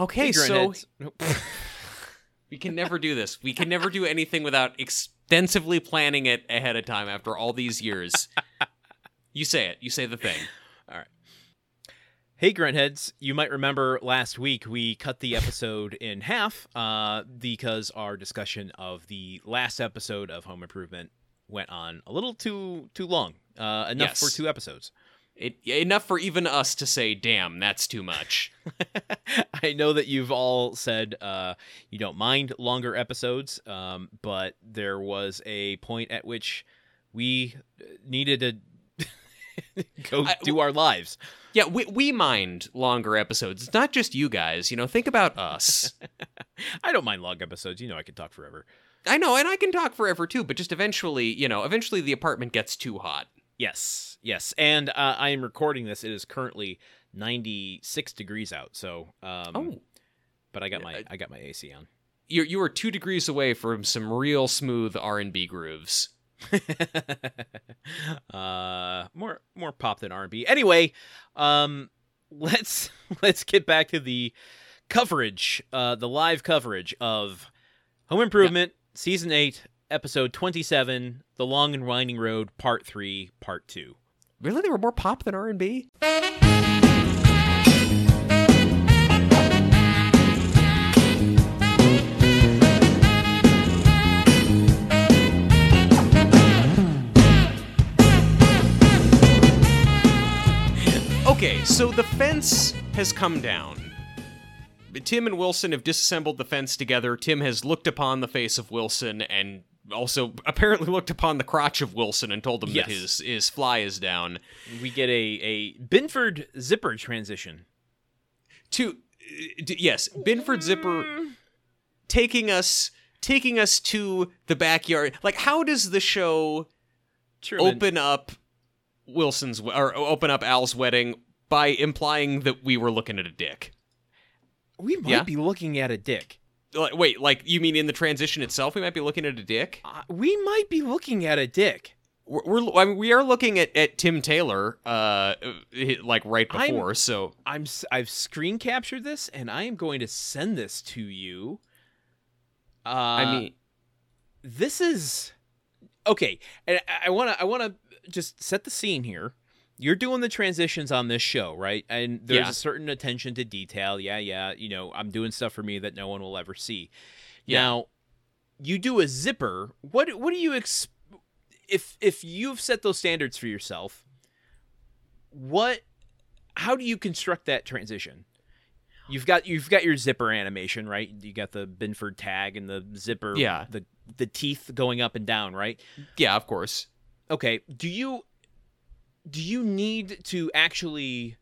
Okay, so we can never do this. We can never do anything without extensively planning it ahead of time after all these years. you say it. You say the thing. All right. Hey, Gruntheads, you might remember last week we cut the episode in half uh, because our discussion of the last episode of Home Improvement went on a little too too long. Uh, enough Yes. for two episodes. It, enough for even us to say, "Damn, that's too much." I know that you've all said uh, you don't mind longer episodes, um, but there was a point at which we uh, needed to go I- do our lives. Yeah, we we mind longer episodes. It's not just you guys. You know, think about us. I don't mind long episodes. You know, I could talk forever. I know, and I can talk forever too. But just eventually, you know, eventually the apartment gets too hot. Yes, yes, and uh, I am recording this. It is currently 96 degrees out. So, um, Oh, but I got my I- got my AC on. you you are two degrees away from some real smooth R and B grooves. uh, more more pop than R&B. Anyway, um, let's let's get back to the coverage, uh, the live coverage of Home Improvement season eight, episode twenty-seven, "The Long and Winding Road," part three, part two. Really, they were more pop than R and B. Okay, so the fence has come down. Tim and Wilson have disassembled the fence together. Tim has looked upon the face of Wilson and also apparently looked upon the crotch of Wilson and told him Yes. that his his fly is down. We get a a Binford zipper transition. To uh, d- yes, Binford Zipper taking us taking us to the backyard. Like how does the show Truman. open up Wilson's or open up Al's wedding by implying that we were looking at a dick? We might Yeah? be looking at a dick. Like, wait, like you mean in the transition itself we might be looking at a dick? Uh, we might be looking at a dick. We're, we're I mean, we are looking at, at Tim Taylor, uh, like right I'm- before. So I'm I've screen captured this and I am going to send this to you. Uh, I mean, this is okay, and I want to I want to just set the scene here. You're doing the transitions on this show, right? And there's Yeah. a certain attention to detail. Yeah, yeah. You know, I'm doing stuff for me that no one will ever see. Yeah. Now, you do a zipper. What what do you ex- if if you've set those standards for yourself? What how do you construct that transition? You've got you've got your zipper animation, right? You got the Binford tag and the zipper, Yeah. the the teeth going up and down, right? yeah, of course. Okay. Do you do you need to actually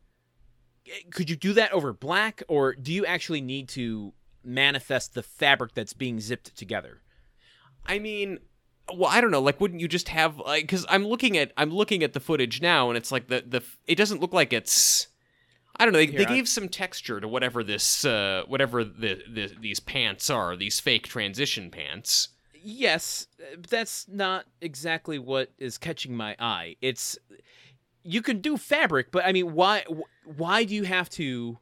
could you do that over black or do you actually need to manifest the fabric that's being zipped together? I mean, well, I don't know. Like, wouldn't you just have like? Because I'm looking at I'm looking at the footage now, and it's like the the it doesn't look like it's. I don't know. They, Here, they gave some texture to whatever this uh whatever the, the these pants are. These fake transition pants. Yes, uh, that's not exactly what is catching my eye. It's you can do fabric, but I mean, why why do you have to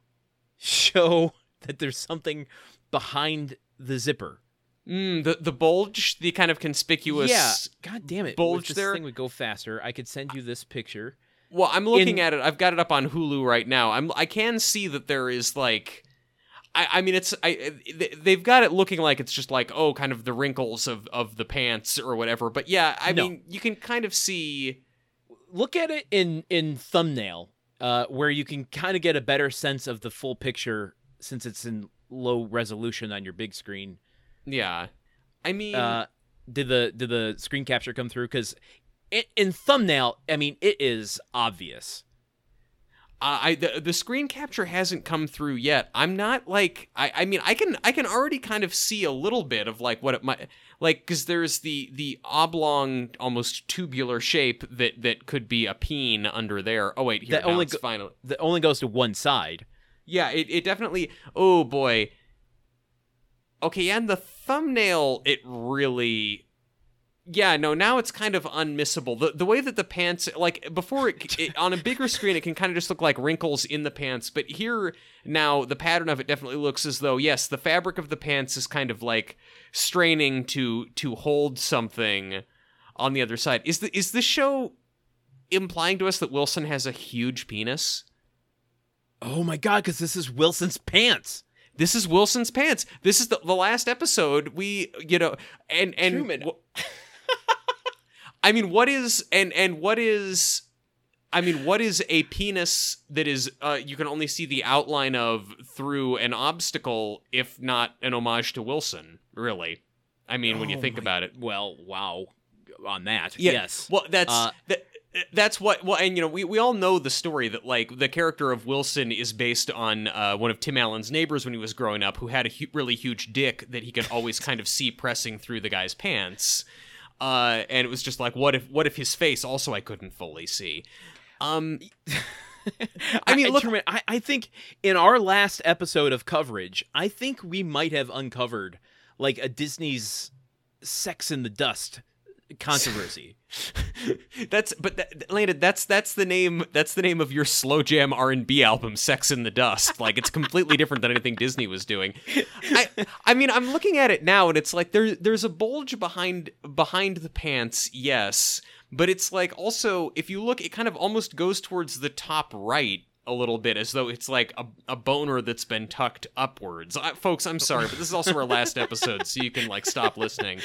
show that there's something behind the zipper? Mm, the the bulge, the kind of conspicuous. Yeah, god damn it! bulge this there. thing would go faster. I could send you this picture. Well, I'm looking In- at it. I've got it up on Hulu right now. I'm I can see that there is like I, I mean it's I they- they've got it looking like it's just like oh kind of the wrinkles of of the pants or whatever. But yeah, I No. mean you can kind of see Look at it in in thumbnail, uh, where you can kind of get a better sense of the full picture since it's in low resolution on your big screen. yeah. I mean uh, did the did the screen capture come through? Because in, in thumbnail, I mean, it is obvious. I the, the screen capture hasn't come through yet. I'm not like I I mean I can I can already kind of see a little bit of like what it might like cuz there's the the oblong almost tubular shape that that could be a peen under there. Oh wait, here That only go- finally. That only goes to one side. Yeah, it it definitely Oh boy. Okay, and the thumbnail it really yeah, no, now it's kind of unmissable. The the way that the pants, like before, it, it, on a bigger screen, it can kind of just look like wrinkles in the pants. But here now, the pattern of it definitely looks as though yes, the fabric of the pants is kind of like straining to to hold something on the other side. Is the is this show implying to us that Wilson has a huge penis? Oh my god, because this is Wilson's pants. This is Wilson's pants. This is the, the last episode. We, you know, and and Truman. I mean, what is and and what is I mean, what is a penis that is uh, you can only see the outline of through an obstacle, if not an homage to Wilson? Really, I mean, when you Oh think my- about it, Well, wow. On that, Yeah, yes. Well, that's Uh, that, that's what. Well, and you know, we, we all know the story that like the character of Wilson is based on uh, one of Tim Allen's neighbors when he was growing up, who had a hu- really huge dick that he could always kind of see pressing through the guy's pants. Uh, and it was just like, what if what if his face also I couldn't fully see? Um, I mean, look- Truman, I, I think in our last episode of coverage, I think we might have uncovered like a Disney's Sex in the Dust controversy. that's but that, Landon, that's that's the name that's the name of your slow jam R and B album, Sex in the Dust. Like it's completely different than anything Disney was doing. I I mean, I'm looking at it now, and it's like there there's a bulge behind behind the pants, yes, but it's like also if you look, it kind of almost goes towards the top right a little bit as though it's like a, a boner that's been tucked upwards. I, folks, I'm sorry, but this is also our last episode, so you can like stop listening.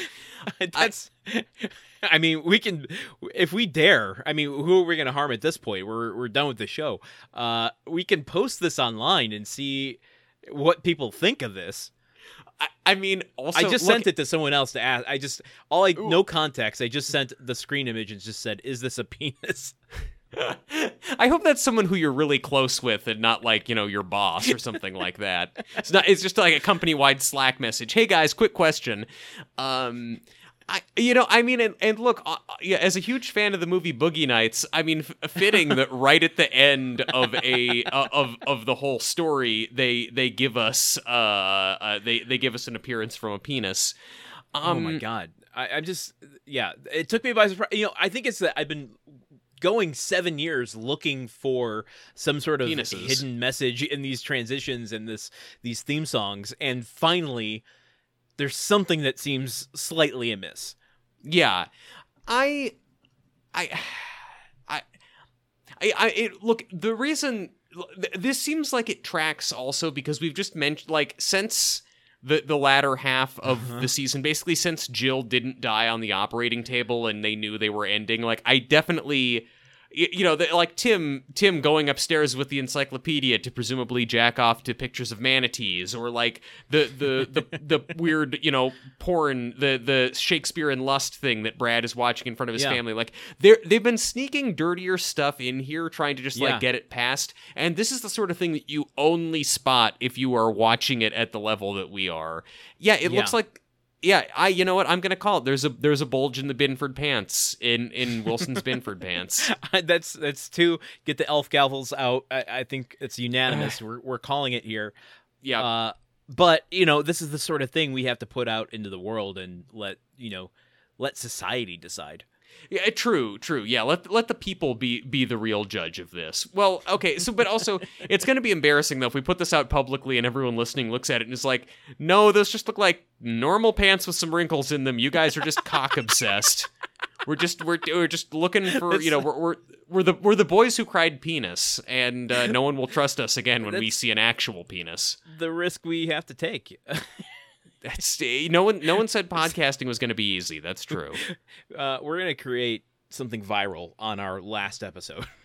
That's. I, mean, we can if we dare. I mean, who are we going to harm at this point? We're we're done with the show. Uh, we can post this online and see what people think of this. I, I mean, also I just look, sent it to someone else to ask. I just all I no context. I just sent the screen image and just said, "Is this a penis?" I hope that's someone who you're really close with and not like, you know, your boss or something like that. It's not it's just like a company-wide Slack message. Hey guys, quick question. Um I, you know, I mean, and, and look, uh, yeah, as a huge fan of the movie Boogie Nights, I mean, f- fitting that right at the end of a uh, of of the whole story, they they give us uh, uh they they give us an appearance from a penis. Um, oh my god! I, I'm just yeah. It took me by surprise. You know, I think it's that I've been going seven years looking for some sort of Penises. hidden message in these transitions and this these theme songs, and finally, there's something that seems slightly amiss. Yeah, I, I, I, I, I it, look. The reason th- this seems like it tracks also because we've just mentioned like since the the latter half of Uh-huh. the season, basically since Jill didn't die on the operating table and they knew they were ending. Like I definitely. You know, the, like Tim, Tim going upstairs with the encyclopedia to presumably jack off to pictures of manatees, or like the the the, the weird, you know, porn, the the Shakespeare and Lust thing that Brad is watching in front of his Yeah. family. Like they they've been sneaking dirtier stuff in here, trying to just Yeah. like get it past. And this is the sort of thing that you only spot if you are watching it at the level that we are. Yeah, it Yeah. looks like. Yeah, I. You know what? I'm gonna call it. There's a there's a bulge in the Binford pants in in Wilson's Binford pants. that's that's two. Get the elf gavels out. I, I think it's unanimous. we're we're calling it here. Yeah, Uh, but you know, this is the sort of thing we have to put out into the world and let you know, let society decide. Yeah, true, true. Yeah, let let the people be be the real judge of this. Well, okay, so but also it's going to be embarrassing though if we put this out publicly and everyone listening looks at it and is like, "No, those just look like normal pants with some wrinkles in them. You guys are just cock obsessed. We're just we're we're just looking for, you know, we're we're we're the we're the boys who cried penis and uh, no one will trust us again when we see an actual penis. The risk we have to take. That's no one no one said podcasting was going to be easy. That's true. uh, we're gonna create something viral on our last episode.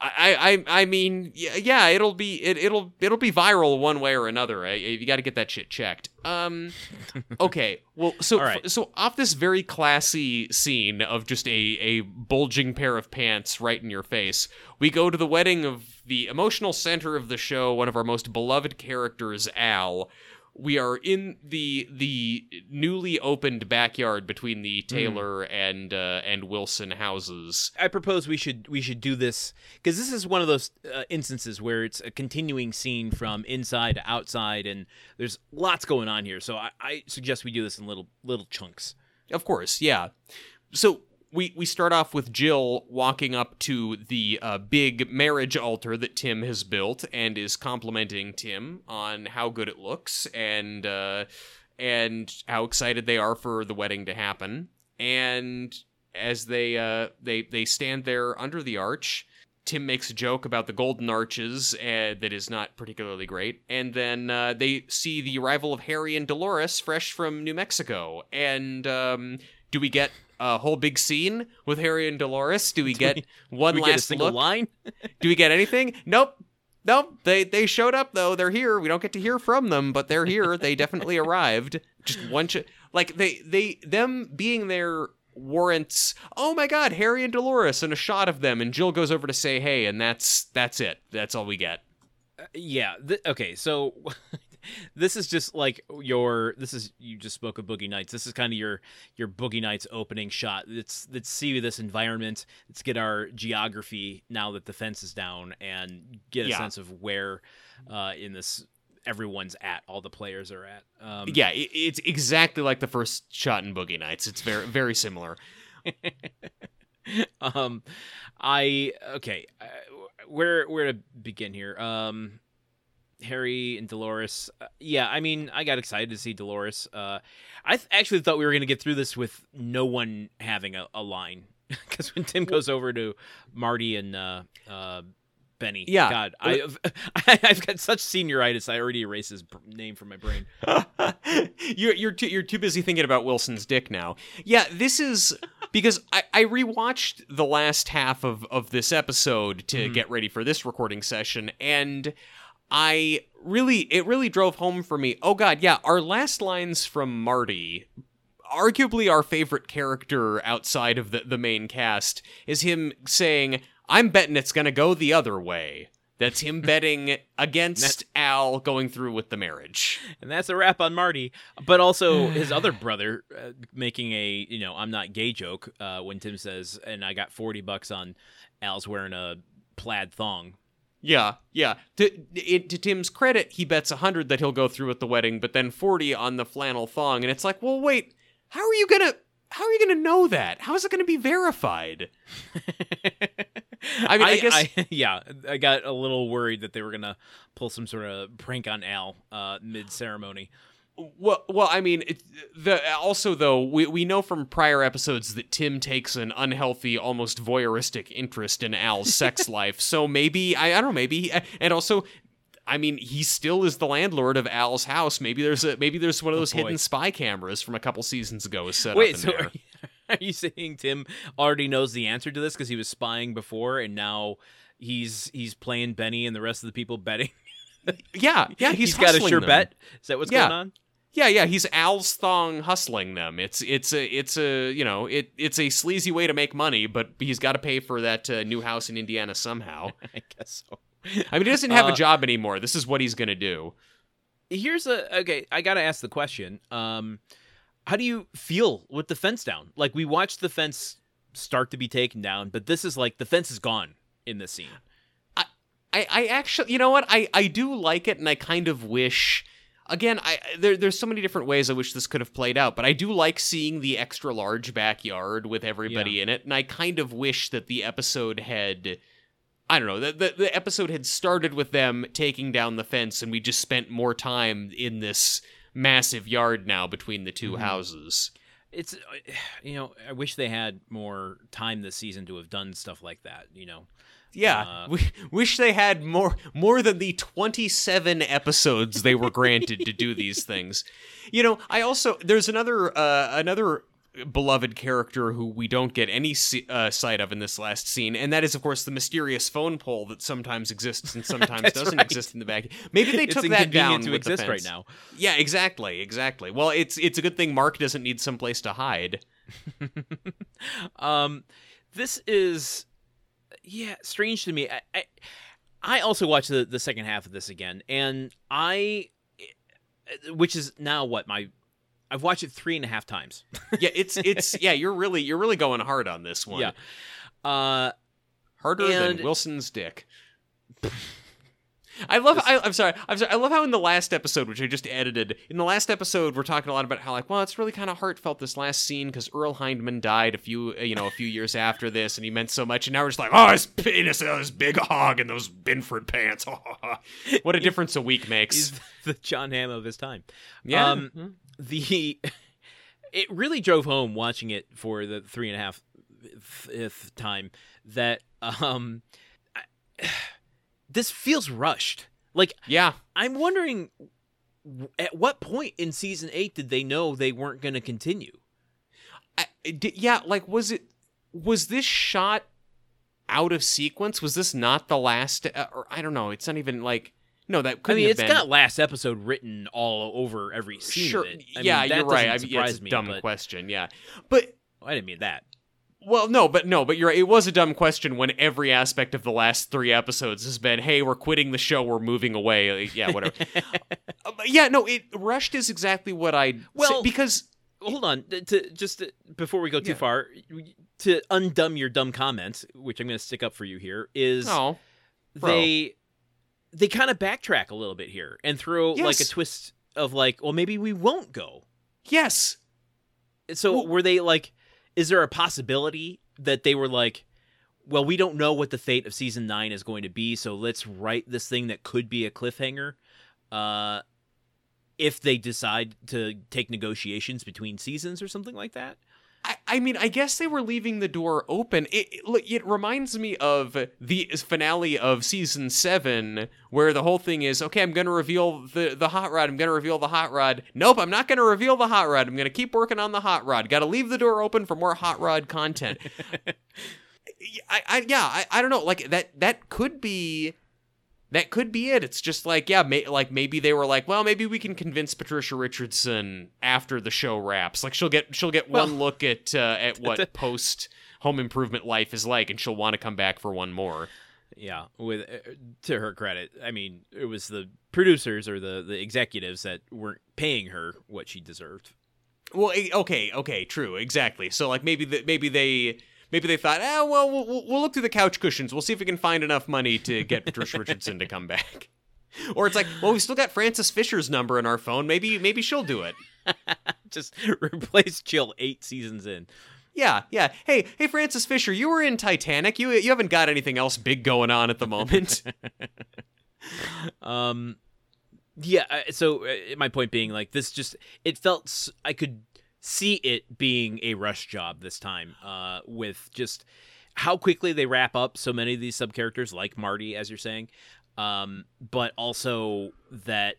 I, I, I mean, yeah, it'll be, it, it'll, it'll be viral one way or another. Right? You got to get that shit checked. Um, okay, well, so, right. so off this very classy scene of just a, a bulging pair of pants right in your face, we go to the wedding of the emotional center of the show, one of our most beloved characters, Al. We are in the the newly opened backyard between the Hmm. Taylor and uh, and Wilson houses. I propose we should we should do this because this is one of those uh, instances where it's a continuing scene from inside to outside, and there's lots going on here. So I, I suggest we do this in little little chunks. Of course, yeah. so we we start off with Jill walking up to the uh, big marriage altar that Tim has built and is complimenting Tim on how good it looks and uh, and how excited they are for the wedding to happen. And as they uh, they they stand there under the arch, Tim makes a joke about the golden arches uh, that is not particularly great, and then uh, they see the arrival of Harry and Dolores, fresh from New Mexico. And um, do we get a whole big scene with Harry and Dolores? Do we get one we last get a single look? line. Do we get anything? Nope. Nope. They they showed up though. They're here. We don't get to hear from them, but they're here. They definitely arrived. Just one ch- like they they them being there warrants oh my god harry and dolores and a shot of them and jill goes over to say hey and that's that's it that's all we get uh, yeah. Th- okay. So this is just like your. This is you just spoke of Boogie Nights. This is kind of your your Boogie Nights opening shot. Let's let's see this environment. Let's get our geography now that the fence is down and get a Yeah. sense of where uh, in this everyone's at. All the players are at. Um, yeah it, it's exactly like the first shot in boogie nights it's very very similar um i okay uh, where where to begin here um harry and dolores uh, yeah i mean i got excited to see dolores uh i th- actually thought we were gonna get through this with no one having a, a line because when tim goes over to marty and uh uh Benny. Yeah. God, I've I've got such senioritis. I already erased his name from my brain. you're you're too you're too busy thinking about Wilson's dick now. Yeah, this is because I, I rewatched the last half of of this episode to Mhm. get ready for this recording session, and I really it really drove home for me. Oh God, yeah, our last lines from Marty. Arguably our favorite character outside of the, the main cast is him saying, I'm betting it's gonna go the other way. That's him betting against Al going through with the marriage. And that's a wrap on Marty. But also his other brother uh, making a, you know, I'm not gay joke uh, when Tim says, and I got 40 bucks on Al's wearing a plaid thong. Yeah, yeah. To, it, to Tim's credit, he bets a hundred that he'll go through with the wedding, but then forty on the flannel thong, and it's like, well, wait, how are you gonna, how are you gonna know that? How is it gonna be verified? I mean, I guess- yeah, I got a little worried that they were going to pull some sort of prank on Al uh, mid ceremony. Well, well, I mean, it, the also though we we know from prior episodes that Tim takes an unhealthy, almost voyeuristic interest in Al's sex life. So maybe I, I don't know, maybe and also. I mean, he still is the landlord of Al's house. Maybe there's a maybe there's one of Oh, those boy. hidden spy cameras from a couple seasons ago is set up Wait, in so there. are you, are you saying Tim already knows the answer to this because he was spying before and now he's he's playing Benny and the rest of the people betting? Yeah, yeah, he's, he's got a sure them. bet. Is that what's Yeah. going on? Yeah, yeah, he's Al's thong hustling them. It's it's a it's a you know it it's a sleazy way to make money, but he's got to pay for that uh, new house in Indiana somehow. I guess so. I mean, he doesn't have Uh, a job anymore. This is what he's gonna do. Here's a okay. I gotta ask the question. Um, how do you feel with the fence down? Like we watched the fence start to be taken down, but this is like the fence is gone in this scene. I, I actually, you know what? I, I do like it, and I kind of wish. Again, I there, there's so many different ways I wish this could have played out, but I do like seeing the extra large backyard with everybody in it, and I kind of wish that the episode had. I don't know. The, the the episode had started with them taking down the fence, and we just spent more time in this massive yard now between the 2 Mhm. houses. It's uh, you know I wish they had more time this season to have done stuff like that. You know, Yeah, Uh, we wish they had more more than the 27 episodes they were granted to do these things. You know, I also there's another uh, another beloved character who we don't get any uh, sight of in this last scene, and that is of course the mysterious phone pole that sometimes exists and sometimes doesn't right. exist in the back. Maybe they took that down to exist right now. Yeah, exactly, exactly. Well, it's it's a good thing Mark doesn't need someplace to hide. um, this is yeah strange to me. I, I I also watched the the second half of this again, and I, which is now what my I've watched it three and a half times. Yeah, it's it's yeah. You're really you're really going hard on this one. Yeah. Uh, harder And- than Wilson's dick. I love. I, I'm sorry. I'm sorry. I love how in the last episode, which I just edited, in the last episode, we're talking a lot about how like, well, it's really kind of heartfelt this last scene because Earl Hindman died a few, you know, a few years after this, and he meant so much, and now we're just like, oh, his penis, oh, his big hog, and those Binford pants. what a difference a week makes. He's the Jon Hamm of his time. yeah. um, Mhm. The it really drove home watching it for the three and a half fifth time that um I, this feels rushed. Like yeah. I'm wondering at what point in season eight did they know they weren't going to continue? I, yeah, like was it was this shot out of sequence? Was this not the last? Uh, or I don't know. It's not even like no. That I couldn't mean, it's been. got last episode written all over every scene. sure. I yeah, mean, you're right. I mean, yeah, it's a me, dumb but- question. Yeah, but I didn't mean that. Well, no, but no, but you're right. It was a dumb question when every aspect of the last three episodes has been, "Hey, we're quitting the show. We're moving away." Yeah, whatever. Uh, yeah, no. It rushed is exactly what I Well- because hold on to, just to, before we go too Yeah. far to undumb your dumb comments which i'm going to stick up for you here is oh they they kind of backtrack a little bit here and throw like a twist of like well maybe we won't go yes, so Well- were they like is there a possibility that they were like well we don't know what the fate of season 9 is going to be so let's write this thing that could be a cliffhanger uh if they decide to take negotiations between seasons or something like that I, I mean, I guess they were leaving the door open. It, it it reminds me of the finale of season seven, where the whole thing is, okay, I'm going to reveal the the hot rod. I'm going to reveal the hot rod. Nope, I'm not going to reveal the hot rod. I'm going to keep working on the hot rod. Got to leave the door open for more hot rod content. I, I yeah, I, I don't know. Like that that could be. That could be it. It's just like, yeah, may, like maybe they were like, well, maybe we can convince Patricia Richardson after the show wraps. Like she'll get she'll get Well- one look at uh, at what post Home Improvement life is like, and she'll want to come back for one more. Yeah, with uh, to her credit, I mean, it was the producers or the the executives that weren't paying her what she deserved. Well, eh, okay, okay, true, exactly. So like maybe the, maybe they maybe they thought, ah, well, we'll we'll- look through the couch cushions. We'll see if we can find enough money to get Patricia Richardson to come back. Or it's like, well, we still got Frances Fisher's number in our phone. Maybe maybe she'll do it. Just replace Jill eight seasons in. Yeah, yeah. Hey, hey, Frances Fisher, you were in Titanic. You you haven't got anything else big going on at the moment. Um, yeah. uh, So uh, my point being, like, this just it felt I could see it being a rush job this time. Uh, with just how quickly they wrap up so many of these sub characters, like Marty, as you're saying. Um, but also that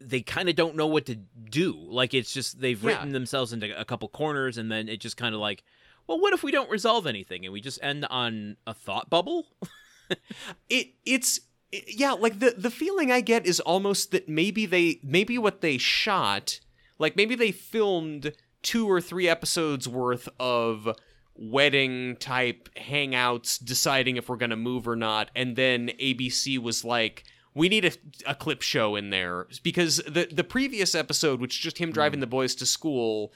they kind of don't know what to do. Like it's just they've Yeah. written themselves into a couple corners, and then it just kind of like, well, what if we don't resolve anything and we just end on a thought bubble? it it's it- yeah like the the feeling i get is almost that maybe they maybe what they shot like maybe they filmed two or three episodes worth of wedding type hangouts deciding if we're going to move or not and then abc was like we need a, a clip show in there. Because the the previous episode which is just him driving mm. the boys to school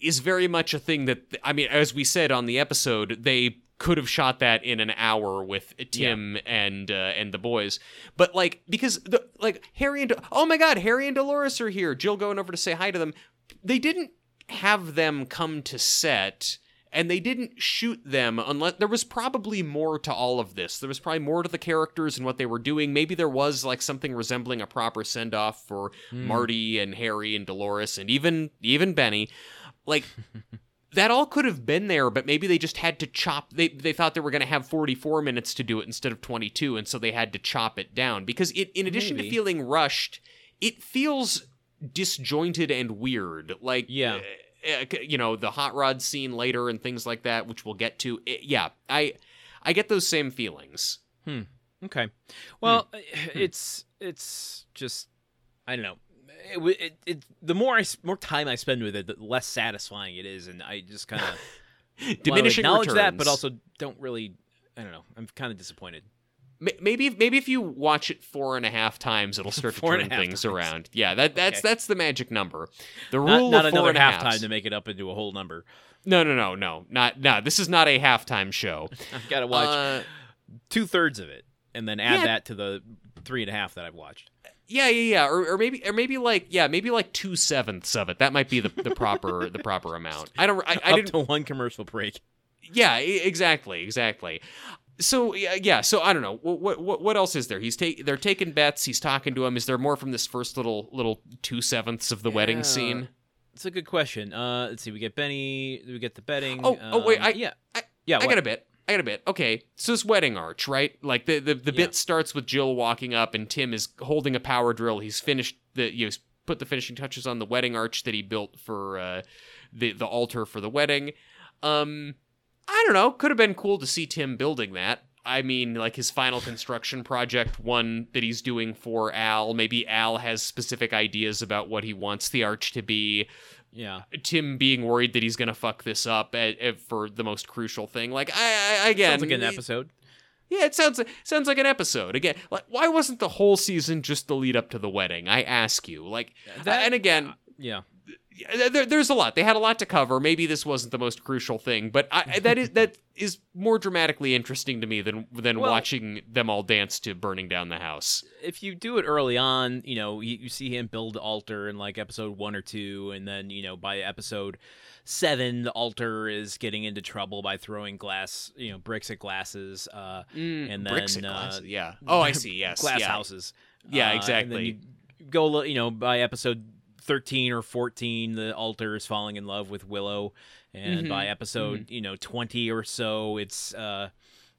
is very much a thing that I mean, as we said on the episode, they could have shot that in an hour with Tim and uh, and the boys, but like because the like Harry and oh my God, Harry and Dolores are here. Jill going over to say hi to them. They didn't have them come to set. And they didn't shoot them unless there was probably more to all of this. There was probably more to the characters and what they were doing. Maybe there was like something resembling a proper send off for Marty and Harry and Dolores and even even Benny like that all could have been there but maybe they just had to chop they they thought they were going to have 44 minutes to do it instead of 22 and so they had to chop it down because it in addition Maybe. to feeling rushed it feels disjointed and weird like Yeah. uh, uh, you know the hot rod scene later and things like that which we'll get to It- yeah i i get those same feelings Okay. Well, it's it's just I don't know. It, it, it the more I more time I spend with it, the less satisfying it is, and I just kind of diminishing acknowledge returns that, but also don't really. I don't know. I'm kind of disappointed. Maybe if, maybe if you watch it four and a half times, it'll start to Four and turn things times. around. Yeah, that that's Okay. that's the magic number. The rule not of four another and a halftime halves. to make it up into a whole number. No, no, no, no, not no. This is not a halftime show. I've got to watch Uh, two thirds of it, and then add yeah. that to the three and a half that I've watched. Yeah, yeah, yeah, or, or maybe, or maybe like, yeah, maybe like two sevenths of it. That might be the, the proper the proper amount. I don't, I, I Up didn't. to one commercial break. Yeah, exactly, exactly. So yeah, yeah, so I don't know what what what else is there? He's take they're taking bets. He's talking to him. Is there more from this first little little two sevenths of the Yeah. wedding scene? It's a good question. Uh, let's see. We get Benny. We get the betting. Oh, oh, wait, um, I- yeah, I- yeah. I what? got a bit. I got a bit. Okay, so this wedding arch, right? Like the the, the Yeah. bit starts with Jill walking up, and Tim is holding a power drill. He's finished the you know, he's put the finishing touches on the wedding arch that he built for uh, the the altar for the wedding. Um, I don't know. Could have been cool to see Tim building that. I mean, like his final construction project, one that he's doing for Al. Maybe Al has specific ideas about what he wants the arch to be. Yeah. Tim being worried that he's gonna fuck this up at, at- for the most crucial thing. Like I, I again, Sounds like an episode. Yeah, it sounds sounds like an episode. Again, like why wasn't the whole season just the lead up to the wedding? I ask you. Like, That- and again, Yeah. There, there's a lot. They had a lot to cover. Maybe this wasn't the most crucial thing, but I, that is that is more dramatically interesting to me than than Well- watching them all dance to burning down the house. if you do it early on, you know, you, you see him build the altar in like episode one or two, and then you know by episode seven, the altar is getting into trouble by throwing glass, you know, bricks at glasses, uh, and bricks then, and uh, glasses. yeah. Oh, I see. Yes. glass yeah. houses. Yeah, Uh, and then exactly. go, you know, by episode thirteen or fourteen, the altar is falling in love with Willow, and Mhm, by episode, you know, twenty or so, it's. uh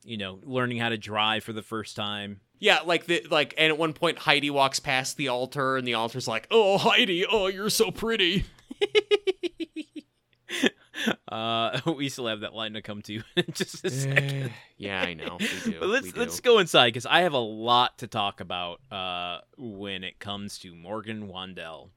you know, learning how to drive for the first time. Yeah, like the like, and at one point Heidi walks past the altar, and the altar's like, "Oh, Heidi, oh, you're so pretty." uh, we still have that line to come to in just a second. yeah, I know. We do. But let's let's go inside because I have a lot to talk about uh, when it comes to Morgan Wandell.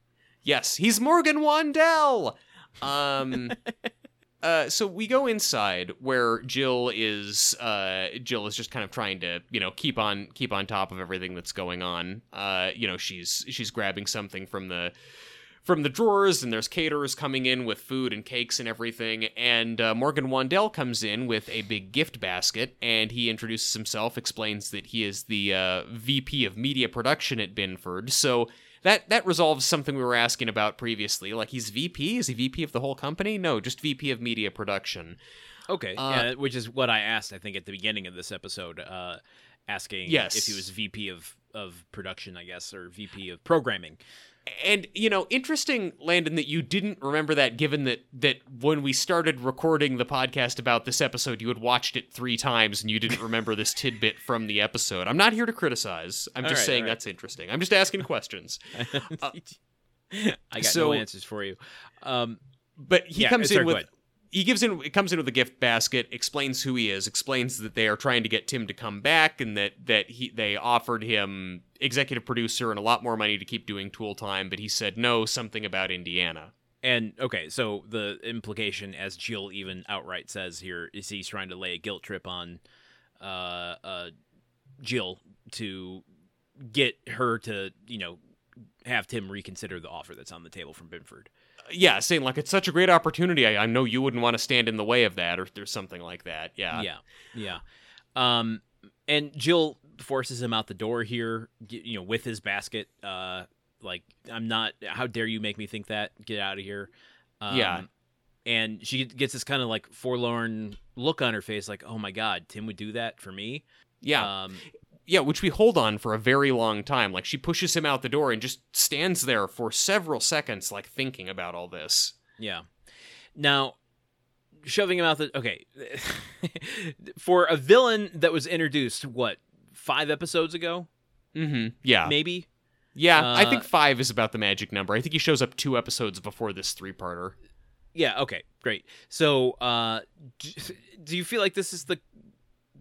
Yes, he's Morgan Wandell. Um uh so we go inside where Jill is uh Jill is just kind of trying to, you know, keep on keep on top of everything that's going on. Uh you know, she's she's grabbing something from the from the drawers and there's caterers coming in with food and cakes and everything and uh, Morgan Wandell comes in with a big gift basket and he introduces himself explains that he is the uh, VP of media production at Binford so that that resolves something we were asking about previously. Like he's VP? Is he VP of the whole company? No, just VP of media production. Okay, Uh, yeah, which is what I asked. I think at the beginning of this episode, uh, asking Yes. if he was VP of of production, I guess, or VP of programming. And you know, interesting, Landon, that you didn't remember that, given that that when we started recording the podcast about this episode, you had watched it three times and you didn't remember this tidbit from the episode. I'm not here to criticize. I'm All just right, saying right. that's interesting. I'm just asking questions. I got so- no answers for you. Um, But he Yeah, comes in with. He gives in it comes in with a gift basket, explains who he is, explains that they are trying to get Tim to come back and that that he they offered him executive producer and a lot more money to keep doing tool time, but he said no, something about Indiana. And okay, so the implication, as Jill even outright says here, is he's trying to lay a guilt trip on uh, uh, Jill to get her to, you know, have Tim reconsider the offer that's on the table from Binford. Yeah, saying like it's such a great opportunity. I, I know you wouldn't want to stand in the way of that, or there's something like that. Yeah. yeah, yeah. Um, and Jill forces him out the door here, you know, with his basket. Uh, like I'm not. How dare you make me think that? Get out of here. Um, Yeah. And she gets this kind of like forlorn look on her face, like, "Oh my God, Tim would do that for me." Yeah. Um, Yeah, which we hold on for a very long time. Like she pushes him out the door and just stands there for several seconds, like thinking about all this. yeah. Now, shoving him out the okay, for a villain that was introduced, what five episodes ago, Mm-hmm. Yeah. maybe. Yeah, I think Uh, five is about the magic number. I think he shows up two episodes before this three-parter. Yeah. Okay. Great. So, uh, do you feel like this is the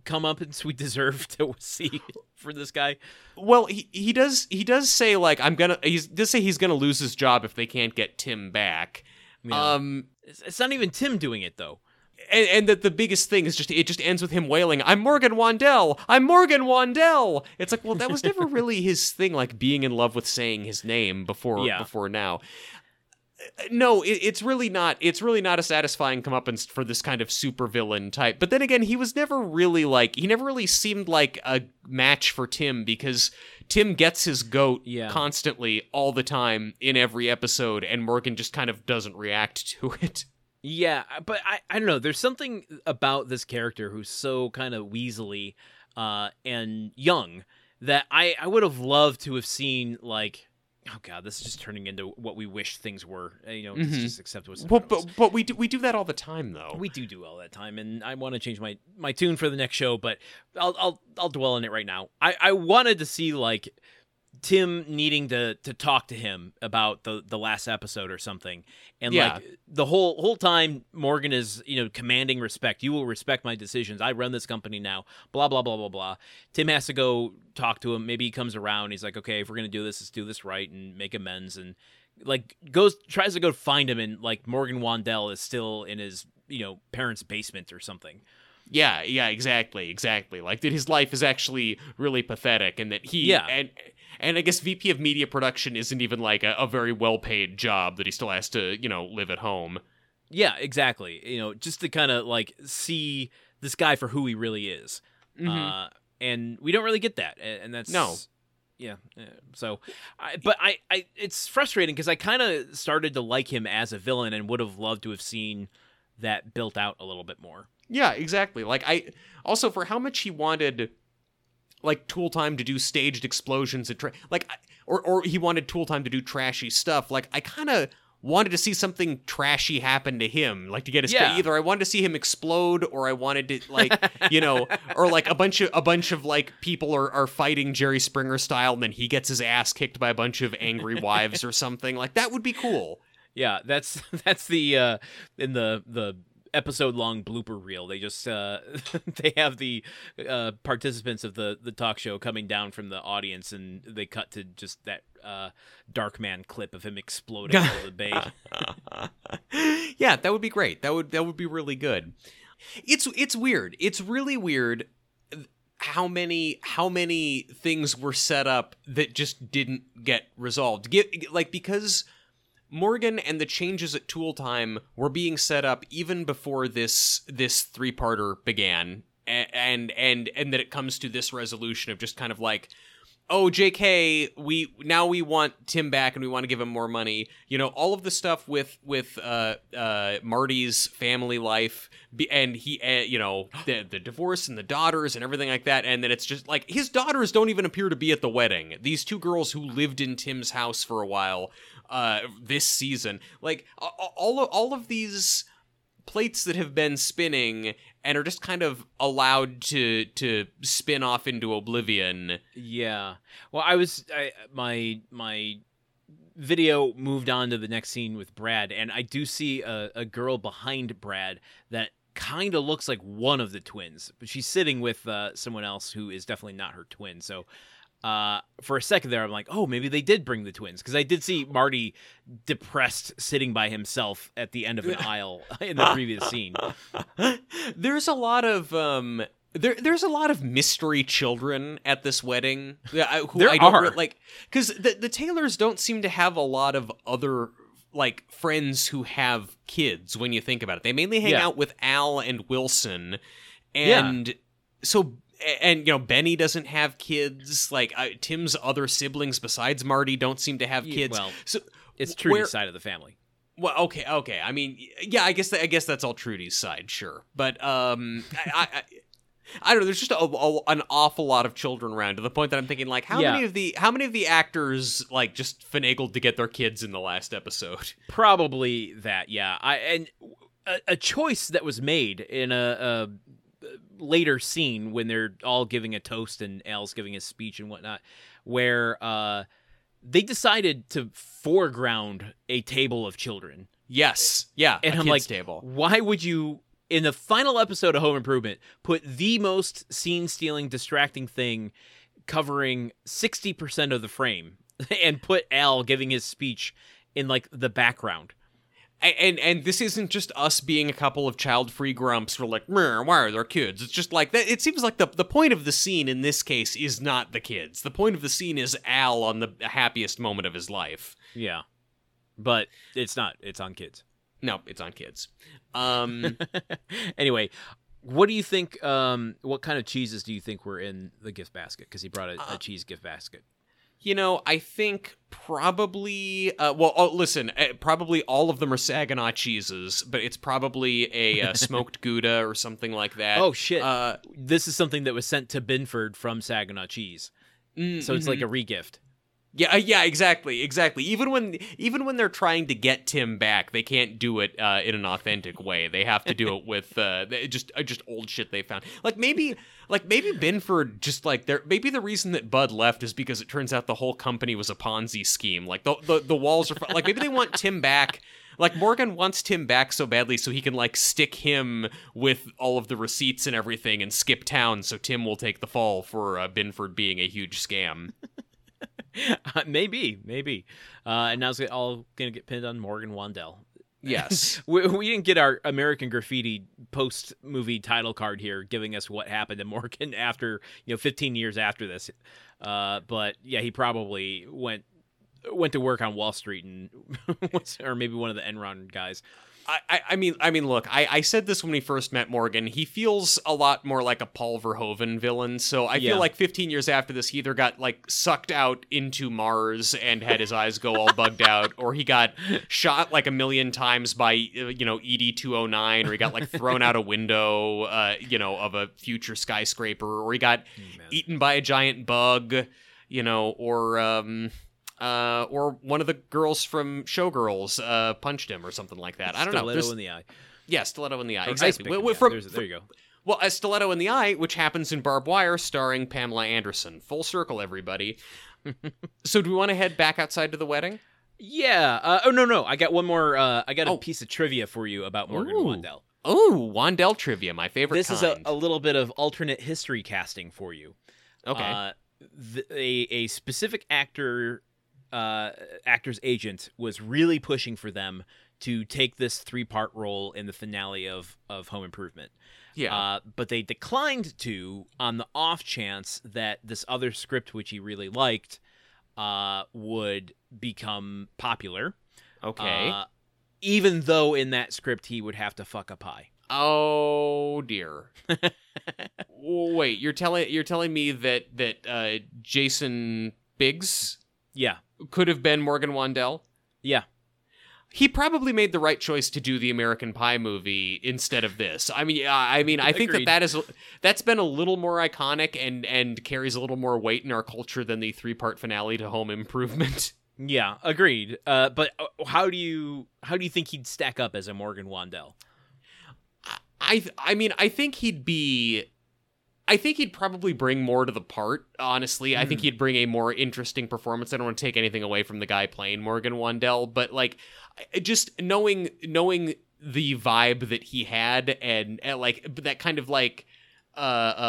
comeuppance we deserve to see for this guy? Well, he he does he does say like I'm gonna he does say he's gonna lose his job if they can't get Tim back. Yeah. Um, it's, it's not even Tim doing it though. and, and that the biggest thing is just it just ends with him wailing, "I'm Morgan Wandell, I'm Morgan Wandell." It's like, well, that was never really his thing, like being in love with saying his name before Yeah. before now. Uh, No, it, it's really not. It's really not a satisfying comeuppance for this kind of supervillain type. But then again, he was never really like. He never really seemed like a match for Tim because Tim gets his goat Yeah. constantly all the time in every episode, and Morgan just kind of doesn't react to it. Yeah, but I, I don't know. There's something about this character who's so kind of weaselly uh, and young that I, I would have loved to have seen like oh god, this is just turning into what we wish things were. Uh, You know, Mhm. just, accept what's Well, front of us. but but we do we do that all the time though. We do do all that time, and I want to change my my tune for the next show, but I'll I'll I'll dwell on it right now. I I wanted to see like Tim needing to to talk to him about the the last episode or something, and Yeah. like the whole whole time Morgan is you know commanding respect. You will respect my decisions. I run this company now. Blah blah blah blah blah. Tim has to go talk to him. Maybe he comes around. He's like, okay, if we're gonna do this, let's do this right and make amends and. Like goes tries to go find him and like Morgan Wandell is still in his you know parents' basement or something. Yeah, yeah, exactly, exactly. Like that his life is actually really pathetic and that he Yeah. and and I guess VP of media production isn't even like a, a very well paid job that he still has to, you know, live at home. Yeah, exactly. You know, just to kind of like see this guy for who he really is. Mhm. Uh, and we don't really get that, and that's No. Yeah. So, I, but I, I, it's frustrating because I kind of started to like him as a villain and would have loved to have seen that built out a little bit more. Yeah, exactly. Like I also for how much he wanted like Tool Time to do staged explosions and tra- like or or he wanted Tool Time to do trashy stuff. Like I kind of wanted to see something trashy happen to him, like to get his Yeah. either I wanted to see him explode or I wanted to like, you know, or like a bunch of a bunch of like people are are fighting Jerry Springer style and then he gets his ass kicked by a bunch of angry wives or something. Like that would be cool. Yeah, that's that's the uh in the the episode long blooper reel. They just uh they have the uh participants of the the talk show coming down from the audience and they cut to just that uh dark man clip of him exploding out of the bay. yeah, that would be great. That would that would be really good. It's it's weird. It's really weird how many how many things were set up that just didn't get resolved. Get, like because Morgan and the changes at Tool Time were being set up even before this this three-parter began. A- And and and that it comes to this resolution of just kind of like oh jk we now we want tim back and we want to give him more money you know all of the stuff with with uh uh marty's family life and he uh, you know the the divorce and the daughters and everything like that and then it's just like his daughters don't even appear to be at the wedding these two girls who lived in tim's house for a while uh this season like all of, all of these plates that have been spinning and are just kind of allowed to to spin off into oblivion Yeah. Well, I was I, my my video moved on to the next scene with Brad, and I do see a, a girl behind Brad that kind of looks like one of the twins, but she's sitting with uh, someone else who is definitely not her twin. So. Uh, for a second there, I'm like, oh, maybe they did bring the twins because I did see Marty depressed sitting by himself at the end of an aisle in the previous scene. there's a lot of um there, there's a lot of mystery children at this wedding. Who There I don't are. re- like because the the Taylors don't seem to have a lot of other like friends who have kids. When you think about it, they mainly hang Yeah. out with Al and Wilson, Yeah. and so and you know Benny doesn't have kids. Like uh, Tim's other siblings besides Marty don't seem to have Yeah, kids. well, so It's where- Trudy's side of the family. well, okay, okay. I mean, yeah, I guess that, I guess that's all Trudy's side, sure. But um, I, I, I, I don't know. There's just a, a- an awful lot of children around to the point that I'm thinking, like, how Yeah. many of the how many of the actors like just finagled to get their kids in the last episode? Probably that, yeah. I and a, a choice that was made in a, a later scene when they're all giving a toast and Al's giving a speech and whatnot, where uh, they decided to foreground a table of children. Yes, yeah, And a I'm like, table. Why would you, in the final episode of Home Improvement, put the most scene-stealing, distracting thing covering sixty percent of the frame, and put Al giving his speech in like the background? And and this isn't just us being a couple of child-free grumps who are like, why are there kids? It's just like that. It seems like the the point of the scene in this case is not the kids. The point of the scene is Al on the happiest moment of his life. Yeah. But it's not. It's on kids. No, it's on kids. Um, anyway, what do you think? Um, what kind of cheeses do you think were in the gift basket? Because he brought a, Uh, a cheese gift basket. You know, I think probably. Uh, well, oh, listen, uh, probably all of them are Saginaw cheeses, but it's probably a uh, smoked Gouda or something like that. Oh shit! Uh, this is something that was sent to Binford from Saginaw Cheese, mm, so it's like mhm. a regift. Yeah, uh, yeah, exactly, exactly. Even when even when they're trying to get Tim back, they can't do it uh, in an authentic way. They have to do it with uh, just uh, just old shit they found. Like maybe like maybe Binford just like there maybe the reason that Bud left is because it turns out the whole company was a Ponzi scheme. Like the the, the walls are like maybe they want Tim back. Like Morgan wants Tim back so badly so he can like stick him with all of the receipts and everything and skip town so Tim will take the fall for uh, Binford being a huge scam. maybe, maybe. Uh, and now it's all gonna get pinned on Morgan Wandell. Yes. We, we didn't get our American Graffiti post movie title card here, giving us what happened to Morgan after you know 15 years after this. Uh, but yeah, he probably went went to work on Wall Street and was, or maybe one of the Enron guys. I, I- mean, I mean, look, I, I said this when we first met Morgan. He feels a lot more like a Paul Verhoeven villain. So I Yeah. feel like 15 years after this, he either got like sucked out into Mars and had his eyes go all bugged out, or he got shot like a million times by uh, you know ED 209, or he got like thrown out a window, uh, you know, of a future skyscraper, or he got eaten by a giant bug, you know, or um uh or one of the girls from Showgirls uh punched him or something like that. I don't know. Stiletto in the eye. yeah, stiletto in the eye. Or exactly. Well, yeah, from- there's- there you go. well, a stiletto in the eye, which happens in Barbed Wire, starring Pamela Anderson. Full circle, everybody. so, do we want to head back outside to the wedding? Yeah. Uh, oh no, no. I got one more. Uh, I got a Oh. piece of trivia for you about Morgan Ooh. Wandell. Oh, Wandell trivia, my favorite. This is a, a little bit of alternate history casting for you. okay. Uh, the, a a specific actor, uh, actor's agent was really pushing for them to take this three part role in the finale of of Home Improvement. yeah. Uh, but they declined to on the off chance that this other script, which he really liked, uh, would become popular. okay. Uh, even though in that script he would have to fuck a pie. oh dear. Wait, you're telling you're telling me that that uh, Jason Biggs Yeah. Could have been Morgan Wandell? Yeah. he probably made the right choice to do the American Pie movie instead of this. I mean, I mean, I think that that is that's been a little more iconic and and carries a little more weight in our culture than the three part finale to Home Improvement. Yeah, agreed. Uh, but uh, how do you how do you think he'd stack up as a Morgan Wandell? I I mean, I think he'd be. I think he'd probably bring more to the part, honestly. I think Hmm. he'd bring a more interesting performance. I don't want to take anything away from the guy playing Morgan Wandell, but like just knowing knowing the vibe that he had and, and like that kind of like uh uh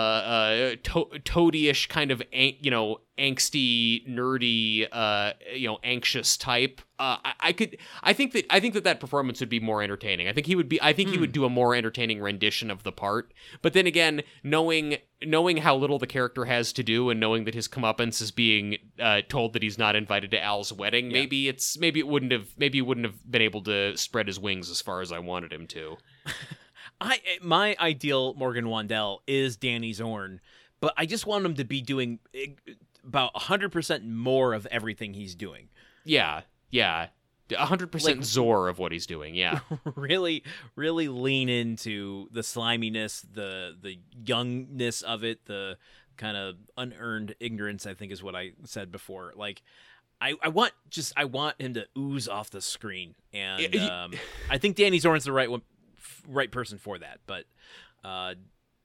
uh to- toady-ish kind of an- you know angsty nerdy uh you know anxious type uh I, I could i think that i think that that performance would be more entertaining i think he would be i think he Hmm. would do a more entertaining rendition of the part but then again knowing knowing how little the character has to do and knowing that his comeuppance is being uh, told that he's not invited to al's wedding Yeah. maybe it's maybe it wouldn't have maybe he wouldn't have been able to spread his wings as far as i wanted him to I my ideal Morgan Wandell is Danny Zorn, but I just want him to be doing eh, about hundred percent more of everything he's doing. Yeah, yeah. 100% Like- Zor of what he's doing, yeah. really, really lean into the sliminess, the the youngness of it, the kind of unearned ignorance. I think is what I said before. Like, I, I want just I want him to ooze off the screen, and um, I think Danny Zorn's the right one, right person for that. But uh,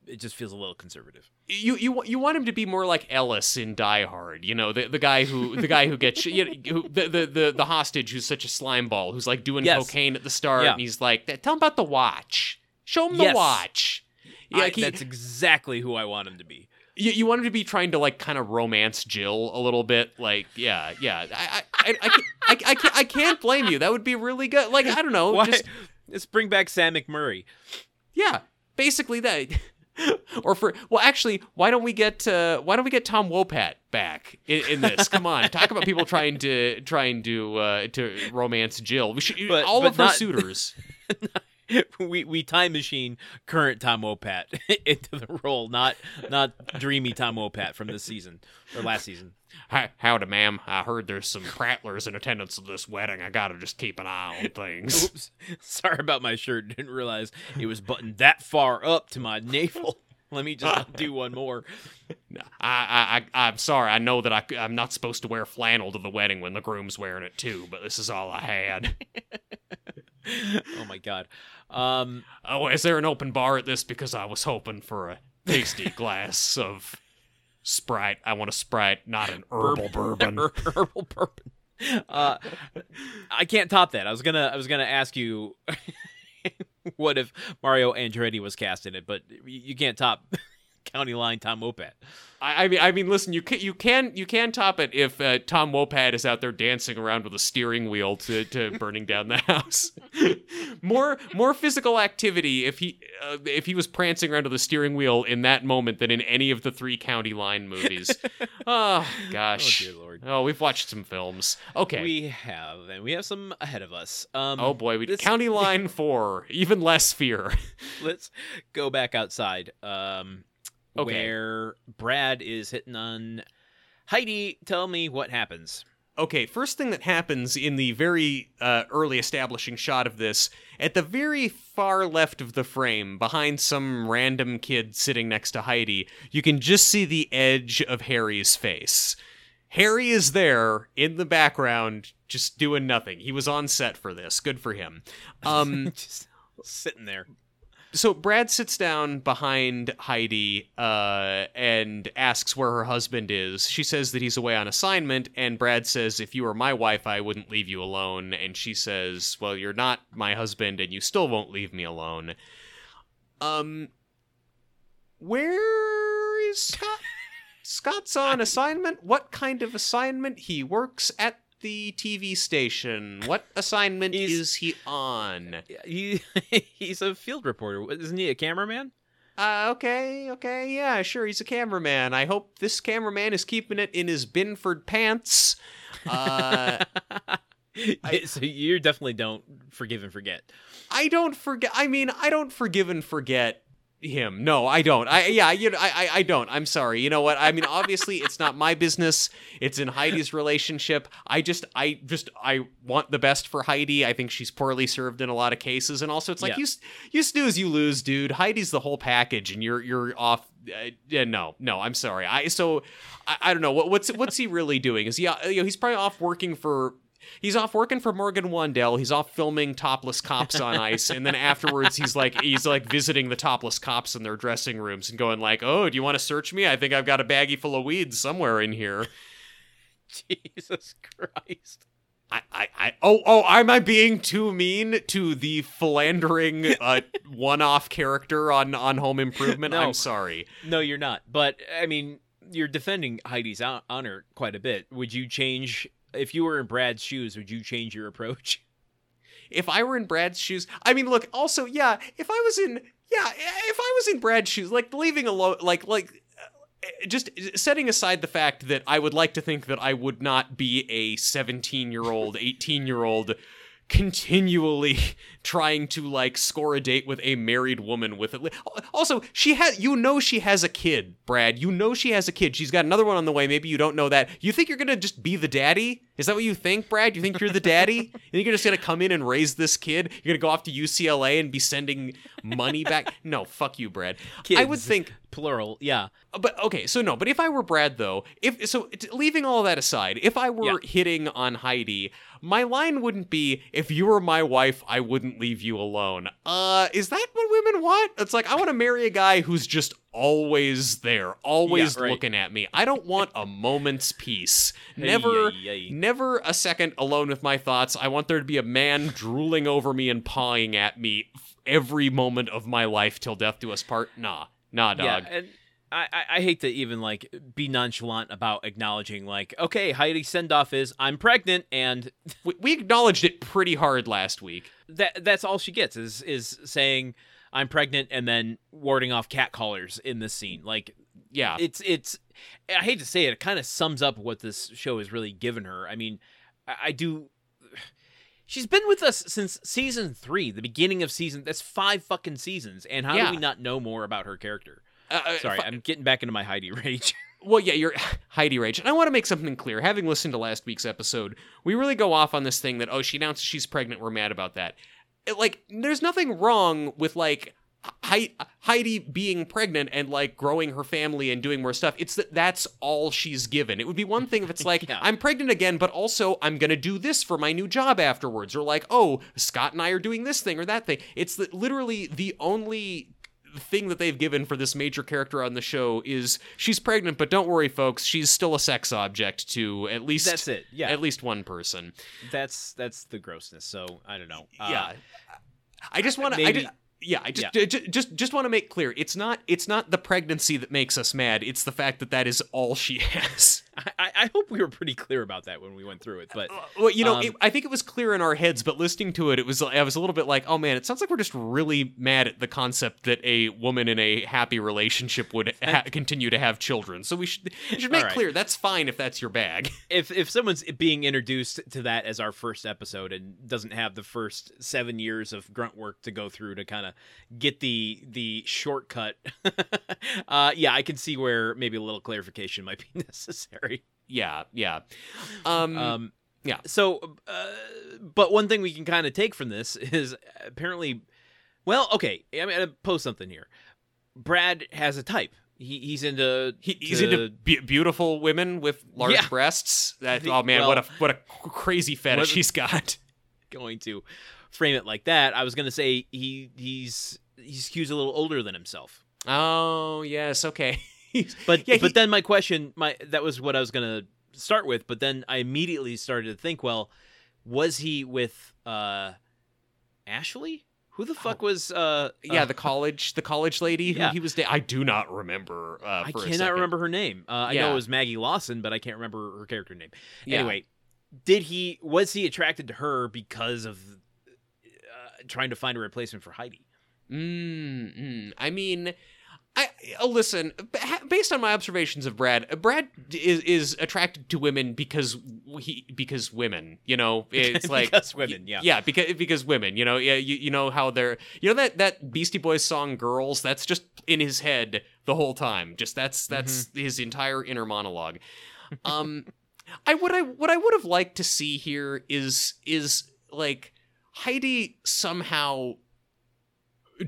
it just feels a little conservative. You you you want him to be more like Ellis in Die Hard, you know, the the guy who the guy who gets you know, who, the, the the the hostage who's such a slime ball who's like doing Yes. cocaine at the start Yeah. and he's like, "Tell him about the watch. Show him the Yes. watch." Yeah, I- like he- that's exactly who I want him to be. you, you want him to be trying to like kind of romance Jill a little bit, like yeah, yeah. I I I, I, can't, I, I, can't, I can't blame you. That would be really good. Like I don't know, Why? just Let's bring back Sam McMurray. Yeah, basically that. or for well, actually, why don't we get uh, why don't we get Tom Wopat back in, in this? Come on, talk about people trying to trying to uh, to romance Jill. We should But- all but of her not- suitors. we we time machine current Tom Wopat into the role, not not dreamy Tom Wopat from this season or last season. Hi, howdy, ma'am. I heard there's some prattlers in attendance at this wedding. I gotta just keep an eye on things. Oops, sorry about my shirt. Didn't realize it was buttoned that far up to my navel. Let me just do one more. I, I, I, I'm sorry. I know that I, I'm not supposed to wear flannel to the wedding when the groom's wearing it too, but this is all I had. oh my god. Um, oh, is there an open bar at this? Because I was hoping for a tasty glass of Sprite. I want a Sprite, not an herbal bourbon. herbal bourbon. Uh, I can't top that. I was gonna, I was gonna ask you, what if Mario Andretti was cast in it? But you can't top County Line Tom Wopat. I, I mean, I mean, listen, you can you can you can top it if uh, Tom Wopat is out there dancing around with a steering wheel to, to burning down the house. more more physical activity if he uh, if he was prancing around with a steering wheel in that moment than in any of the three County Line movies. oh gosh, Oh dear lord. oh we've watched some films. Okay. We have, and we have some ahead of us. Um, Oh boy, we this- County Line Four, even less fear. let's go back outside. Um, Okay. where Brad is hitting on Heidi. Tell me what happens. Okay, first thing that happens in the very uh, early establishing shot of this, at the very far left of the frame, behind some random kid sitting next to Heidi, you can just see the edge of Harry's face. Harry is there in the background, just doing nothing. He was on set for this. Good for him. Um, Just sitting there. So Brad sits down behind Heidi uh, and asks where her husband is. She says that he's away on assignment, and Brad says, "If you were my wife, I wouldn't leave you alone." And she says, "Well, you're not my husband, and you still won't leave me alone." Um, where is Scott? Scott's on assignment. What kind of assignment? He works at the TV station. What assignment is he on? He he's a field reporter, isn't he? A cameraman? Uh, okay, okay, yeah, sure, he's a cameraman. I hope this cameraman is keeping it in his Binford pants. Uh, so you definitely don't forgive and forget. I don't forget. I mean, I don't forgive and forget him. No, I don't. I yeah, you know, I, I I don't. I'm sorry. You know what? I mean, obviously, it's not my business. It's in Heidi's relationship. I just, I just, I want the best for Heidi. I think she's poorly served in a lot of cases, and also, it's like Yeah. you, you snooze, you lose, dude. Heidi's the whole package, and you're, you're off. Uh, yeah, no, no, I'm sorry. I so, I, I don't know what what's what's he really doing? Is he, uh, you know, he's probably off working for He's off working for Morgan Wandell. He's off filming topless cops on ice, and then afterwards he's like he's like visiting the topless cops in their dressing rooms and going like, "Oh, do you want to search me? I think I've got a baggie full of weeds somewhere in here." Jesus Christ. I, I, I oh, oh, am I being too mean to the philandering uh, one-off character on on Home Improvement? No. I'm sorry. No, you're not. But I mean, you're defending Heidi's honor quite a bit. Would you change if you were in Brad's shoes? Would you change your approach? if I were in Brad's shoes, I mean, look, also, yeah, if I was in, yeah, if I was in Brad's shoes, like leaving alone, like, like, uh, just setting aside the fact that I would like to think that I would not be a 17 year old, 18 year old continually trying to like score a date with a married woman with it. Also, she has you know she has a kid, Brad. You know she has a kid. She's got another one on the way. Maybe you don't know that. You think you're going to just be the daddy? Is that what you think, Brad? You think you're the daddy? you think you're just going to come in and raise this kid? You're going to go off to UCLA and be sending money back? No, fuck you, Brad. I would Kids. think Plural, yeah. Uh, but okay, so no, but if I were Brad though, if so t- leaving all that aside, if I were hitting on Heidi, my line wouldn't be if you were my wife, I wouldn't leave you alone. Uh, is that what women want? It's like I want to marry a guy who's just always there, always right. looking at me. I don't want a moment's peace. Never hey. never a second alone with my thoughts. I want there to be a man drooling over me and pawing at me every moment of my life till death do us part. Nah. Nah, dog. Yeah, and I, I, hate to even like be nonchalant about acknowledging like, okay, Heidi's send off is I'm pregnant, and we, we acknowledged it pretty hard last week. that that's all she gets is is saying I'm pregnant and then warding off catcallers in this scene. Like Yeah. it's it's I hate to say it, it kind of sums up what this show has really given her. I mean, I, I do. She's been with us since season three, the beginning of season. That's five fucking seasons. And how Yeah. do we not know more about her character? Uh, uh, Sorry, fi- I'm getting back into my Heidi rage. Well, yeah, you're Heidi Rage. And I want to make something clear. Having listened to last week's episode, we really go off on this thing that, oh, she announces she's pregnant. We're mad about that. It, like, there's nothing wrong with, like, Hei- Heidi being pregnant and, like, growing her family and doing more stuff. It's that that's all she's given. It would be one thing if it's like, Yeah. I'm pregnant again, but also I'm going to do this for my new job afterwards. Or, like, oh, Scott and I are doing this thing or that thing. It's the, literally the only thing that they've given for this major character on the show is she's pregnant, but don't worry, folks, she's still a sex object to at least That's it. Yeah, at least one person. that's that's the grossness. So I don't know. Uh, yeah, I just want to. I just, yeah, I just j- j- just just want to make clear it's not it's not the pregnancy that makes us mad. It's the fact that that is all she has. I, I hope we were pretty clear about that when we went through it. But Well, you know, Um, it, I think it was clear in our heads, but listening to it, it was I was a little bit like, oh man, it sounds like we're just really mad at the concept that a woman in a happy relationship would ha- continue to have children. So we should we should make right. clear that's fine if that's your bag. if if someone's being introduced to that as our first episode and doesn't have the first seven years of grunt work to go through to kind of get the the shortcut, uh, yeah, I can see where maybe a little clarification might be necessary. Yeah, yeah. Um, Um, yeah. So, uh, but one thing we can kind of take from this is apparently, well, okay. I'm gonna post something here. Brad has a type. He, he's into he, he's to- into be- beautiful women with large Yeah. breasts. That oh man, well- what a what a crazy fetish he's got. going to frame it like that. I was gonna say he he's he's a little older than himself. Oh yes, okay. But Yeah, but he- then my question, my that was what I was gonna start with. But then I immediately started to think, well, was he with uh Ashley? Who the fuck was uh yeah, uh, the college, the college lady who Yeah. he was. Da- I do not remember. Uh, I for cannot remember her name. Uh, I Yeah. know it was Maggie Lawson, but I can't remember her character name. Yeah. Anyway, did he was he attracted to her because of uh, trying to find a replacement for Heidi? Mm, mm. I mean, I uh, listen. Based on my observations of Brad, uh, Brad is is attracted to women because he because women. You know, it's like Because women, yeah. yeah, because because women. You know, yeah, you, you know how they're you know that that Beastie Boys song "Girls." That's just in his head the whole time. Just that's that's his entire inner monologue. Um, I what I what I would have liked to see here is is like Heidi somehow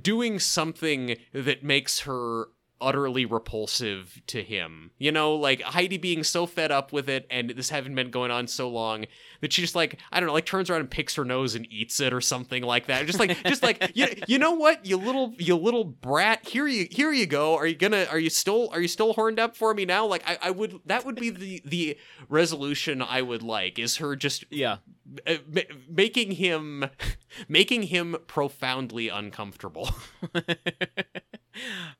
doing something that makes her utterly repulsive to him. You know, like Heidi being so fed up with it and this having been going on so long that she just like I don't know, like turns around and picks her nose and eats it or something like that. Just like just like you, you know what, you little you little brat, here you here you go. Are you gonna are you still are you still horned up for me now? Like I, I would that would be the the resolution I would like is her just Yeah. Uh, ma- making him making him profoundly uncomfortable.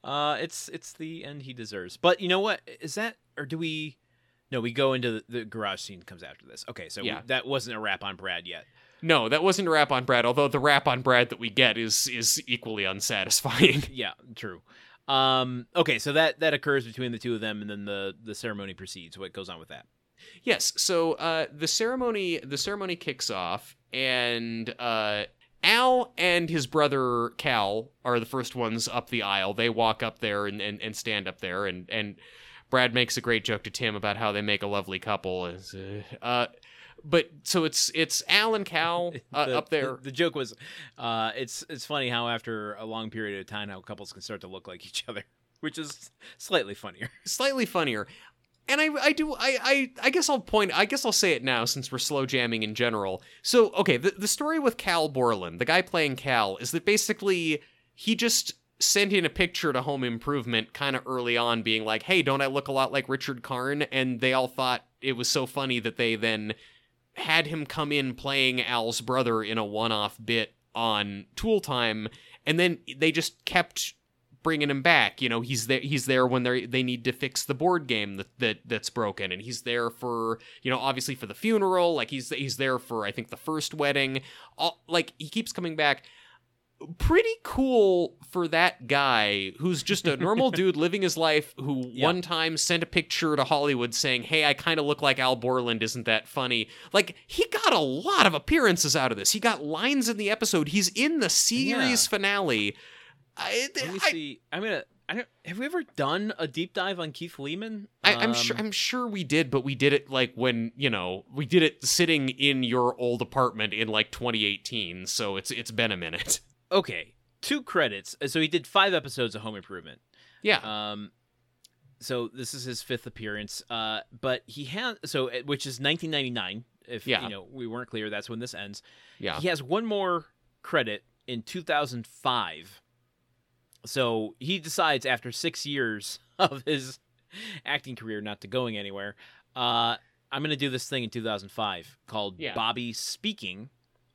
uh, it's it's the end he deserves. But you know what? Is that or do we? No, we go into the, the garage scene comes after this. Okay, so we- Yeah. that wasn't a rap on Brad yet. no, that wasn't a rap on Brad. Although the rap on Brad that we get is is equally unsatisfying. Yeah, true. Um, okay, so that that occurs between the two of them, and then the the ceremony proceeds. What goes on with that? Yes. So uh, the ceremony the ceremony kicks off, and uh, Al and his brother Cal are the first ones up the aisle. They walk up there and, and, and stand up there, and and Brad makes a great joke to Tim about how they make a lovely couple. Uh, uh, but so it's it's Al and Cal uh, The- up there. The, the joke was, uh, it's it's funny how after a long period of time, how couples can start to look like each other, which is slightly funnier. slightly funnier. And I, I do, I, I, I guess I'll point, I guess I'll say it now since we're slow jamming in general. So, okay, the, the story with Cal Borland, the guy playing Cal, is that basically he just sent in a picture to Home Improvement kind of early on, being like, hey, don't I look a lot like Richard Karn? And they all thought it was so funny that they then had him come in playing Al's brother in a one off bit on Tool Time. And then they just kept bringing him back. You know, he's there. He's there when they they need to fix the board game that, that that's broken, and he's there for you know obviously for the funeral. Like he's he's there for I think the first wedding. All, like he keeps coming back. pretty cool for that guy who's just a normal dude living his life who Yeah. one time sent a picture to Hollywood saying, "Hey, I kind of look like Al Borland, isn't that funny?" Like he got a lot of appearances out of this. He got lines in the episode. He's in the series finale. I, Let me I, see. I'm gonna. I don't. Have we ever done a deep dive on Keith Lehman? I, I'm sure. Um, I'm sure we did, but we did it like when you know we did it sitting in your old apartment in like 2018. So it's it's been a minute. Okay, two credits. Uh, So he did five episodes of Home Improvement. Yeah. Um, so this is his fifth appearance. Uh, but he has so uh, which is 1999. If Yeah. you know we weren't clear, that's when this ends. Yeah. He has one more credit in 2005. So he decides after six years of his acting career not to going anywhere. Uh, I'm gonna do this thing in 2005 called Yeah. Bobby Speaking.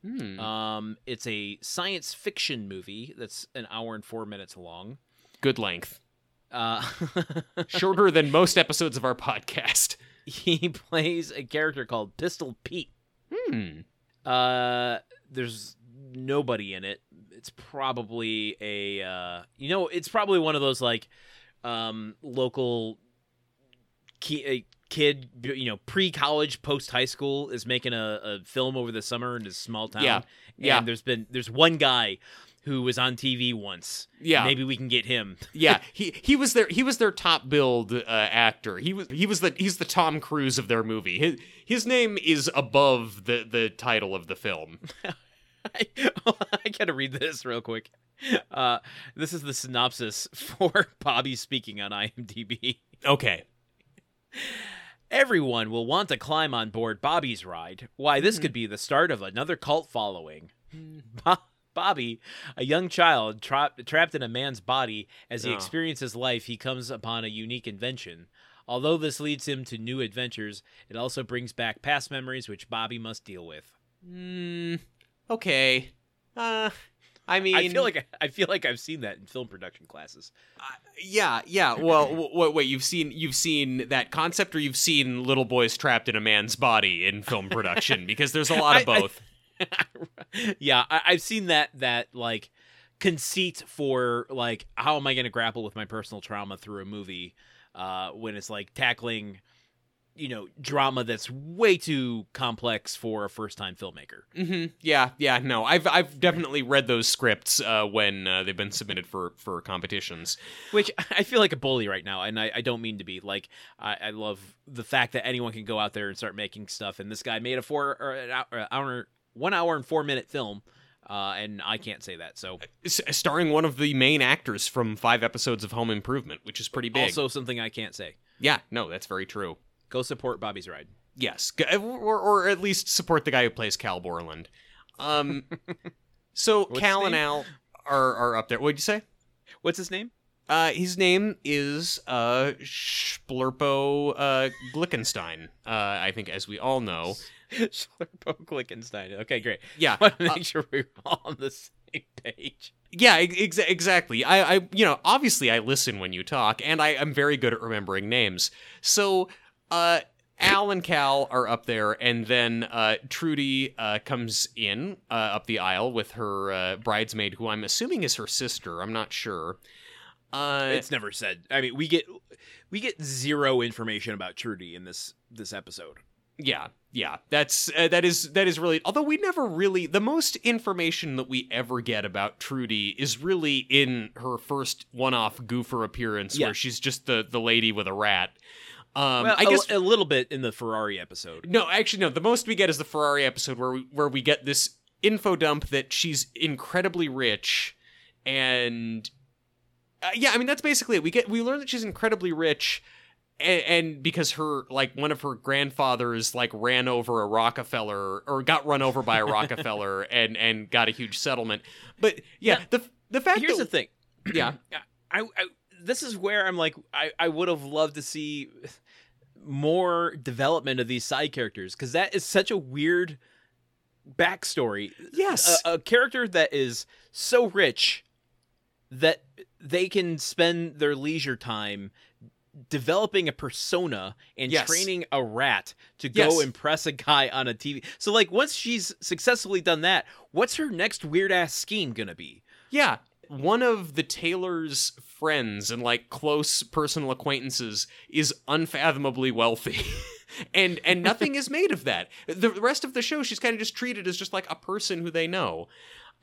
Hmm. Um, it's a science fiction movie that's an hour and four minutes long. Good length. Uh, Shorter than most episodes of our podcast. he plays a character called Pistol Pete. Hmm. Uh, there's nobody in it. It's probably a uh, you know, it's probably one of those like um local ki- kid, you know, pre-college, post-high school is making a, a film over the summer in his small town. Yeah. And Yeah. there's been there's one guy who was on TV once. Yeah. Maybe we can get him. yeah. He he was their he was their top billed uh, actor. He was he was the he's the Tom Cruise of their movie. His his name is above the the title of the film. I, I gotta read this real quick. Uh, this is the synopsis for Bobby speaking on IMDb. Okay. Everyone will want to climb on board Bobby's ride. Why, this could be the start of another cult following. Bo- Bobby, a young child tra- trapped in a man's body, as he Oh. experiences life, he comes upon a unique invention. Although this leads him to new adventures, it also brings back past memories which Bobby must deal with. Hmm. Okay. Uh. I mean, I feel like I feel like I've seen that in film production classes. yeah, yeah. Well, w- w- wait. You've seen you've seen that concept, or you've seen little boys trapped in a man's body in film production? Because there's a lot of I- I- both. yeah, I, I've seen that that like conceit for like how am I going to grapple with my personal trauma through a movie uh, when it's like tackling you know drama that's way too complex for a first time filmmaker. hmm Yeah, yeah. No, I've I've definitely read those scripts uh, when uh, they've been submitted for for competitions. Which I feel like a bully right now, and I, I don't mean to be. Like I, I love the fact that anyone can go out there and start making stuff, and this guy made a four or an hour, hour one hour and four minute film. Uh, and I can't say that. So, S- starring one of the main actors from five episodes of Home Improvement, which is pretty big. also something I can't say. yeah, no, that's very true. Go support Bobby's Ride. Yes, or, or at least support the guy who plays Cal Borland. Um, so What's Cal and? Al are are up there. What'd you say? What's his name? Uh, his name is uh Splurpo uh Glickenstein. Uh, I think, as we all know. Schlurpo Glickenstein. Okay, great. Yeah, I want to uh, make sure we're all on the same page. Yeah, ex- exactly. I, I, you know, obviously I listen when you talk, and I am very good at remembering names. So, uh, Al and Cal are up there, and then uh, Trudy uh, comes in uh, up the aisle with her uh, bridesmaid, who I'm assuming is her sister. I'm not sure. Uh, it's never said. I mean, we get we get zero information about Trudy in this this episode. Yeah, yeah. That's uh, that is that is really. Although we never really the most information that we ever get about Trudy is really in her first one-off goofer appearance, Yeah. where she's just the the lady with a rat. Um, well, I guess a, little bit in the Ferrari episode. no, actually no. The most we get is the Ferrari episode where we where we get this info dump that she's incredibly rich, and uh, yeah, I mean that's basically it. We get we learn that she's incredibly rich, and, and because her like one of her grandfathers like ran over a Rockefeller or got run over by a Rockefeller and and got a huge settlement. But yeah, Now, the the fact Here's the thing. yeah I, I this is where I'm like I, I would have loved to see more development of these side characters because that is such a weird backstory. yes A, a character that is so rich that they can spend their leisure time developing a persona and Yes. training a rat to go Yes. impress a guy on a TV. So like once she's successfully done that, what's her next weird ass scheme gonna be? Yeah. One of the Taylor's friends and like close personal acquaintances is unfathomably wealthy. and and nothing is made of that. The rest of the show she's kind of just treated as just like a person who they know.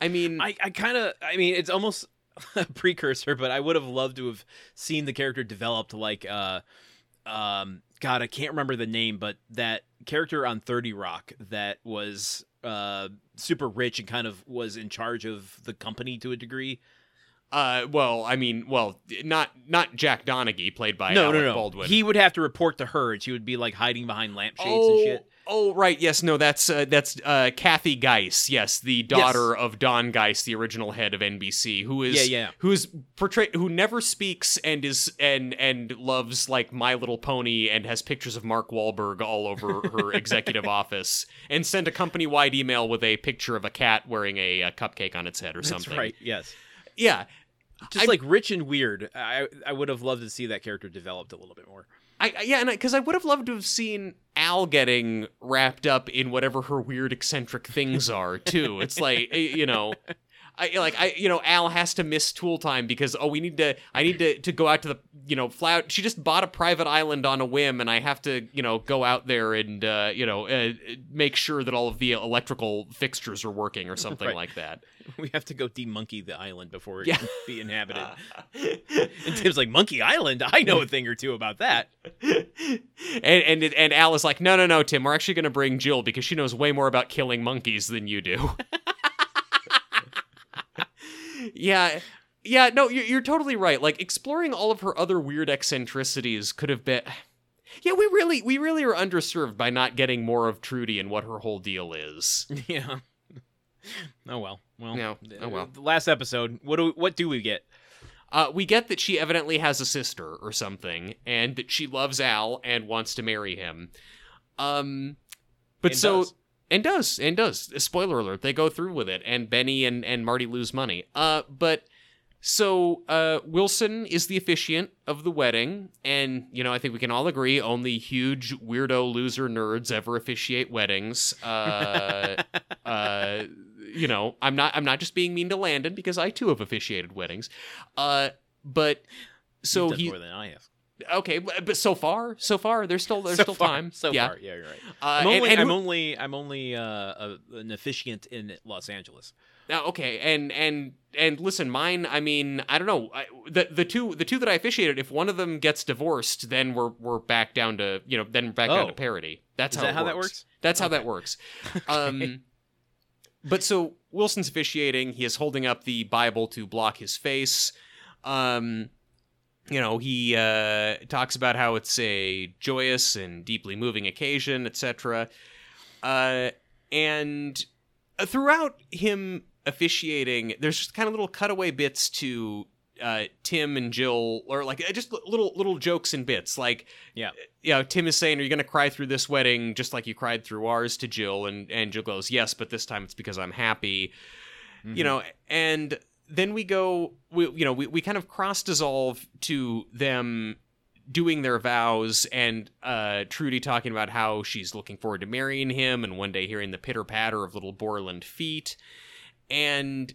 I mean I, I kind of, I mean, it's almost a precursor, but I would have loved to have seen the character developed like, uh, um, God, I can't remember the name, but that character on 30 Rock that was, uh, super rich and kind of was in charge of the company to a degree. Uh well, I mean, well, not not Jack Donaghy played by no, Alec no, no. Baldwin. He would have to report to her, and she would be like hiding behind lampshades oh, and shit. Oh, right. Yes, no, that's uh, that's uh, Kathy Geiss. Yes, the daughter of Don Geiss, the original head of NBC, who is Yeah, yeah. who is portrayed who never speaks and is and and loves like My Little Pony and has pictures of Mark Wahlberg all over her executive office and sent a company wide email with a picture of a cat wearing a, a cupcake on its head or something. That's right. Yes. Yeah. Just I- like rich and weird. I I would have loved to see that character developed a little bit more. I I- yeah, and because I, would have loved to have seen Al getting wrapped up in whatever her weird eccentric things are too. It's like eh, you know, I like I you know Al has to miss tool time because oh we need to I need to to go out to the you know fly out. She just bought a private island on a whim, and I have to you know go out there and uh, you know uh, make sure that all of the electrical fixtures are working or something Right. like that. We have to go demonkey the island before it Yeah. can be inhabited. And Tim's like, Monkey Island? I know a thing or two about that. and and and Al is like, no, no, no, Tim, we're actually going to bring Jill because she knows way more about killing monkeys than you do. Yeah, yeah, no, you're, you're totally right. Like exploring all of her other weird eccentricities could have been. Yeah, we really we really are underserved by not getting more of Trudy and what her whole deal is. Yeah. Oh well. Well. No, oh well. The last episode. What do we, what do we get? Uh, we get that she evidently has a sister or something, and that she loves Al and wants to marry him. Um, but so does. And does and does. Spoiler alert: they go through with it, and Benny and and Marty lose money. Uh, but so uh, Wilson is the officiant of the wedding, and you know I think we can all agree only huge weirdo loser nerds ever officiate weddings. Uh, uh, you know, I'm not I'm not just being mean to Landon because I too have officiated weddings. Uh, but so he more than I have. Okay, but but so far, so far there's still there's so still far, time. So yeah. far, yeah, you're right. Uh, I'm only, and I'm who- only, I'm only uh, a, an officiant in Los Angeles. Now, okay, and and and listen, mine. I mean, I don't know. I, the the two the two that I officiated. If one of them gets divorced, then we're we're back down to you know then we're back down Oh. to parity. That's Is how that it how that works. works? That's how that works. Um, but so Wilson's officiating. He is holding up the Bible to block his face. Um, you know, he uh, talks about how it's a joyous and deeply moving occasion, etc. Uh, and throughout him officiating, there's just kind of little cutaway bits to uh, Tim and Jill, or like uh, just little little jokes and bits, like Yeah. you know, Tim is saying, "Are you going to cry through this wedding just like you cried through ours?" to Jill, and and Jill goes, "Yes, but this time it's because I'm happy." Mm-hmm. You know, and then we go, we you know, we we kind of cross dissolve to them doing their vows and uh Trudy talking about how she's looking forward to marrying him and one day hearing the pitter patter of little Borland feet. And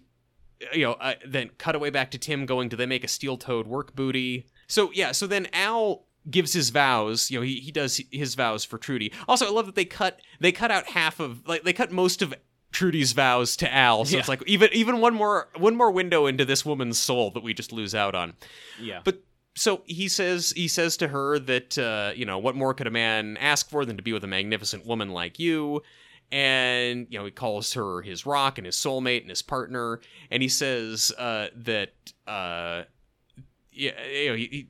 you know uh, then cut away back to Tim going do they make a steel toed work booty. So yeah so then Al gives his vows you know he, he does his vows for Trudy. Also I love that they cut they cut out half of like they cut most of Trudy's vows to Al so it's like even even one more one more window into this woman's soul that we just lose out on Yeah. but so he says he says to her that uh, you know what more could a man ask for than to be with a magnificent woman like you and you know he calls her his rock and his soulmate and his partner and he says uh, that uh, yeah you know, he, he,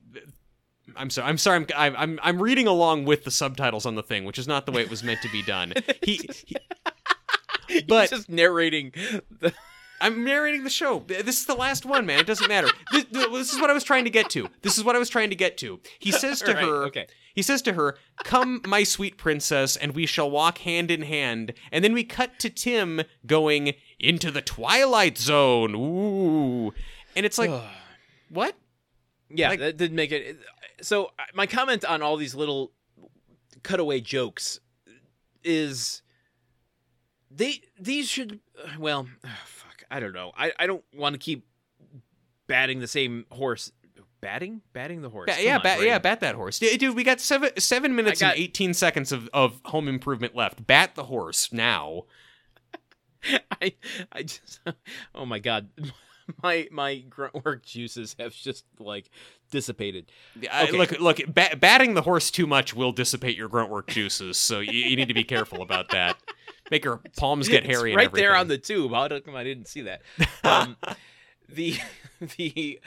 I'm sorry. I'm sorry. I'm, I'm I'm reading along with the subtitles on the thing, which is not the way it was meant to be done. He, he He's but- just narrating. The, I'm narrating the show. This is the last one, man. It doesn't matter. This, this is what I was trying to get to. This is what I was trying to get to. He says to Right, her, okay. he says to her, "Come, my sweet princess, and we shall walk hand in hand." And then we cut to Tim going into the twilight zone. Ooh, and it's like, what? yeah, like- that didn't make it. So uh, my comment on all these little cutaway jokes is they these should well fuck I don't know I I don't want to keep batting the same horse. Batting, batting the horse. Ba- yeah, on, bat, yeah, bat that horse, dude. We got seven seven minutes got- and eighteen seconds of, of home improvement left. Bat the horse now. I, I just, oh my god, my my grunt work juices have just like dissipated. I- Okay. look, look, ba- batting the horse too much will dissipate your grunt work juices, so you, you need to be careful about that. Make your palms get hairy. Right there on the tube. How come I didn't see that? Um, the the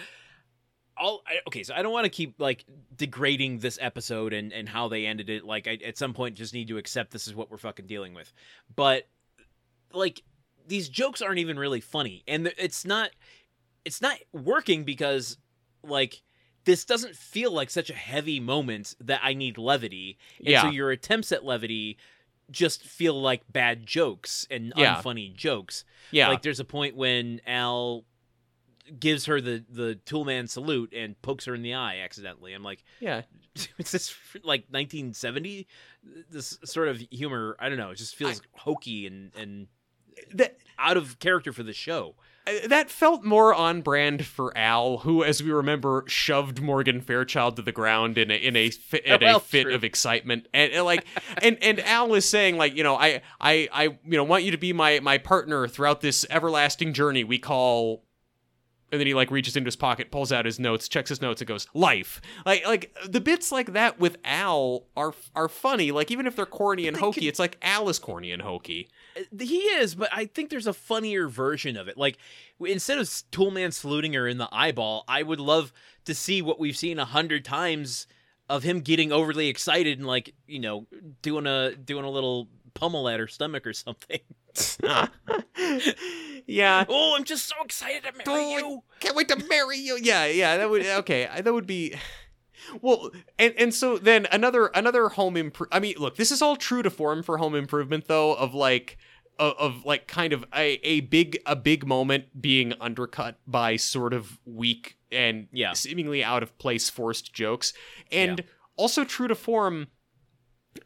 all I, okay. So I don't want to keep like degrading this episode and and how they ended it. Like I, at some point, just need to accept this is what we're fucking dealing with. But like these jokes aren't even really funny, and it's not it's not working because like. This doesn't feel like such a heavy moment that I need levity. And so your attempts at levity just feel like bad jokes and Yeah. unfunny jokes. yeah, Like there's a point when Al gives her the the toolman salute and pokes her in the eye accidentally. I'm like, yeah. it's this like 1970? This sort of humor, I don't know, it just feels hokey and and That out of character for the show. Uh, that felt more on brand for Al, who, as we remember, shoved Morgan Fairchild to the ground in a in a fi- in Well, a fit true. of excitement, and, and like, and and Al is saying like, you know, I I I you know want you to be my my partner throughout this everlasting journey we call. And then he like reaches into his pocket, pulls out his notes, checks his notes, and goes life. Like like the bits like that with Al are are funny. Like even if they're corny and hokey, could- it's like Al is corny and hokey. Uh, He is, but I think there's a funnier version of it. Like instead of Toolman saluting her in the eyeball, I would love to see what we've seen a hundred times of him getting overly excited and like you know doing a doing a little pummel at her stomach or something. yeah, oh, I'm just so excited to marry Oh, you. can't wait to marry you. Yeah, yeah, that would okay. That would be well, and and so then another another home improve. I mean, look, this is all true to form for home improvement, though. Of like. Of, of like kind of a, a big a big moment being undercut by sort of weak and Yeah. seemingly out of place forced jokes and also true to form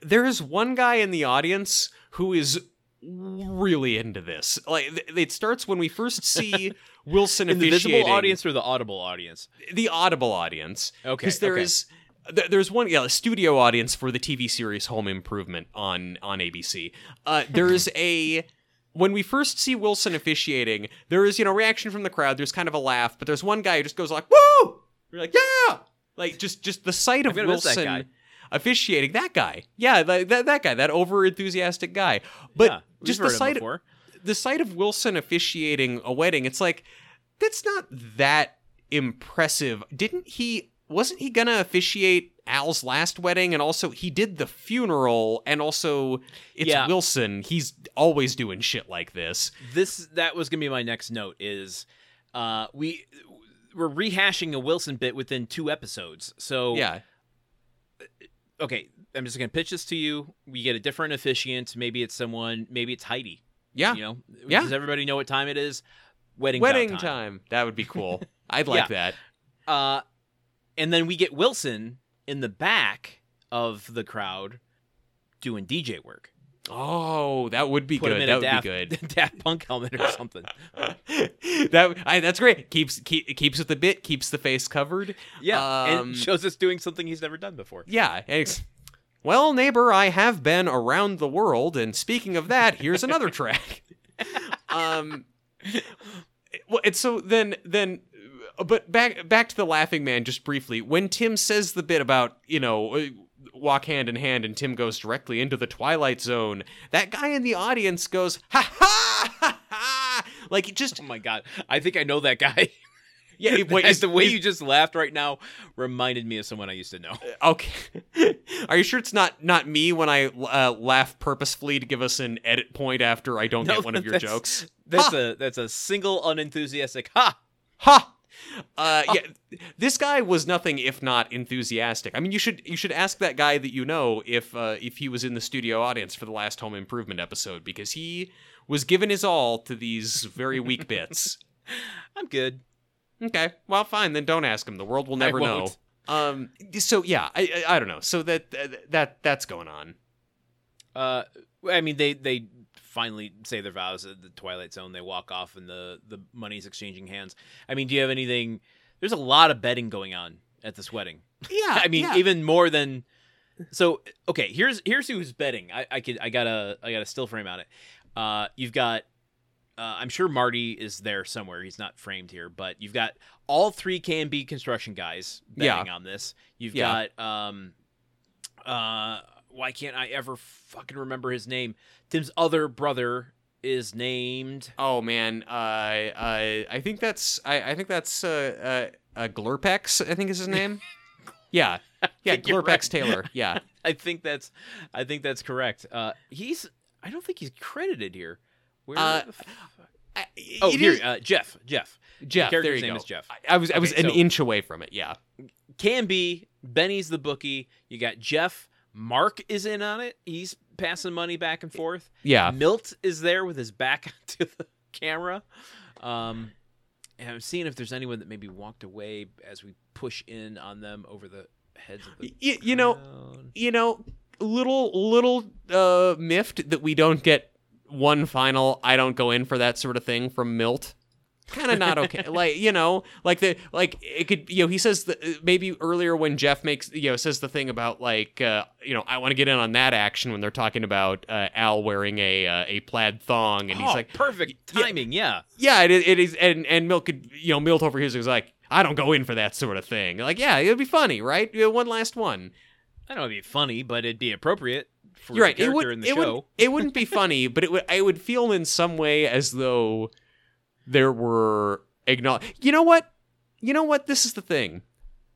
there is one guy in the audience who is really into this like th- it starts when we first see wilson In the visible audience or the audible audience? the audible audience Okay, because there okay. is there's one yeah a studio audience for the tv series home improvement on on abc uh there is a when we first see wilson officiating there is you know reaction from the crowd there's kind of a laugh but there's one guy who just goes like woo you're like yeah like just just the sight of I'm gonna miss that wilson officiating that guy yeah that, that, that guy that over enthusiastic guy but yeah, just the sight before. the sight of Wilson officiating a wedding, it's like that's not that impressive. Didn't he? Wasn't he gonna officiate Al's last wedding? And also, he did the funeral. And also, it's Yeah. Wilson. He's always doing shit like this. this that was gonna be my next note is uh we we're rehashing a wilson bit within two episodes so Yeah, okay i'm just gonna pitch this to you we get a different officiant maybe it's someone maybe it's heidi yeah. you know Yeah. does everybody know what time it is wedding wedding vow time. That would be cool. I'd like that. uh and then we get wilson in the back of the crowd doing dj work Oh, that would be put good. That would daft, be good. daft punk helmet or something that I, that's great. Keeps keep, keeps with the bit. Keeps the face covered. yeah Um, and shows us doing something he's never done before Yeah. Well, neighbor, I have been around the world, and speaking of that, here's another track. um, well, and so then then, but back back to the Laughing Man just briefly. When Tim says the bit about you know. uh, Walk hand in hand, and Tim goes directly into the Twilight Zone. That guy in the audience goes, ha ha ha ha! Like, it just, oh my god i think i know that guy yeah, wait, As the way you just laughed right now reminded me of someone I used to know. Okay. Are you sure it's not not me when I uh, laugh purposefully to give us an edit point after I don't No, get one of your jokes? That's Ha! a that's a single unenthusiastic ha. Ha. Uh, yeah, this guy was nothing if not enthusiastic. I mean, you should you should ask that guy that you know if uh, if he was in the studio audience for the last Home Improvement episode because he was given his all to these very weak bits. I'm good. Okay, well, fine then. Don't ask him. The world will never know. Um. So yeah, I, I I don't know. So that that that's going on. Uh, I mean they they finally say their vows at the Twilight Zone. They walk off, and the the money's exchanging hands. I mean, do you have anything? There's a lot of betting going on at this wedding. Yeah, I mean, yeah. even more than. So okay, here's here's who's betting. I, I could I got a I got a still frame on it. Uh, you've got. Uh, I'm sure Marty is there somewhere. He's not framed here, but you've got all three KMB construction guys betting on this. You've Yeah. got um, uh, why can't I ever fucking remember his name? Tim's other brother is named. Oh man, uh, uh, I think that's I, I think that's uh, uh, uh, Glurpex. I think is his name. yeah, yeah, Glurpex right. Taylor. Yeah, I think that's I think that's correct. Uh, he's I don't think he's credited here. Where Uh, the f- I- oh, here, is- uh, Jeff. Jeff. Jeff. There character's you name go. is Jeff. I, I was I was an so- inch away from it. Yeah. Can be Benny's the bookie. You got Jeff. Mark is in on it. He's passing money back and forth. Yeah. Milt is there with his back to the camera. Um, and I'm seeing if there's anyone that maybe walked away as we push in on them over the heads of the. You know, you know, little little uh miffed that we don't get one final I don't go in for that sort of thing from Milt. Kind of not okay. like, you know, like the like it could you know, he says that maybe earlier when Jeff makes you know says the thing about like uh you know, I want to get in on that action when they're talking about uh, Al wearing a uh, a plaid thong and he's Oh, like perfect timing. Yeah. yeah, it, it is, and and Milt could, you know, Milt over here was like, I don't go in for that sort of thing. Like, yeah, it'd be funny, right? Yeah, One last one. I don't know it'd be funny, but it'd be appropriate for You're right. the It would, in the it show. would, it wouldn't be funny, but it would, I would feel in some way as though there were acknowledge. You know what? You know what? This is the thing.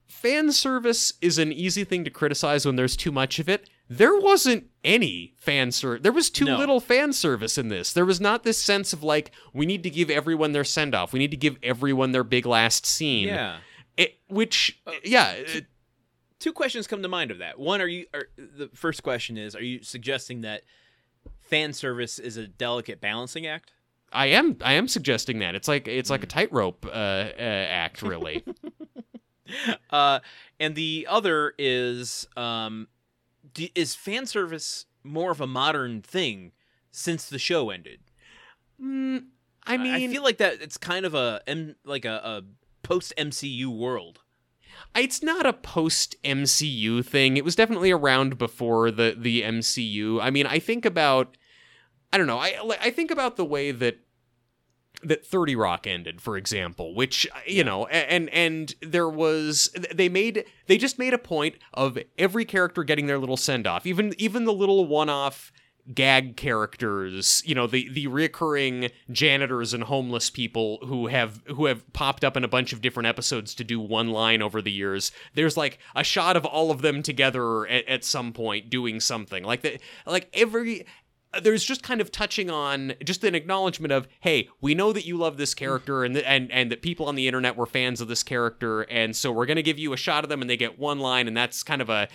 Fan service is an easy thing to criticize when there's too much of it. There wasn't any fan service. There was too No. little fan service in this. There was not this sense of like we need to give everyone their send off. We need to give everyone their big last scene. yeah. It, which Uh, yeah, it- Two questions come to mind of that. One, are you? Are, the first question is: Are you suggesting that fan service is a delicate balancing act? I am I am suggesting that it's like it's like Hmm. a tightrope uh, uh, act, really. Uh, and the other is: um, d- Is fan service more of a modern thing since the show ended? mm, I mean, I feel like that it's kind of a M, like a, a post MCU world. it's not a post MCU thing. It was definitely around before the the MCU. I mean, I think about I don't know. I I think about the way that that 30 Rock ended, for example, which uh, you know, and and there was they made they just made a point of every character getting their little send off, even even the little one off gag characters, you know, the the reoccurring janitors and homeless people who have who have popped up in a bunch of different episodes to do one line over the years. There's like a shot of all of them together at, at some point doing something like that. Like every there's just kind of touching on just an acknowledgement of hey we know that you love this character and and and that people on the internet were fans of this character and so we're going to give you a shot of them and they get one line and that's kind of a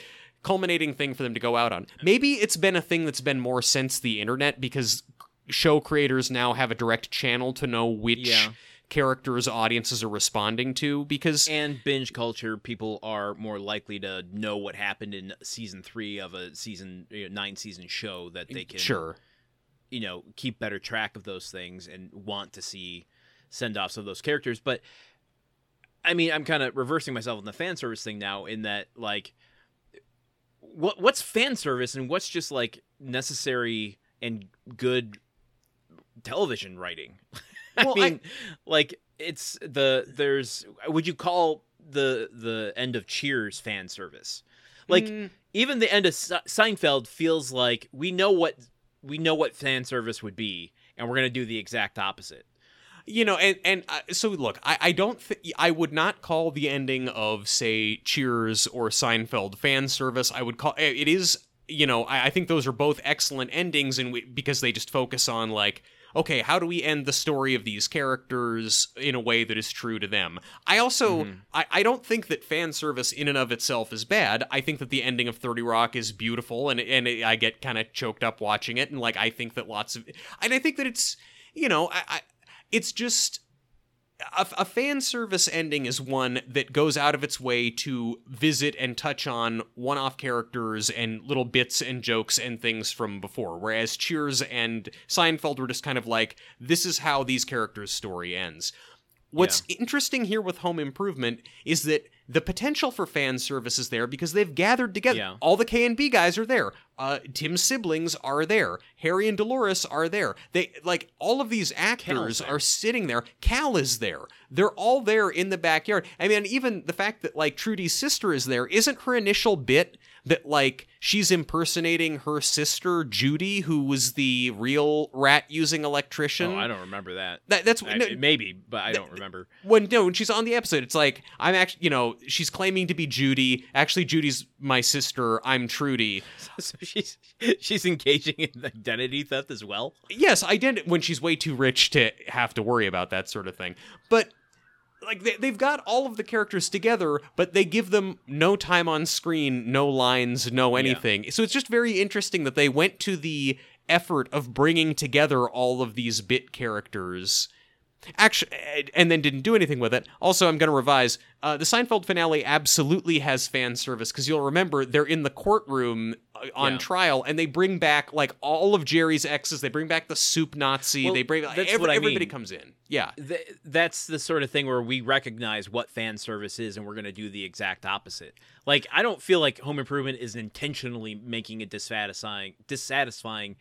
culminating thing for them to go out on maybe it's been a thing that's been more since the internet because show creators now have a direct channel to know which Yeah. Characters audiences are responding to because And binge culture, people are more likely to know what happened in season three of a season you know, nine season show that they can sure. you know keep better track of those things and want to see send offs of those characters. But i mean i'm kind of reversing myself on the fan service thing now in that like what what's fan service and what's just like necessary and good television writing Well, i I- mean like it's the there's would you call the the end of cheers fan service? Like Mm, even the end of Se- Seinfeld feels like we know what we know what fan service would be, and we're gonna do the exact opposite. you know and and uh, so look i i don't th- i would not call the ending of say cheers or seinfeld fan service. I would call it is you know i, I think those are both excellent endings and we, because they just focus on like okay how do we end the story of these characters in a way that is true to them i also Mhm. I, I don't think that fan service in and of itself is bad i think that the ending of 30 rock is beautiful and and i get kind of choked up watching it and like i think that lots of and i think that it's you know i, I it's just a, a fan service ending is one that goes out of its way to visit and touch on one-off characters and little bits and jokes and things from before whereas cheers and seinfeld were just kind of like this is how these characters story ends. What's interesting here with home improvement is that the potential for fan service is there because they've gathered together. Yeah. all the k and b guys are there. Uh, tim's siblings are there. Harry and dolores are there. They like all of these actors are sitting there. Cal is there. They're all there in the backyard. I mean even the fact that like trudy's sister is there isn't her initial bit that like she's impersonating her sister judy who was the real rat using electrician Oh, I don't remember that. that, that's I- no, maybe, but I don't remember. when no when she's on the episode it's like i'm actually you know she's claiming to be judy actually judy's my sister i'm trudy so she's she's engaging in identity theft as well. yes i did when she's way too rich to have to worry about that sort of thing but like they, they've got all of the characters together but they give them no time on screen no lines no anything. So it's just very interesting that they went to the effort of bringing together all of these bit characters actually and then didn't do anything with it also i'm going to revise uh, the seinfeld finale absolutely has fan service because you'll remember they're in the courtroom uh, on Yeah. trial and they bring back like all of jerry's exes they bring back the soup nazi Well, they bring that's every, everybody mean. comes in yeah Th- that's the sort of thing where we recognize what fan service is and we're going to do the exact opposite. Like I don't feel like Home Improvement is intentionally making a dissatisfying dissatisfying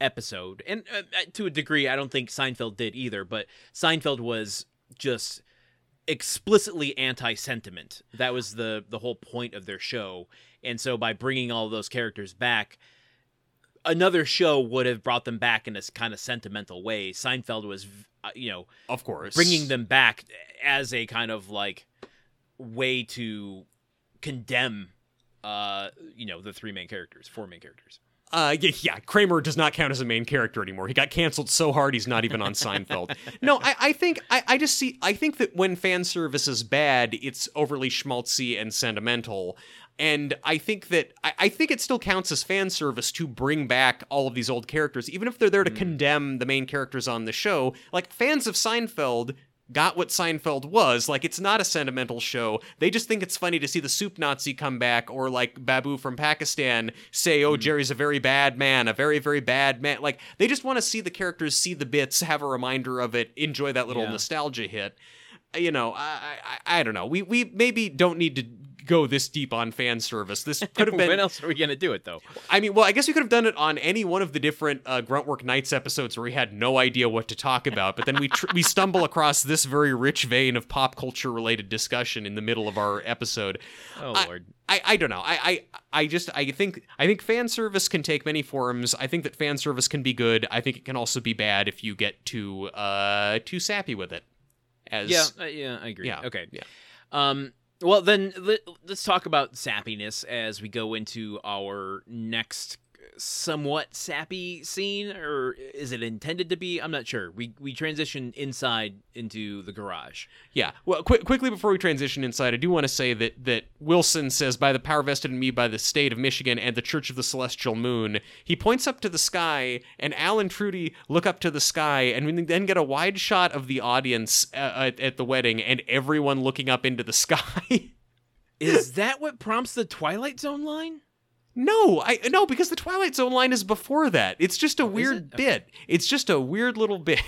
episode. And uh, uh, to a degree I don't think Seinfeld did either, but Seinfeld was just explicitly anti-sentiment. That was the the whole point of their show. And so by bringing all those characters back another show would have brought them back in a kind of sentimental way. Seinfeld was uh, you know of course bringing them back as a kind of like way to condemn uh you know the three main characters four main characters Uh, yeah, yeah, Kramer does not count as a main character anymore. He got canceled so hard he's not even on Seinfeld. No, I, I think I, I just see I think that when fan service is bad, it's overly schmaltzy and sentimental. And I think that I, I think it still counts as fan service to bring back all of these old characters, even if they're there to condemn the main characters on the show. Like fans of Seinfeld got what Seinfeld was. Like, it's not a sentimental show. They just think it's funny to see the soup Nazi come back, or like Babu from Pakistan say, oh, hmm. Jerry's a very bad man, a very, very bad man. Like, they just want to see the characters, see the bits, have a reminder of it, enjoy that little Yeah. nostalgia hit. You know, I, I, I don't know. We, we maybe don't need to go this deep on fan service. This could have been when else are we gonna do it though I mean, well, I guess we could have done it on any one of the different uh, Grunt Work Nights episodes where we had no idea what to talk about, but then we tr- we stumble across this very rich vein of pop culture related discussion in the middle of our episode. oh I- lord I, I don't know. I, I I just I think I think fan service can take many forms. I think that fan service can be good. I think it can also be bad if you get too uh too sappy with it. As yeah uh, yeah i agree Yeah, okay yeah. um well then let, let's talk about sappiness as we go into our next somewhat sappy scene or is it intended to be i'm not sure we we transition inside into the garage Yeah. Well, quick, quickly before we transition inside, I do want to say that that Wilson says, "By the power vested in me by the state of Michigan and the Church of the Celestial Moon." He points up to the sky, and Al and Trudy look up to the sky, and we then get a wide shot of the audience uh, at, at the wedding, and everyone looking up into the sky. is that what prompts the twilight zone line no, I no because the Twilight Zone line is before that. It's just a oh, weird it? Okay. bit. It's just a weird little bit.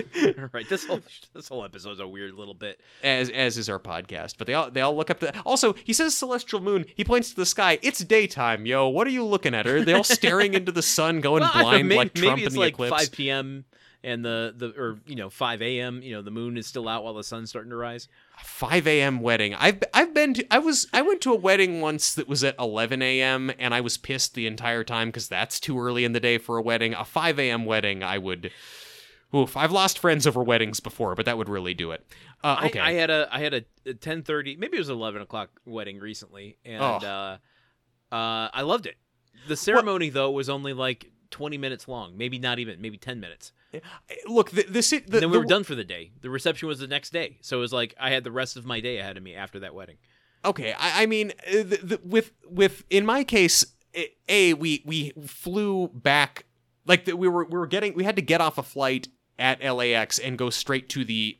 right this whole this whole episode's a weird little bit as as is our podcast. But they all they all look up to. Also, he says celestial moon. He points to the sky. It's daytime, yo. What are you looking at? Are they all staring into the sun, going Well, don't know, blind maybe, like Trump maybe it's in the like eclipse? 5 p.m. and the the or you know 5 a.m. You know the moon is still out while the sun's starting to rise. 5 a.m. wedding. I've I've been to. I was I went to a wedding once that was at 11 a.m. and I was pissed the entire time because that's too early in the day for a wedding. A 5 a.m. wedding, I would. Oof, I've lost friends over weddings before, but that would really do it. Uh, I- okay. I, had a I had a, a 10:30 maybe it was 11 o'clock wedding recently and Oh. uh, uh, I loved it. The ceremony though was only like 20 minutes long, maybe not even maybe 10 minutes. Look, the, the, the, then we were done for the day. The reception was the next day, so it was like I had the rest of my day ahead of me after that wedding. Okay, I, I mean, uh, the, the, with with in my case, a- a we we flew back like the, we were we were getting we had to get off a flight at LAX and go straight to the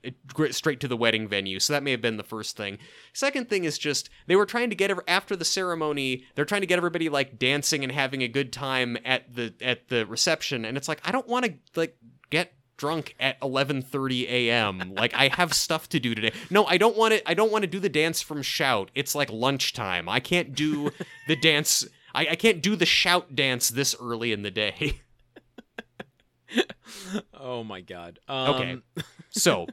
straight to the wedding venue. So that may have been the first thing. Second thing is just they were trying to get after the ceremony. They're trying to get everybody like dancing and having a good time at the at the reception, and it's like I don't want to like get drunk at 11:30 a.m. like I have stuff to do today. No, I don't want to I don't want to do the dance from shout. It's like lunchtime. I can't do the dance I, I can't do the shout dance this early in the day. oh my god. Um, okay. So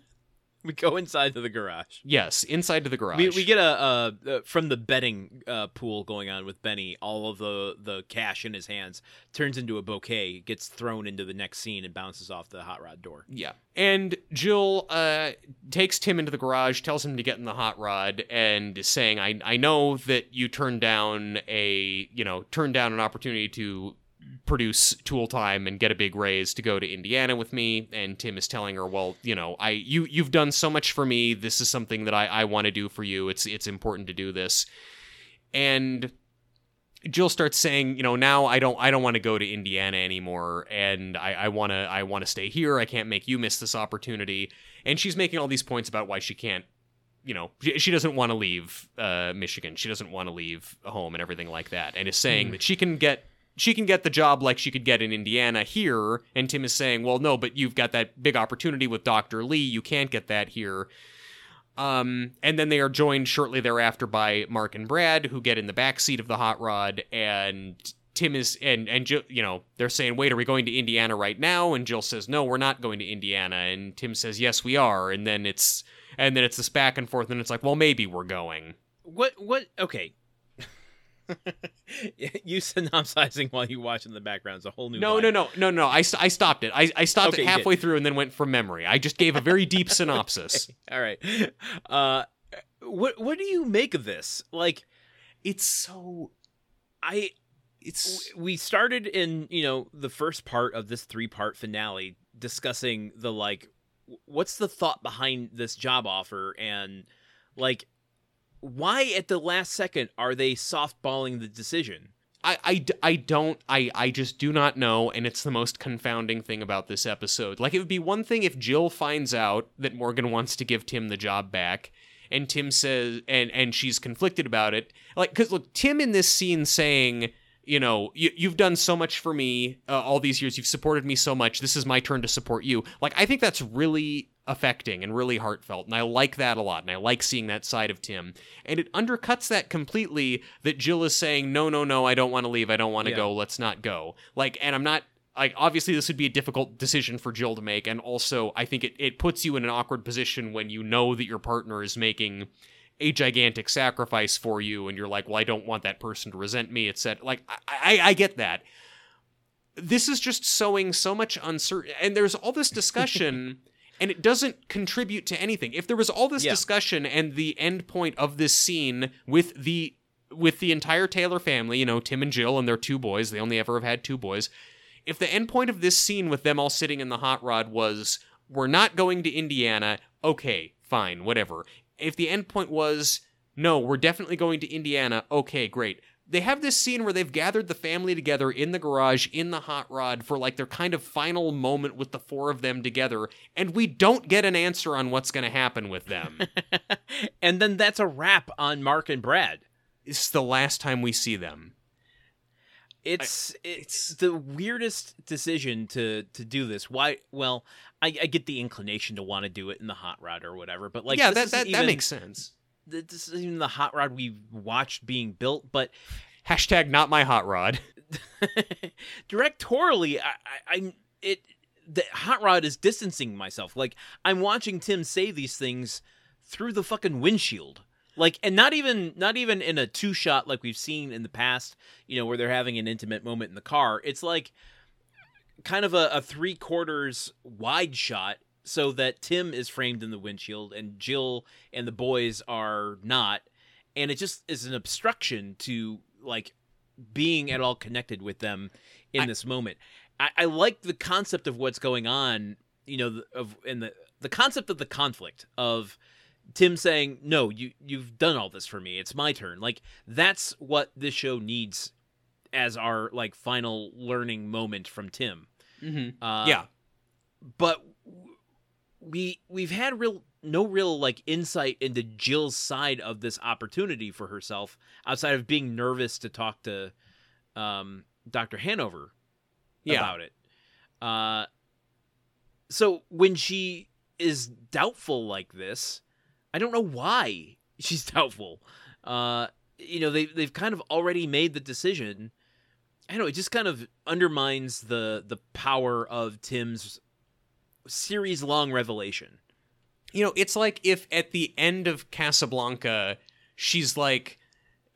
we go inside to the garage. Yes, inside to the garage. We, we get a, a, from the betting uh, pool going on with Benny. All of the the cash in his hands turns into a bouquet, gets thrown into the next scene, and bounces off the hot rod door. Yeah, and Jill uh, takes Tim into the garage, tells him to get in the hot rod, and is saying, "I I know that you turned down a you know turned down an opportunity to produce tool time and get a big raise to go to Indiana with me and Tim is telling her well you know I you you've done so much for me. This is something that I I want to do for you. It's it's important to do this. And Jill starts saying you know now I don't I don't want to go to Indiana anymore and I I want to I want to stay here. I can't make you miss this opportunity. And she's making all these points about why she can't you know she doesn't want to leave uh, Michigan. She doesn't want to leave home and everything like that and is saying mm. that she can get she can get the job like she could get in Indiana here. And Tim is saying, well, no, but you've got that big opportunity with Dr. Lee. You can't get that here. Um, and then they are joined shortly thereafter by Mark and Brad, who get in the back seat of the hot rod, and Tim is and and Jill, you know they're saying, "Wait, are we going to Indiana right now?" And Jill says, "No, we're not going to Indiana." And Tim says, "Yes, we are." And then it's and then it's this back and forth, and it's like, "Well, maybe we're going." What? What? Okay, you synopsizing while you watch in the background is a whole new. No, no, no, no, no. I, I stopped it. I, I stopped okay, it halfway through and then went from memory. I just gave a very deep synopsis. okay. All right. Uh, what what do you make of this? Like, it's so. I. It's we started in you know the first part of this three part finale discussing the like what's the thought behind this job offer and like why at the last second are they softballing the decision? I, I, I don't I, I just do not know and it's the most confounding thing about this episode. Like it would be one thing if jill finds out that morgan wants to give tim the job back and tim says and and she's conflicted about it. Like because look tim in this scene saying you know you, you've done so much for me uh, all these years. You've supported me so much. This is my turn to support you. Like i think that's really affecting and really heartfelt. And I like that a lot. And I like seeing that side of Tim. And it undercuts that completely that Jill is saying, no, no, no, I don't want to leave. I don't want to yeah. go. Let's not go. Like, and I'm not. Like obviously this would be a difficult decision for Jill to make, and also I think it, it puts you in an awkward position when you know that your partner is making a gigantic sacrifice for you, and you're like, well, I don't want that person to resent me. It's said like I, I, I get that. This is just sowing so much uncertainty, and there's all this discussion and it doesn't contribute to anything. If there was all this yeah. discussion and the end point of this scene with the with the entire Taylor family, you know, Tim and Jill and their two boys, they only ever have had two boys. If the end point of this scene with them all sitting in the hot rod was we're not going to Indiana, okay, fine, whatever. If the end point was no, we're definitely going to Indiana, okay, great they have this scene where they've gathered the family together in the garage in the hot rod for like their kind of final moment with the four of them together and we don't get an answer on what's going to happen with them. And then that's a wrap on mark and brad. It's the last time we see them. It's I, it's the weirdest decision to to do this. Why well I, I get the inclination to want to do it in the hot rod or whatever but like yeah that that, even, that makes sense this isn't even the hot rod we watched being built, but hashtag not my hot rod. Directorially, I, I, it. The hot rod is distancing myself. Like I'm watching Tim say these things through the fucking windshield. Like, and not even not even in a two shot like we've seen in the past. You know, where they're having an intimate moment in the car. It's like kind of a, a three quarters wide shot so that Tim is framed in the windshield and Jill and the boys are not. And it just is an obstruction to like being at all connected with them in I, this moment. I, I, like the concept of what's going on, you know, of in the the concept of the conflict of Tim saying, "No, you you've done all this for me. It's my turn." Like that's what this show needs as our like final learning moment from Tim. Mm-hmm. Uh, yeah, but we we've had real no real like insight into Jill's side of this opportunity for herself outside of being nervous to talk to um, Dr. Hanover Yeah. about it. Uh, so when she is doubtful like this, I don't know why she's doubtful. Uh, you know, they they've kind of already made the decision. I don't know, it just kind of undermines the the power of Tim's series long revelation. you know, it's like if at the end of Casablanca, she's like,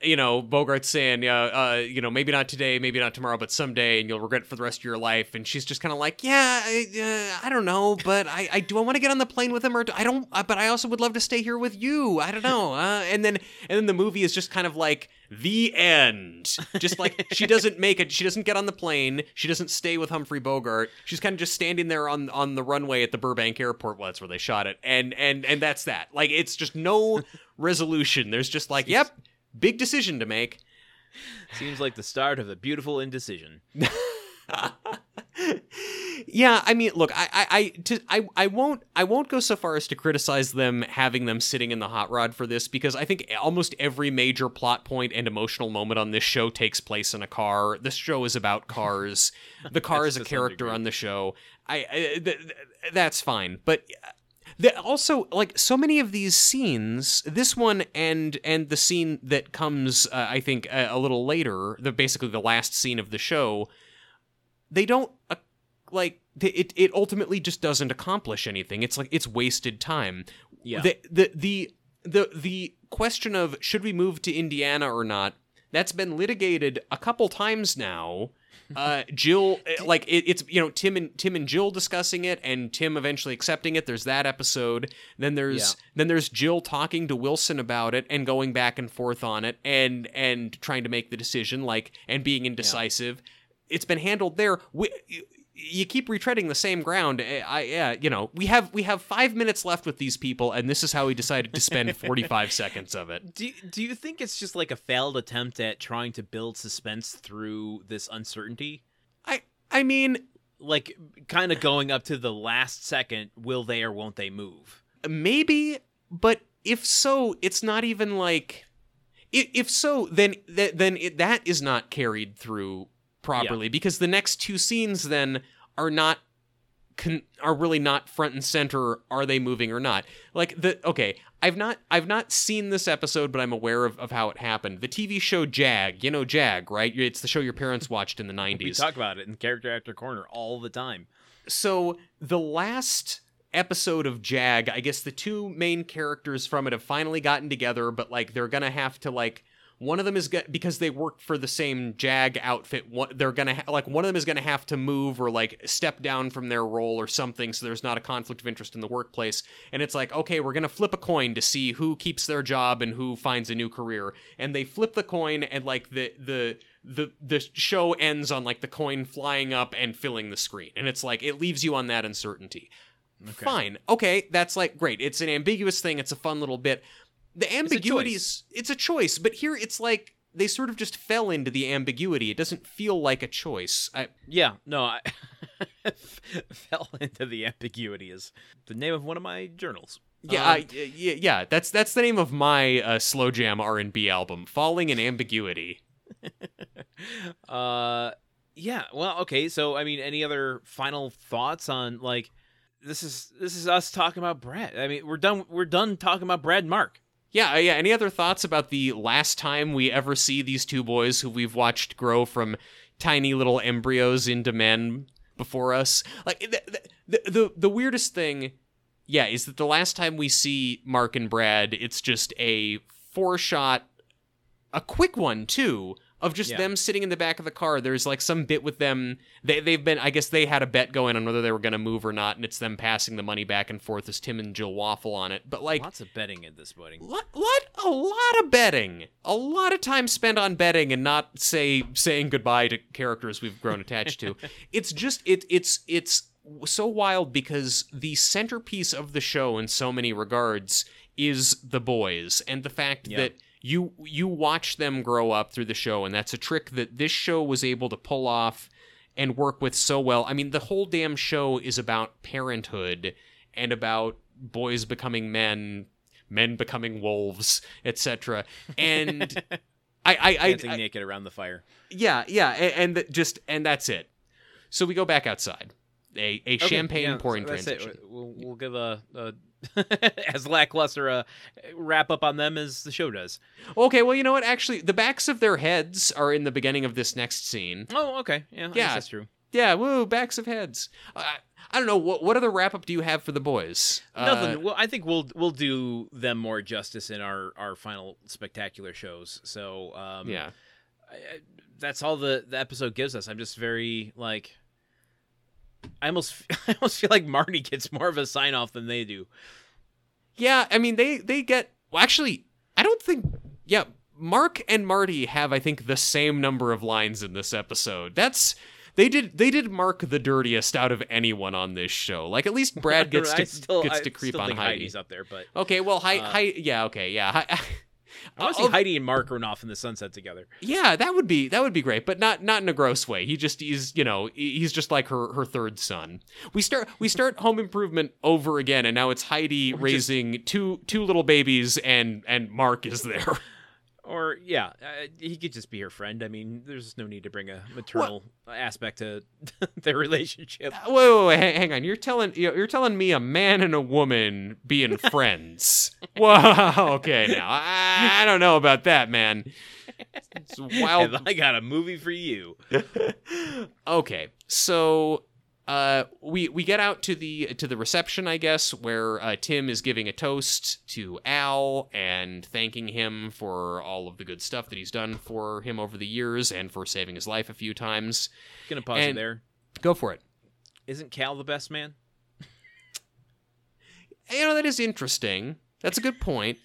you know, Bogart's saying, uh, uh, you know, maybe not today, maybe not tomorrow, but someday, and you'll regret it for the rest of your life. And she's just kind of like, yeah, I, uh, I don't know, but I, I do I want to get on the plane with him, or do, I don't, uh, but I also would love to stay here with you. I don't know. Uh, and then, and then the movie is just kind of like the end. Just like she doesn't make it, she doesn't get on the plane, she doesn't stay with Humphrey Bogart. She's kind of just standing there on on the runway at the Burbank Airport. Well, that's where they shot it, and and and that's that. Like it's just no resolution. There's just like, yep, big decision to make. Seems like the start of a beautiful indecision. yeah, I mean, look, I, I, I, to, I, I won't, I won't go so far as to criticize them having them sitting in the hot rod for this because I think almost every major plot point and emotional moment on this show takes place in a car. This show is about cars. The car is a character on the show. I, I th- th- that's fine, but. uh, The, also, like so many of these scenes, this one and and the scene that comes, uh, I think, a, a little later, the basically the last scene of the show, they don't uh, like it it ultimately just doesn't accomplish anything. It's like it's wasted time. Yeah. the the the the, the question of should we move to indiana or not that's been litigated a couple times now. Uh jill uh, like it, it's you know tim and tim and jill discussing it and tim eventually accepting it. There's that episode. Then there's then there's jill talking to wilson about it and going back and forth on it and and trying to make the decision like and being indecisive it's been handled there. We, you, you keep retreading the same ground. I, I, yeah, you know, we have we have five minutes left with these people, and this is how we decided to spend forty five seconds of it. Do do you think it's just like a failed attempt at trying to build suspense through this uncertainty? I, I mean, Like kind of going up to the last second, will they or won't they move? maybe, but if so, it's not even like. If so, then then it, that is not carried through properly because the next two scenes then are not con- are really not front and center are they moving or not? Like the okay i've not i've not seen this episode but i'm aware of, of how it happened. The tv show jag you know jag right? It's the show your parents watched in the 90s We talk about it in character actor corner all the time. so the last episode of Jag, I guess the two main characters from it have finally gotten together, but like they're gonna have to like one of them is go- because they work for the same Jag outfit. One, they're gonna ha- like one of them is gonna have to move or like step down from their role or something, so there's not a conflict of interest in the workplace. And it's like, okay, we're gonna flip a coin to see who keeps their job and who finds a new career. And they flip the coin, and like the the the the show ends on like the coin flying up and filling the screen and it's like it leaves you on that uncertainty fine okay that's like great it's an ambiguous thing it's a fun little bit the ambiguity is it's a choice but here it's like they sort of just fell into the ambiguity. It doesn't feel like a choice. I, Yeah, no, I fell into the ambiguity is the name of one of my journals. yeah, Um, I, yeah yeah that's that's the name of my uh, slow jam r&b album falling in ambiguity. Uh yeah well okay so i mean any other final thoughts on like this is this is us talking about brad. I mean we're done we're done talking about brad and mark Yeah, uh, yeah. Any other thoughts about the last time we ever see these two boys who we've watched grow from tiny little embryos into men before us? Like the the the, the weirdest thing, yeah, is that the last time we see Mark and Brad, it's just a four shot, a quick one too. Of just Yeah. them sitting in the back of the car. There's like some bit with them. They they've been. I guess they had a bet going on whether they were going to move or not, and it's them passing the money back and forth as Tim and Jill waffle on it. But like, lots of betting in this wedding lot, lot, a lot of betting, a lot of time spent on betting and not say saying goodbye to characters we've grown attached to. It's just it, it's it's so wild because the centerpiece of the show in so many regards is the boys and the fact Yeah. that you you watch them grow up through the show and that's a trick that this show was able to pull off and work with so well. I mean, the whole damn show is about parenthood and about boys becoming men, men becoming wolves, etc. And I, I, I, Dancing I naked around the fire. yeah, yeah, and, and just and that's it. So we go back outside. A a Okay, champagne yeah, pouring so transition. We'll, we'll give a, a as lackluster a wrap up on them as the show does. Okay, well, you know what? Actually, the backs of their heads are in the beginning of this next scene. Oh, okay. Yeah, I guess Yeah. that's true. Yeah, woo, backs of heads. Uh, I don't know what what other wrap up do you have for the boys? Nothing. Uh, well, I think we'll we'll do them more justice in our our final spectacular shows. So um, yeah. I, I, that's all the the episode gives us. I'm just very like. I almost I almost feel like Marty gets more of a sign off than they do. Yeah, I mean they they get well actually I don't think yeah, Mark and Marty have I think the same number of lines in this episode. That's they did they did Mark the dirtiest out of anyone on this show. Like at least Brad gets to still, gets I to creep on think Heidi. Heidi's up there, but Okay, well, Hi, Uh, Hi, yeah, okay, yeah, Hi, I want to see Heidi and Mark run off in the sunset together. yeah, that would be that would be great, but not not in a gross way. He just he's you know he's just like her her third son. We start we start Home Improvement over again, and now it's Heidi raising two two little babies, and and Mark is there. Or yeah, uh, he could just be her friend. I mean, there's no need to bring a maternal aspect to their relationship. wait, wait, wait, hang- hang on. You're telling you're you're telling me a man and a woman being friends? Whoa, okay, now I, I don't know about that, man. It's wild. I got a movie for you. okay, so uh, we we get out to the to the reception, I guess, where uh, Tim is giving a toast to Al and thanking him for all of the good stuff that he's done for him over the years and for saving his life a few times. Gonna pause you And- there. Go for it. Isn't Cal the best man? You know that is interesting. That's a good point.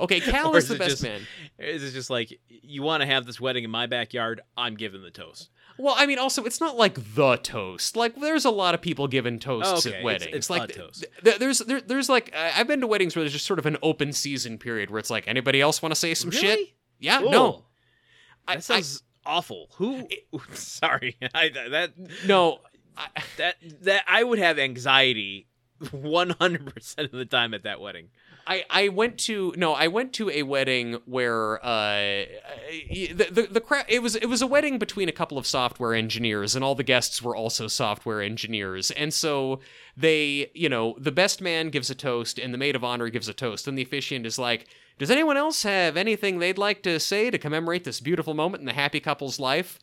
Okay, Cal is is the best just- man. Is it just like you want to have this wedding in my backyard? I'm giving the toast. Well, I mean, also, it's not like the toast. Like, there's a lot of people giving toasts Oh, okay. at It's- weddings. it's like, a th- toast. th- there's there, there's like I- I've been to weddings where there's just sort of an open season period where it's like anybody else want to say some shit? Really? Yeah, Cool. no, that I- I- sounds awful. Who? Sorry, I, that no. I, that that I would have anxiety 100 percent of the time at that wedding. I, I went to no I went to a wedding where uh the the, the crowd it was it was a wedding between a couple of software engineers and all the guests were also software engineers. And so they you know the best man gives a toast and the maid of honor gives a toast and the officiant is like does anyone else have anything they'd like to say to commemorate this beautiful moment in the happy couple's life?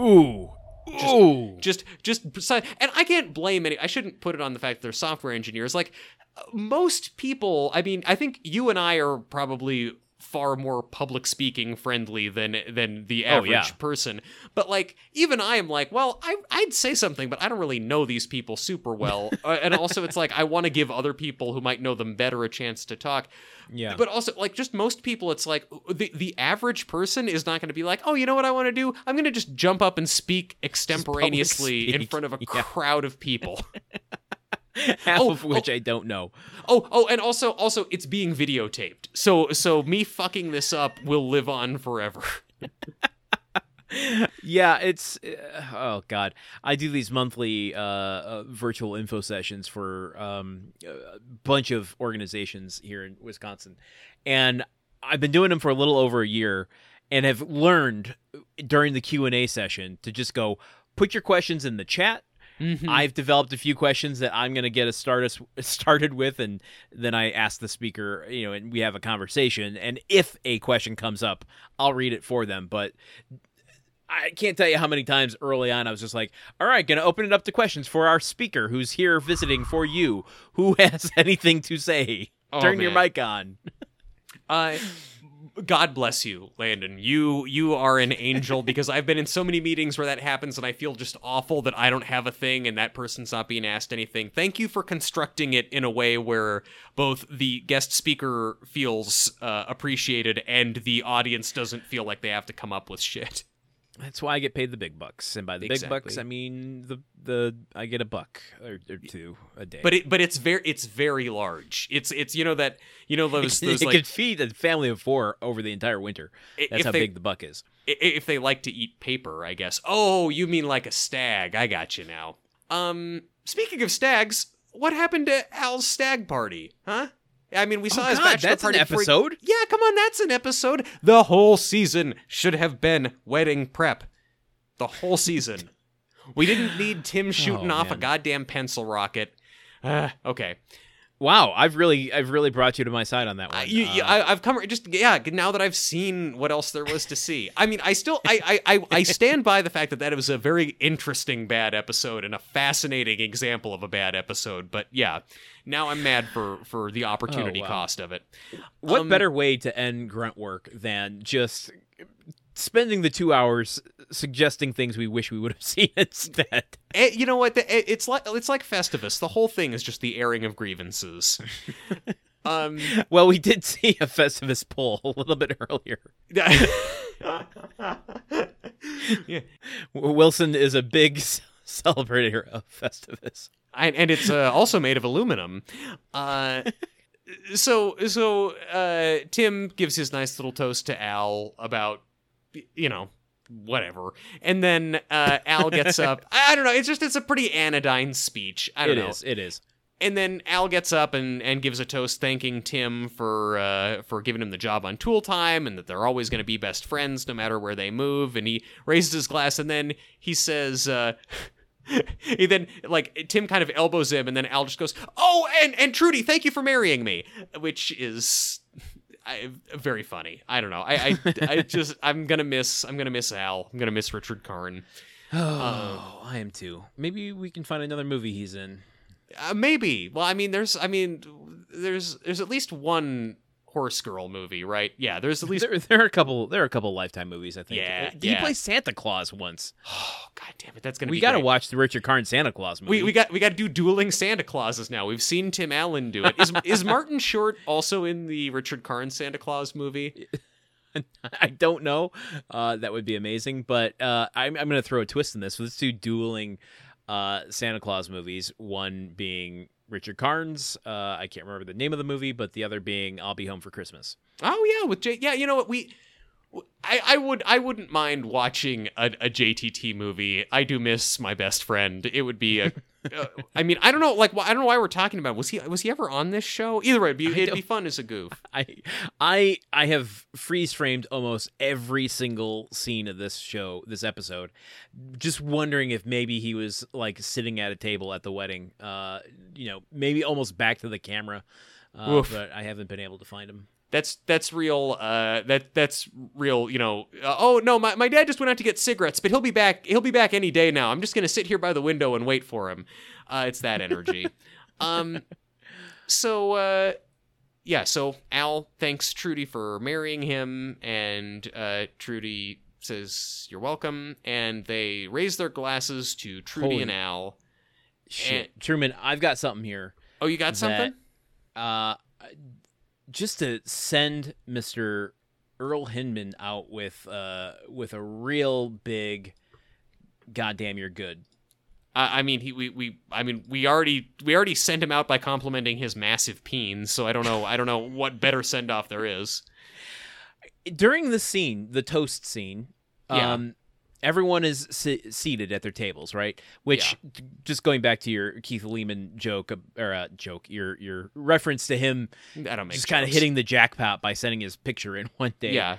Ooh, ooh. just just beside and i can't blame any i shouldn't put it on the fact that they're software engineers like uh, most people i mean i think you and i are probably far more public speaking friendly than than the Oh, average yeah. person but like even i am like well I, i'd say something but i don't really know these people super well uh, and also it's like i want to give other people who might know them better a chance to talk Yeah, but also, like, just most people, it's like the the average person is not going to be like, oh, you know what I want to do? I'm going to just jump up and speak extemporaneously in front of a Yeah. crowd of people. half oh, of which I don't know. oh, oh, and also, also, it's being videotaped, so so me fucking this up will live on forever. yeah, it's uh, oh god. I do these monthly uh, uh, virtual info sessions for um, a bunch of organizations here in Wisconsin, and I've been doing them for a little over a year, and have learned during the Q and A session to just go put your questions in the chat. Mhm. I've developed a few questions that I'm going to get us start us started with, and then I ask the speaker, you know, and we have a conversation. And if a question comes up, I'll read it for them. But I can't tell you how many times early on I was just like, "All right, going to open it up to questions for our speaker who's here visiting for you. Who has anything to say? Oh, Turn your mic on." Uh, God bless you, Landon. You you are an angel because I've been in so many meetings where that happens, and I feel just awful that I don't have a thing and that person's not being asked anything. Thank you for constructing it in a way where both the guest speaker feels uh, appreciated and the audience doesn't feel like they have to come up with shit. That's why I get paid the big bucks, and by the big bucks, I mean the the I get a buck or, or two a day. But it but it's very it's very large. It's it's you know that you know those it those could feed a family of four over the entire winter. That's how they, big the buck is. if they like to eat paper, I guess. Oh, you mean like a stag? I got you now. Um, speaking of stags, what happened to Al's stag party? Huh? I mean, we saw oh, his God, bachelor that's party an episode. Yeah, come on, that's an episode. The whole season should have been wedding prep. The whole season. We didn't need Tim shooting Oh, off a goddamn pencil rocket. Uh, okay, Wow, I've really, I've really brought you to my side on that one. I, you, Uh, I, I've come just yeah. Now that I've seen what else there was to see, I mean, I still I, I I I stand by the fact that that was a very interesting bad episode and a fascinating example of a bad episode. But yeah, now I'm mad for for the opportunity Oh, wow. cost of it. what um, better way to end grunt work than just spending the two hours suggesting things we wish we would have seen instead? Eh, you know what? The, eh, it's like it's like Festivus. The whole thing is just the airing of grievances. um, Well, we did see a Festivus pole a little bit earlier. yeah, Wilson is a big celebrator of Festivus. and, and it's uh, also made of aluminum. Uh, so so uh, Tim gives his nice little toast to Al about you know whatever, and then uh, Al gets up. I, I don't know. It's just it's a pretty anodyne speech. I don't It know. is. It is. and then Al gets up and, and gives a toast thanking Tim for uh, for giving him the job on Tool Time and that they're always going to be best friends no matter where they move. And he raises his glass and then he says, uh, he then like Tim kind of elbows him and then Al just goes, "Oh, and and Trudy, thank you for marrying me," which is. I, very funny. I don't know. I, I, I just I'm gonna miss I'm gonna miss Al. I'm gonna miss Richard Karn. Oh, I am too. Maybe we can find another movie he's in. Uh, maybe. Well, I mean, there's, I mean, there's, there's at least one horse girl movie, right? Yeah, there's at least. There, there are a couple. There are a couple lifetime movies. I think. Yeah, Did yeah. he play Santa Claus once? Oh, God damn it, that's gonna We be. got to great. watch the Richard Karn Santa Claus movie. We, we got we got to do dueling Santa Clauses now. We've seen Tim Allen do it. Is is Martin Short also in the Richard Karn Santa Claus movie? I don't know. Uh, that would be amazing. But uh, I'm, I'm going to throw a twist in this. Let's do dueling uh, Santa Claus movies. One being Richard Karn's. Uh, I can't remember the name of the movie, but the other being I'll Be Home for Christmas. Oh yeah, with J. Yeah, you know what we. I, I would I wouldn't mind watching a, a JTT movie. I do miss my best friend. It would be a. uh, I mean, I don't know. Like, I don't know why we're talking about. it. Was he was he ever on this show? Either way, it'd be, it'd be fun as a goof. I I I have freeze framed almost every single scene of this show, this episode, just wondering if maybe he was like sitting at a table at the wedding. Uh, you know, maybe almost back to the camera. Uh, but I haven't been able to find him. That's that's real. Uh, that that's real. You know. Uh, oh no, my, my dad just went out to get cigarettes, but he'll be back. He'll be back any day now. I'm just gonna sit here by the window and wait for him. Uh, it's that energy. um. So uh, yeah. So Al thanks Trudy for marrying him, and uh, Trudy says you're welcome, and they raise their glasses to Trudy Holy- and Al. Shit, Truman, I've got something here. Oh, you got that, something? Uh, just to send Mister Earl Hindman out with uh with a real big, goddamn, you're good. I I mean, he we, we I mean we already we already sent him out by complimenting his massive peen. So I don't know I don't know what better send off there is. during the scene, the toast scene, Yeah. um, everyone is se- seated at their tables, right? Which, t- just going back to your Keith Lehman joke or uh, joke, your your reference to him I don't make just kind of hitting the jackpot by sending his picture in one day. Yeah,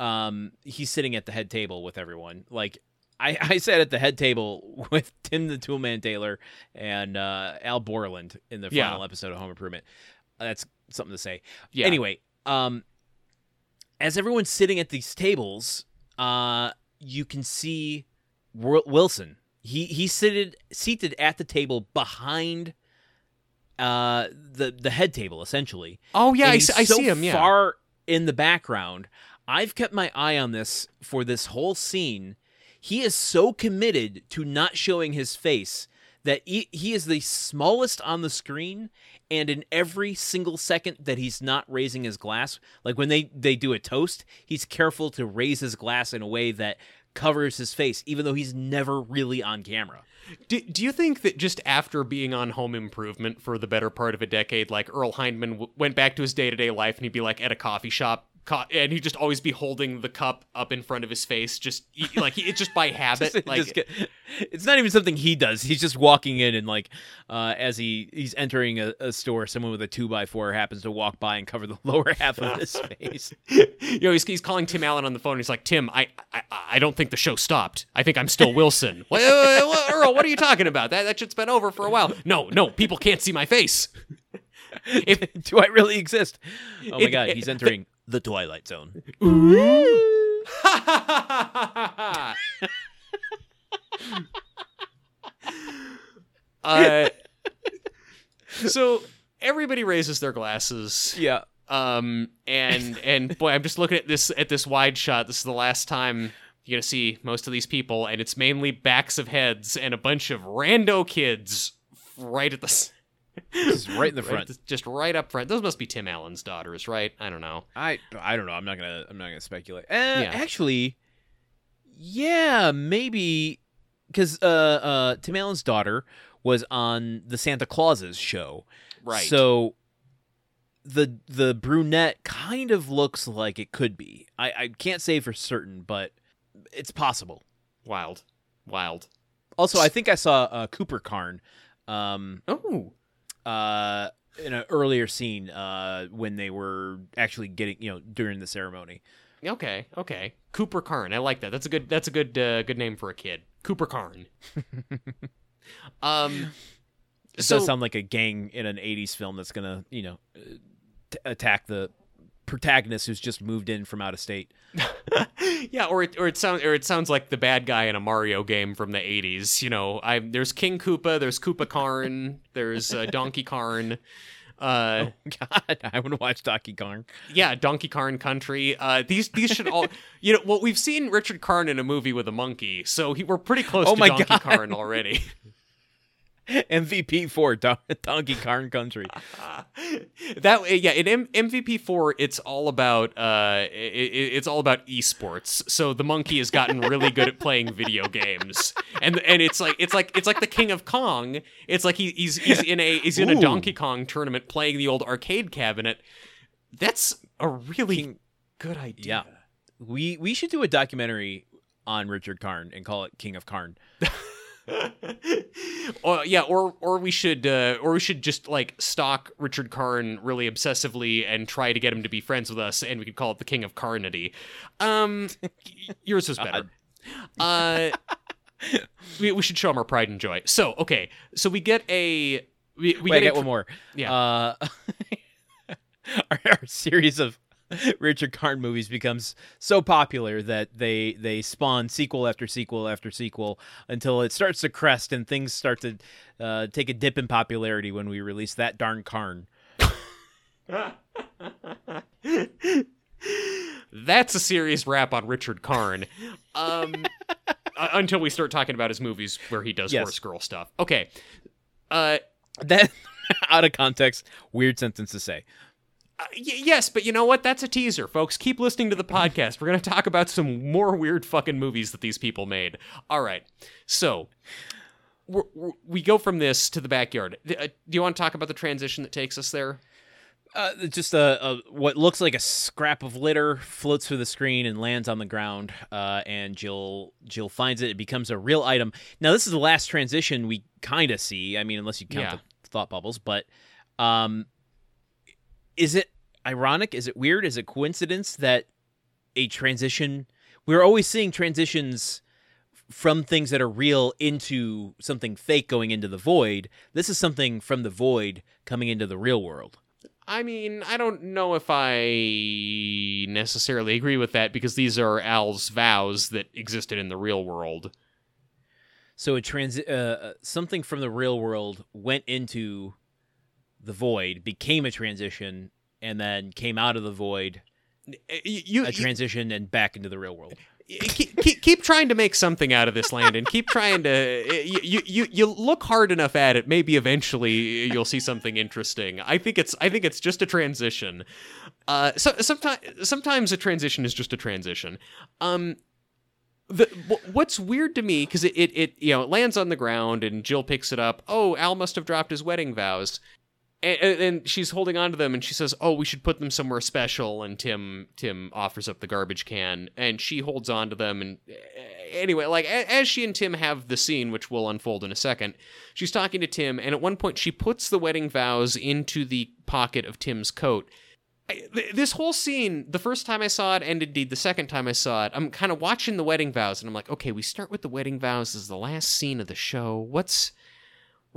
Um, he's sitting at the head table with everyone. Like I, I sat at the head table with Tim the Toolman Taylor and uh, Al Borland in the Yeah. final episode of Home Improvement. That's something to say. yeah. Anyway, um, as everyone's sitting at these tables, uh, you can see Wilson. He he's seated seated at the table behind uh the the head table essentially. Oh yeah, I, see- I so see him. Yeah. far in the background. I've kept my eye on this for this whole scene. He is so committed to not showing his face that he, he is the smallest on the screen and in every single second that he's not raising his glass like when they they do a toast he's careful to raise his glass in a way that covers his face even though he's never really on camera. Do, do you think that just after being on Home Improvement for the better part of a decade, like Earl Hindman w- went back to his day to day life and he'd be like at a coffee shop and he'd just always be holding the cup up in front of his face, just like he, it's just by habit. Just- like just get- it's not even something he does. He's just walking in and like, uh, as he he's entering a, a store, someone with a two by four happens to walk by and cover the lower half of his face. you know, he's, he's calling Tim Allen on the phone. He's like, Tim, I, I I don't think the show stopped. I think I'm still Wilson. what, what- Earl, what are you talking about? That that shit's been over for a while. No, no, people can't see my face. If Do I really exist? Oh my It- god, he's entering the Twilight Zone. Ooh. uh, so everybody raises their glasses. Yeah. Um, and and boy, I'm just looking at this at this wide shot. This is the last time you're gonna see most of these people, and it's mainly backs of heads and a bunch of rando kids right at the s- Just right in the front. the- just right up front. Those must be Tim Allen's daughters, right? I don't know. I I don't know. I'm not gonna I'm not gonna speculate. Uh, Yeah. Actually, yeah, maybe because uh uh Tim Allen's daughter was on the Santa Clauses show, Right. So the the brunette kind of looks like it could be. I I can't say for certain, but it's possible. wild, wild. Also, I think I saw uh, Cooper Karn. Um, Oh, uh, in an earlier scene, uh, when they were actually getting, you know, during the ceremony. okay, okay. Cooper Karn. I like that. That's a good. That's a good. Uh, good name for a kid. Cooper Karn. um. It so does sound like a gang in an '80s film that's gonna, you know, t- attack the protagonist who's just moved in from out of state. yeah, or it or it sounds or it sounds like the bad guy in a Mario game from the '80s. You know, I there's King Koopa, there's Koopa Karn, there's uh, Donkey Karn. Uh, God, I want to watch Donkey Kong. yeah, Donkey Karn Country. Uh, these these should all, you know, well, we've seen Richard Karn in a movie with a monkey, so he, we're pretty close Oh to my Donkey God. Karn already. MVP for Don- Donkey Kong Country. that way, yeah, in M- MVP four, it's all about uh, i i- it's all about esports. So the monkey has gotten really good at playing video games, and and it's like it's like it's like the King of Kong. It's like he, he's he's in a he's in a Donkey Kong tournament playing the old arcade cabinet. That's a really King- good idea. Yeah. We we should do a documentary on Richard Karn and call it King of Karn. or yeah, or or we should uh, or we should just like stalk Richard Karn really obsessively and try to get him to be friends with us, and we could call it the King of Carnity. Um, yours was better. Uh, we, we should show him our pride and joy. So okay, so we get a we, we Wait, I get a one more. Yeah. Uh, our, our series of Richard Karn movies becomes so popular that they they spawn sequel after sequel after sequel until it starts to crest and things start to uh, take a dip in popularity when we release that darn Karn. That's a serious rap on Richard Karn. Um, until we start talking about his movies where he does Yes. horse girl stuff. Okay. Uh, That out of context, weird sentence to say. Uh, y- yes, but you know what? That's a teaser, folks. Keep listening to the podcast. We're going to talk about some more weird fucking movies that these people made. All right. So, we're, we're, we go from this to the backyard. Uh, do you want to talk about the transition that takes us there? Uh, just a, a what looks like a scrap of litter floats through the screen and lands on the ground. Uh, and Jill Jill finds it. It becomes a real item. Now this is the last transition we kind of see. I mean, unless you count Yeah. the thought bubbles. But um, is it ironic? Is it weird? Is it coincidence that a transition? We're always seeing transitions from things that are real into something fake going into the void. This is something from the void coming into the real world. I mean, I don't know if I necessarily agree with that because these are Al's vows that existed in the real world. So a transi- uh, something from the real world went into the void, became a transition, and then came out of the void, Uh, You, a transition, and back into the real world. keep, keep, keep trying to make something out of this land, and keep trying to you, you you look hard enough at it maybe eventually you'll see something interesting. I think it's i think it's just a transition. Uh so sometimes sometimes a transition is just a transition. Um the what's weird to me because it, it it you know it lands on the ground and jill picks it up. Oh al must have dropped his wedding vows and, and she's holding on to them and she says oh we should put them somewhere special. And tim tim offers up the garbage can and she holds on to them. And anyway like as she and tim have the scene which will unfold in a second she's talking to tim and at one point she puts the wedding vows into the pocket of tim's coat. This whole scene, the first time I saw it, and indeed the second time I saw it, I'm kind of watching the wedding vows, and I'm like, okay, we start with the wedding vows as the last scene of the show. What's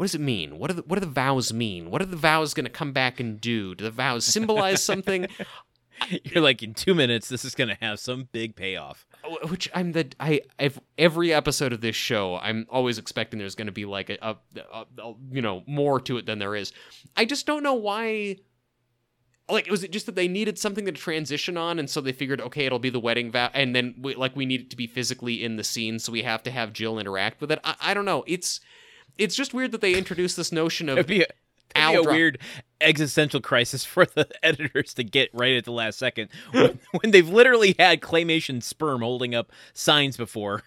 what does it mean? What do the, what do the vows mean? What are the vows going to come back and do? Do the vows symbolize something? You're like in two minutes, this is going to have some big payoff. Uh, which I'm the I I've, every episode of this show, I'm always expecting there's going to be like a, a, a, a you know more to it than there is. I just don't know why like was it just that they needed something to transition on and so they figured okay it'll be the wedding vow and then we, like we need it to be physically in the scene so we have to have jill interact with it i, I don't know it's it's just weird that they introduced this notion of it'd be a, it'd be a weird existential crisis for the editors to get right at the last second when, when they've literally had claymation sperm holding up signs before.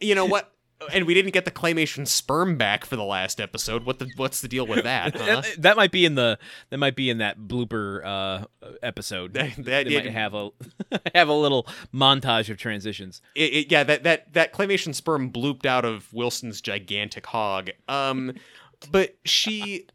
You know what and we didn't get the claymation sperm back for the last episode. What the what's the deal with that? Huh? that might be in the that might be in that blooper uh, episode. That, that might have a have a little montage of transitions. It, it, yeah, that that that claymation sperm blooped out of Wilson's gigantic hog. Um, but she,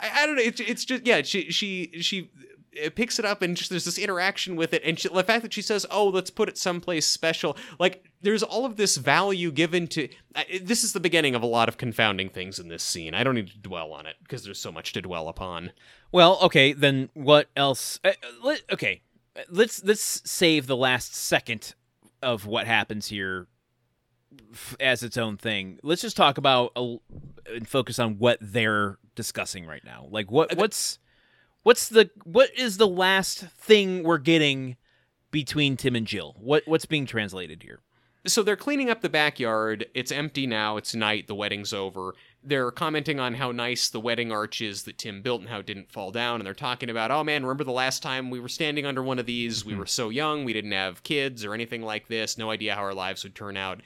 I, I don't know. It's it's just yeah. She she she it picks it up and just there's this interaction with it and she, the fact that she says oh let's put it someplace special like there's all of this value given to uh, this is the beginning of a lot of confounding things in this scene i don't need to dwell on it because there's so much to dwell upon well okay then what else uh, let, okay let's let's save the last second of what happens here as its own thing let's just talk about uh, and focus on what they're discussing right now like what what's what's the what is the last thing we're getting between Tim and Jill? What what's being translated here? So they're cleaning up the backyard. It's empty now. It's night. The wedding's over. They're commenting on how nice the wedding arch is that Tim built and how it didn't fall down. And they're talking about, oh man, remember the last time we were standing under one of these? Mm-hmm. We were so young. We didn't have kids or anything like this. No idea how our lives would turn out.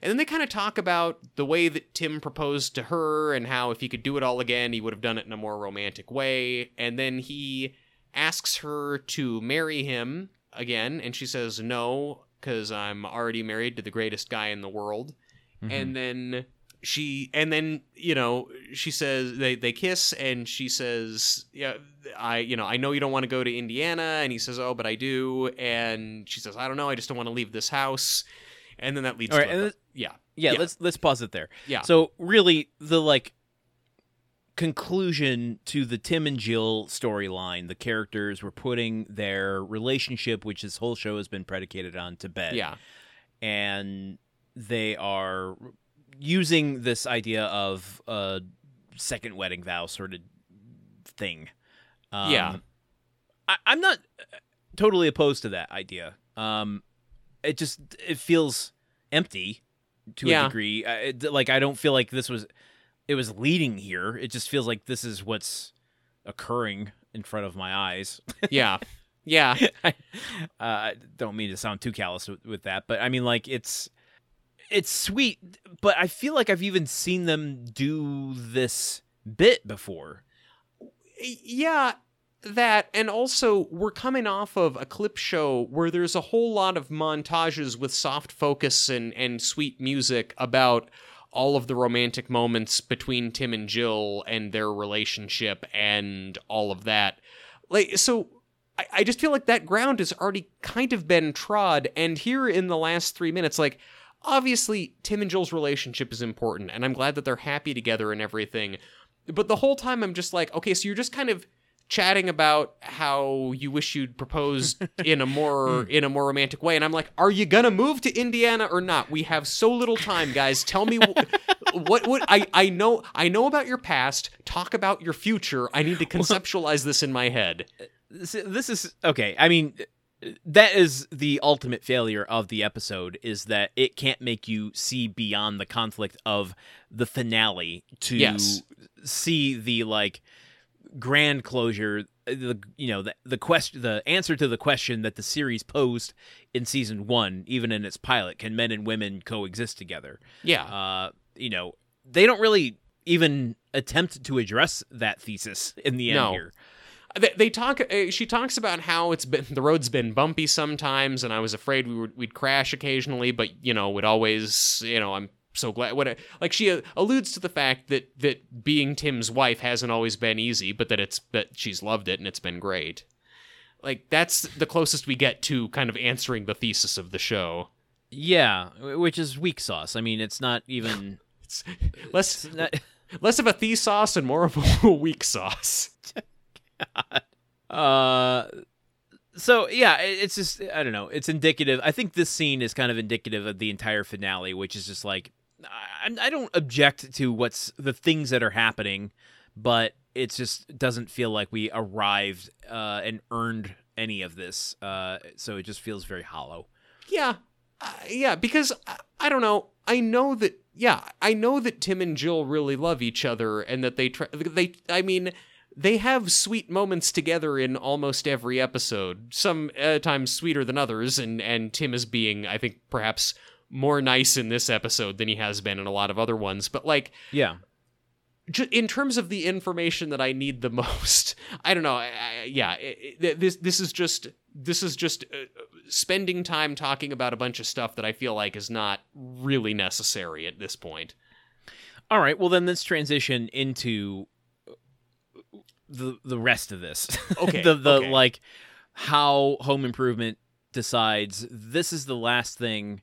And then they kind of talk about the way that Tim proposed to her and how if he could do it all again, he would have done it in a more romantic way. And then he asks her to marry him again, and she says no, because I'm already married to the greatest guy in the world. Mm-hmm. And then she and then you know she says they they kiss and she says yeah i you know i know you don't want to go to indiana and he says oh but i do and she says i don't know i just don't want to leave this house and then that leads All right, to yeah. yeah. yeah let's let's pause it there yeah so really the like conclusion to the tim and jill storyline the characters were putting their relationship which this whole show has been predicated on to bed. Yeah. And they are using this idea of a second wedding vow sort of thing. Um, yeah. I, i'm not totally opposed to that idea. Um, it just it feels empty to yeah. a degree. it, like I don't feel like this was it was leading here. It just feels like this is what's occurring in front of my eyes. yeah. Yeah. I uh, don't mean to sound too callous with, with that, but I mean like it's it's sweet, but I feel like I've even seen them do this bit before. Yeah, that and also we're coming off of a clip show where there's a whole lot of montages with soft focus and and sweet music about all of the romantic moments between Tim and Jill and their relationship and all of that. Like so I, I just feel like that ground has already kind of been trod and here in the last three minutes, like obviously Tim and Jill's relationship is important and I'm glad that they're happy together and everything. But the whole time I'm just like, okay, so you're just kind of chatting about how you wish you'd proposed in a more in a more romantic way and i'm like are you gonna move to indiana or not? We have so little time guys. Tell me what what i i know i know about your past. Talk about your future. I need to conceptualize this in my head. This is okay i mean that is the ultimate failure of the episode is that it can't make you see beyond the conflict of the finale to yes. see the like grand closure uh, the you know the the question the answer to the question that the series posed in season 1 even in its pilot can men and women coexist together yeah uh you know they don't really even attempt to address that thesis in the end No. here. they, they talk uh, she talks about how it's been the road's been bumpy sometimes and i was afraid we would we'd crash occasionally but you know would always you know i'm so glad what like she uh, alludes to the fact that that being tim's wife hasn't always been easy but that it's that she's loved it and it's been great like that's the closest we get to kind of answering the thesis of the show Yeah, which is weak sauce. I mean, it's not even. it's less it's not- less of a sauce and more of a weak sauce uh, so yeah, it's just I don't know. It's indicative. I think this scene is kind of indicative of the entire finale, which is just like I, I don't object to what's the things that are happening, but it just doesn't feel like we arrived uh, and earned any of this. Uh, so it just feels very hollow. Yeah, uh, yeah, because I, I don't know. I know that. Yeah, I know that Tim and Jill really love each other, and that they try. They, I mean, they have sweet moments together in almost every episode. Some uh, times sweeter than others, and and Tim is being, I think, perhaps more nice in this episode than he has been in a lot of other ones. But like, Yeah. in terms of the information that I need the most, I don't know. I, I, yeah, it, it, this this is just this is just uh, spending time talking about a bunch of stuff that I feel like is not really necessary at this point. All right. Well, then let's transition into the the rest of this. Okay, the the okay. like how Home Improvement decides this is the last thing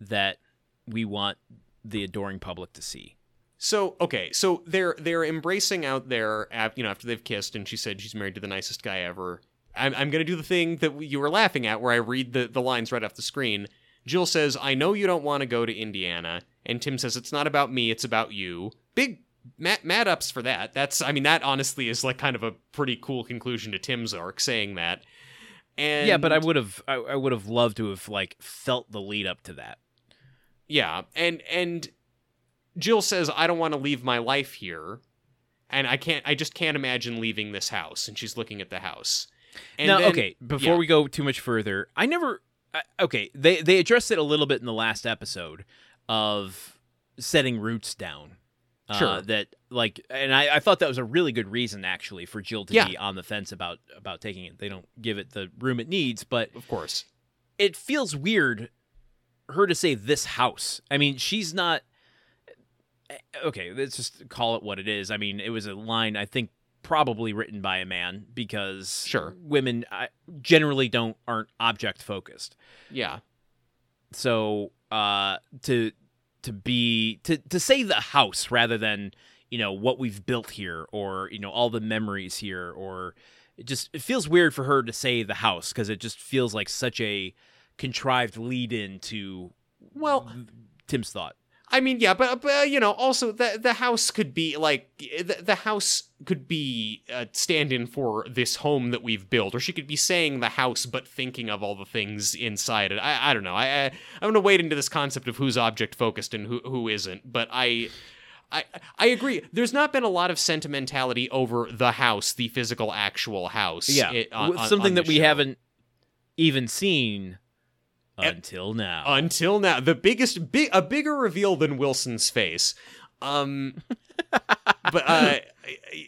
that we want the adoring public to see. So okay, so they're they're embracing out there, you know, after they've kissed, and she said she's married to the nicest guy ever. I'm I'm gonna do the thing that you were laughing at, where I read the the lines right off the screen. Jill says, "I know you don't want to go to Indiana," and Tim says, "It's not about me, it's about you." Big mad, mad ups for that. That's I mean that honestly is like kind of a pretty cool conclusion to Tim's arc, saying that. And yeah, but I would have I, I would have loved to have like felt the lead up to that. Yeah, and and Jill says I don't want to leave my life here, and I can't. I just can't imagine leaving this house. And she's looking at the house. And now, then- okay, before yeah. we go too much further, I never. I, okay, they they addressed it a little bit in the last episode of setting roots down. Uh, Sure. that like, and I, I thought that was a really good reason actually for Jill to Yeah. be on the fence about about taking it. They don't give it the room it needs, but of course, it feels weird her to say this house. I mean, she's not okay, let's just call it what it is. I mean, it was a line I think probably written by a man because Sure. women generally don't aren't object focused. yeah, So, uh to to be to to say the house rather than, you know, what we've built here or, you know, all the memories here or it just it feels weird for her to say the house because it just feels like such a contrived lead in to Well- Tim's thought. I mean, yeah, but, but you know, also the the house could be like the, the house could be a stand-in for this home that we've built, or she could be saying the house but thinking of all the things inside it. I I don't know. I, I I'm gonna wade into this concept of who's object focused and who who isn't, but I. I, I agree. There's not been a lot of sentimentality over the house, the physical, actual house. Yeah, it- on- something on that we show. haven't even seen until now. until now the biggest big a bigger reveal than wilson's face um but uh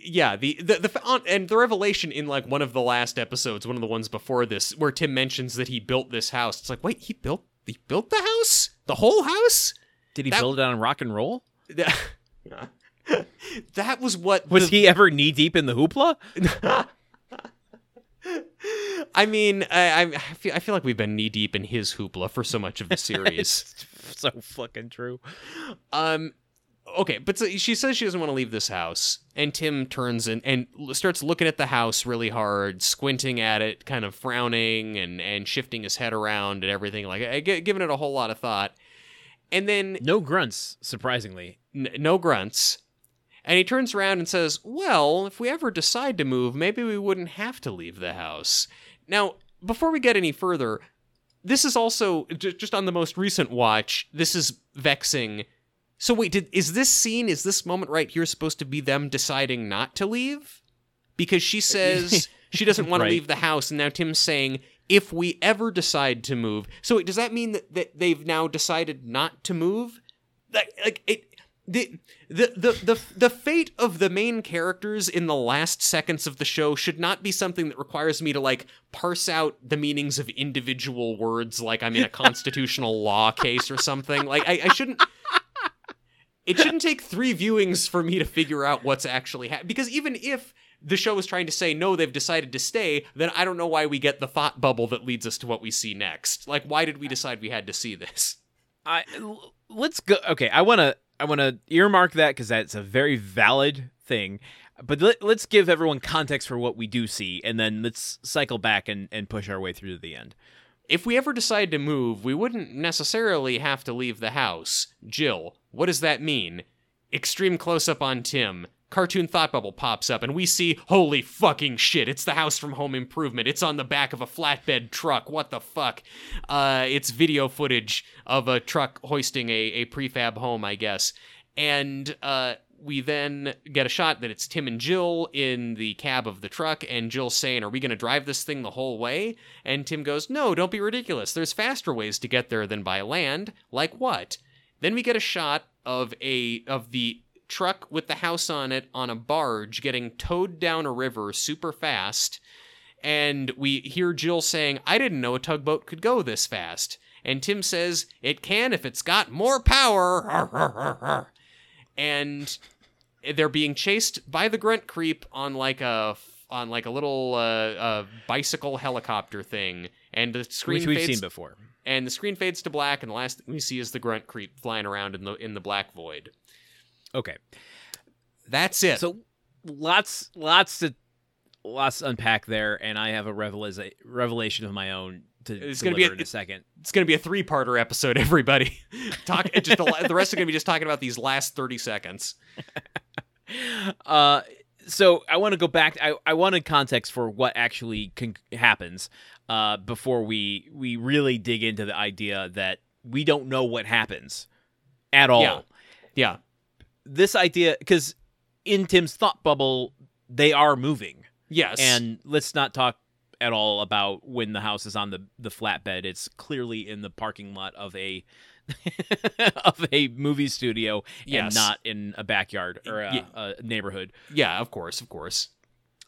yeah the the, the on, and the revelation in like one of the last episodes one of the ones before this where tim mentions that he built this house it's like wait he built he built the house the whole house Did he that- build it on rock and roll? that, that was what Was the- he ever knee deep in the hoopla? I mean, I, I feel I feel like we've been knee deep in his hoopla for so much of the series. So fucking true. Um, okay, but so she says she doesn't want to leave this house, and Tim turns and and starts looking at the house really hard, squinting at it, kind of frowning and and shifting his head around and everything, like uh, giving it a whole lot of thought. And then No grunts, surprisingly. n- no grunts. And he turns around and says, Well, if we ever decide to move, maybe we wouldn't have to leave the house. Now, before we get any further, this is also just on the most recent watch, this is vexing. So wait, did is this scene, is this moment right here supposed to be them deciding not to leave? Because she uh, says she doesn't want Right. to leave the house, and now Tim's saying, if we ever decide to move. So wait, does that mean that, that they've now decided not to move? Like, like it the, the the the the fate of the main characters in the last seconds of the show should not be something that requires me to like parse out the meanings of individual words like I'm in a constitutional law case or something. Like I, I shouldn't it shouldn't take three viewings for me to figure out what's actually happening. Because even if the show is trying to say no, they've decided to stay, then I don't know why we get the thought bubble that leads us to what we see next. Like, why did we decide we had to see this? I let's go. Okay, I want to I want to earmark that because that's a very valid thing. But let, let's give everyone context for what we do see, and then let's cycle back and, and push our way through to the end. If we ever decide to move, we wouldn't necessarily have to leave the house. Jill, what does that mean? Extreme close up on Tim. Cartoon thought bubble pops up, and we see, holy fucking shit, it's the house from Home Improvement. It's on the back of a flatbed truck. What the fuck? Uh, it's video footage of a truck hoisting a, a prefab home, I guess. And uh, we then get a shot that it's Tim and Jill in the cab of the truck, and Jill's saying, Are we going to drive this thing the whole way? And Tim goes, No, don't be ridiculous. There's faster ways to get there than by land. Like what? Then we get a shot of a of the truck with the house on it on a barge getting towed down a river super fast. And we hear Jill saying, I didn't know a tugboat could go this fast. And Tim says, It can if it's got more power. and they're being chased by the grunt creep on like a on like a little uh, uh, bicycle helicopter thing. And the screen Which we've fades seen before. and the screen fades to black, and the last thing we see is the grunt creep flying around in the in the black void. Okay, That's it. so lots lots to lots to unpack there, and I have a revela- revelation of my own to It's deliver gonna be a- in a second. it's going to be a three-parter episode. Everybody, talk. just the, the rest are going to be just talking about these last thirty seconds. Uh, so I want to go back. I, I wanted context for what actually con- happens uh, before we we really dig into the idea that we don't know what happens at all. Yeah. Yeah, This idea, because in Tim's thought bubble, they are moving, yes, and let's not talk at all about when the house is on the the flatbed. It's clearly in the parking lot of a of a movie studio Yes. and not in a backyard or a, Yeah. a neighborhood. yeah, of course, of course.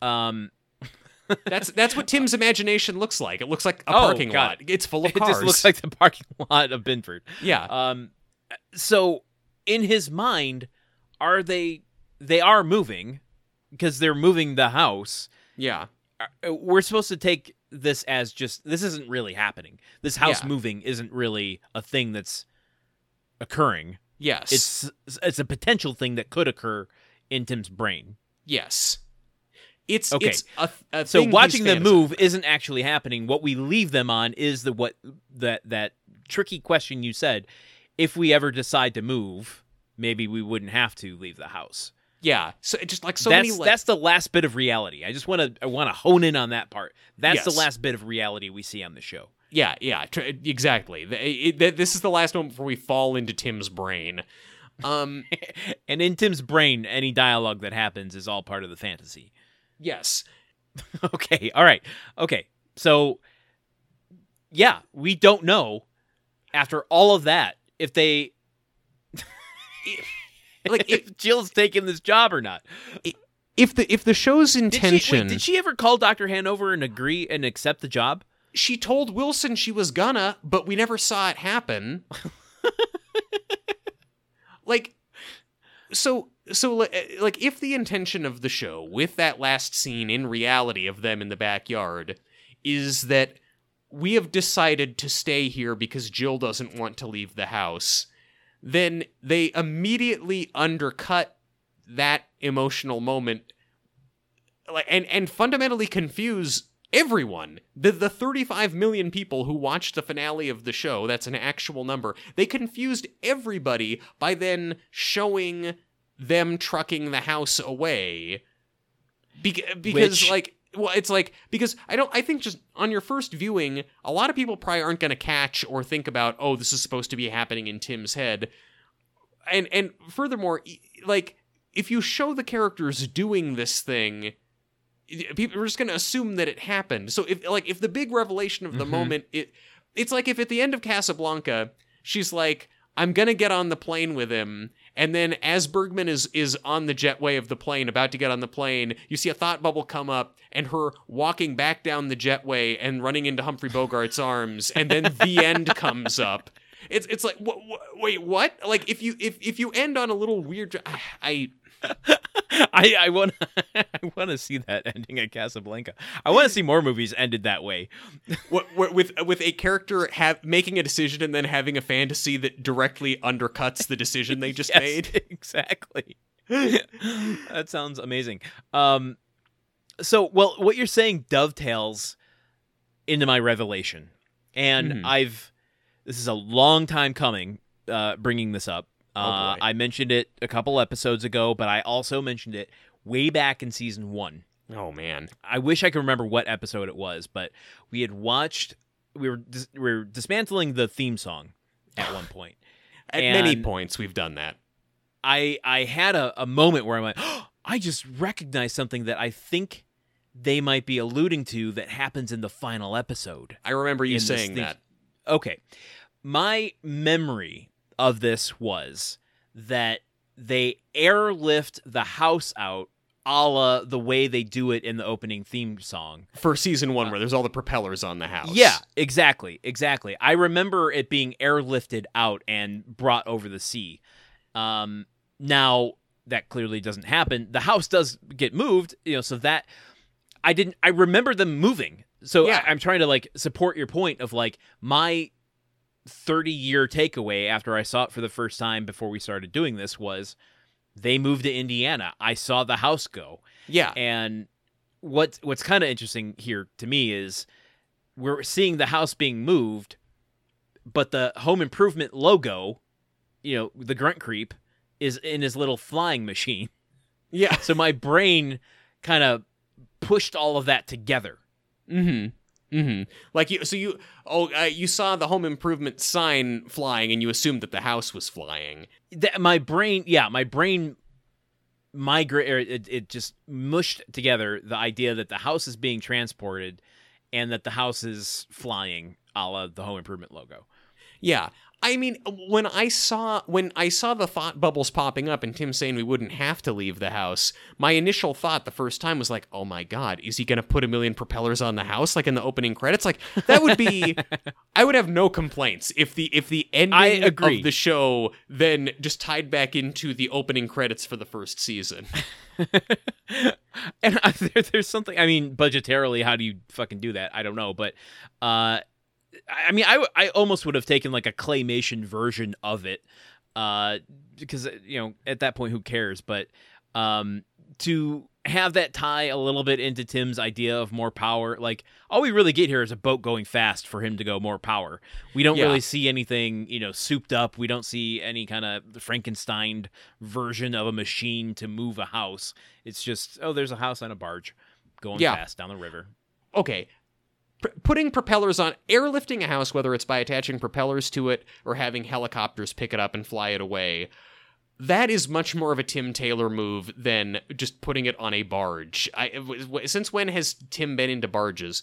Um, That's that's what Tim's imagination looks like. It looks like a Oh, parking God. lot. It's full of cars. it just looks like the parking lot of Binford. yeah, Um, so in his mind, are they? They are moving because they're moving the house. yeah, Uh, We're supposed to take this as just this isn't really happening. This house Yeah. moving isn't really a thing that's occurring. yes, It's it's a potential thing that could occur in Tim's brain. yes. It's Okay. It's a, a So watching them move isn't actually happening. What we leave them on is the what that that tricky question you said. If we ever decide to move, maybe we wouldn't have to leave the house. Yeah, so it just like so that's many. Like, that's the last bit of reality. I just want to I want to hone in on that part. That's the last bit of reality we see on the show. Yeah, yeah, tr- exactly. It- it- this is the last moment before we fall into Tim's brain. Um, And in Tim's brain, any dialogue that happens is all part of the fantasy. yes, okay, all right. Okay. So yeah, we don't know after all of that if they like it, if Jill's taking this job or not. if the if the show's Did she, intention, wait, did she ever call Dr. Hanover and agree and accept the job? she told Wilson she was gonna, but we never saw it happen. like, so so uh, like if the intention of the show with that last scene in reality of them in the backyard is that we have decided to stay here because Jill doesn't want to leave the house, then they immediately undercut that emotional moment like and and fundamentally confuse everyone. The the 35 million people who watched the finale of the show that's an actual number they confused everybody by then showing them trucking the house away. Be- because Which- like well it's like because i don't i think just on your first viewing a lot of people probably aren't going to catch or think about oh this is supposed to be happening in tim's head and and furthermore like if you show the characters doing this thing people are just going to assume that it happened so if like if the big revelation of the Mhm. moment it it's like if at the end of casablanca she's like i'm going to get on the plane with him And then as Bergman is is on the jetway of the plane, about to get on the plane, you see a thought bubble come up and her walking back down the jetway and running into Humphrey Bogart's arms, and then the end comes up. It's it's like wh- wh- wait what? Like if you if if you end on a little weird, dr- I I I want I want to see that ending at Casablanca. I want to see more movies ended that way. With with a character have making a decision and then having a fantasy that directly undercuts the decision they just Yes, made. exactly. that sounds amazing. Um, so well, what you're saying dovetails into my revelation, and Mhm. I've this is a long time coming. Uh, bringing this up, uh, boy. I mentioned it a couple episodes ago, but I also mentioned it way back in season one. Oh man, I wish I could remember what episode it was, but we had watched. We were dis- we were dismantling the theme song at one point. at many points we've done that. I I had a, a moment where I went, oh, I just recognized something that I think they might be alluding to that happens in the final episode. I remember you saying that. Okay, my memory of this was that they airlift the house out a la the way they do it in the opening theme song. for season one where there's all the propellers on the house. Yeah, exactly, exactly. I remember it being airlifted out and brought over the sea. Um, now that clearly doesn't happen. The house does get moved, you know, so that I didn't. I remember them moving. So Yeah. I, I'm trying to like support your point of like my 30 year takeaway after I saw it for the first time before we started doing this was they moved to Indiana. I saw the house go. yeah, And what what's kind of interesting here to me is we're seeing the house being moved, but the home improvement logo, you know, the grunt creep, is in his little flying machine. yeah. So my brain kind of pushed all of that together. Mm-hmm. Mm-hmm. Like you, so you, oh, uh, you saw the home improvement sign flying, and you assumed that the house was flying. That my brain, yeah, my brain migrate or it, it just mushed together the idea that the house is being transported and that the house is flying a la the home improvement logo. Yeah. I mean, when I saw when I saw the thought bubbles popping up and Tim saying we wouldn't have to leave the house, my initial thought the first time was like, "Oh my god, is he going to put a million propellers on the house like in the opening credits?" Like that would be I would have no complaints if the if the ending I agree. of the show then just tied back into the opening credits for the first season. and I, there, there's something. I mean, budgetarily, how do you fucking do that? I don't know, but uh, I mean, I I almost would have taken like a claymation version of it, uh, because you know at that point, who cares? But um, to have that tie a little bit into Tim's idea of more power, like all we really get here is a boat going fast for him to go more power. We don't Yeah. really see anything, you know, souped up. We don't see any kind of Frankenstein version of a machine to move a house. It's just, oh, there's a house on a barge going Yeah. fast down the river. okay P- putting propellers on airlifting a house whether it's by attaching propellers to it or having helicopters pick it up and fly it away that is much more of a Tim Taylor move than just putting it on a barge. I, w- w- since when has Tim been into barges?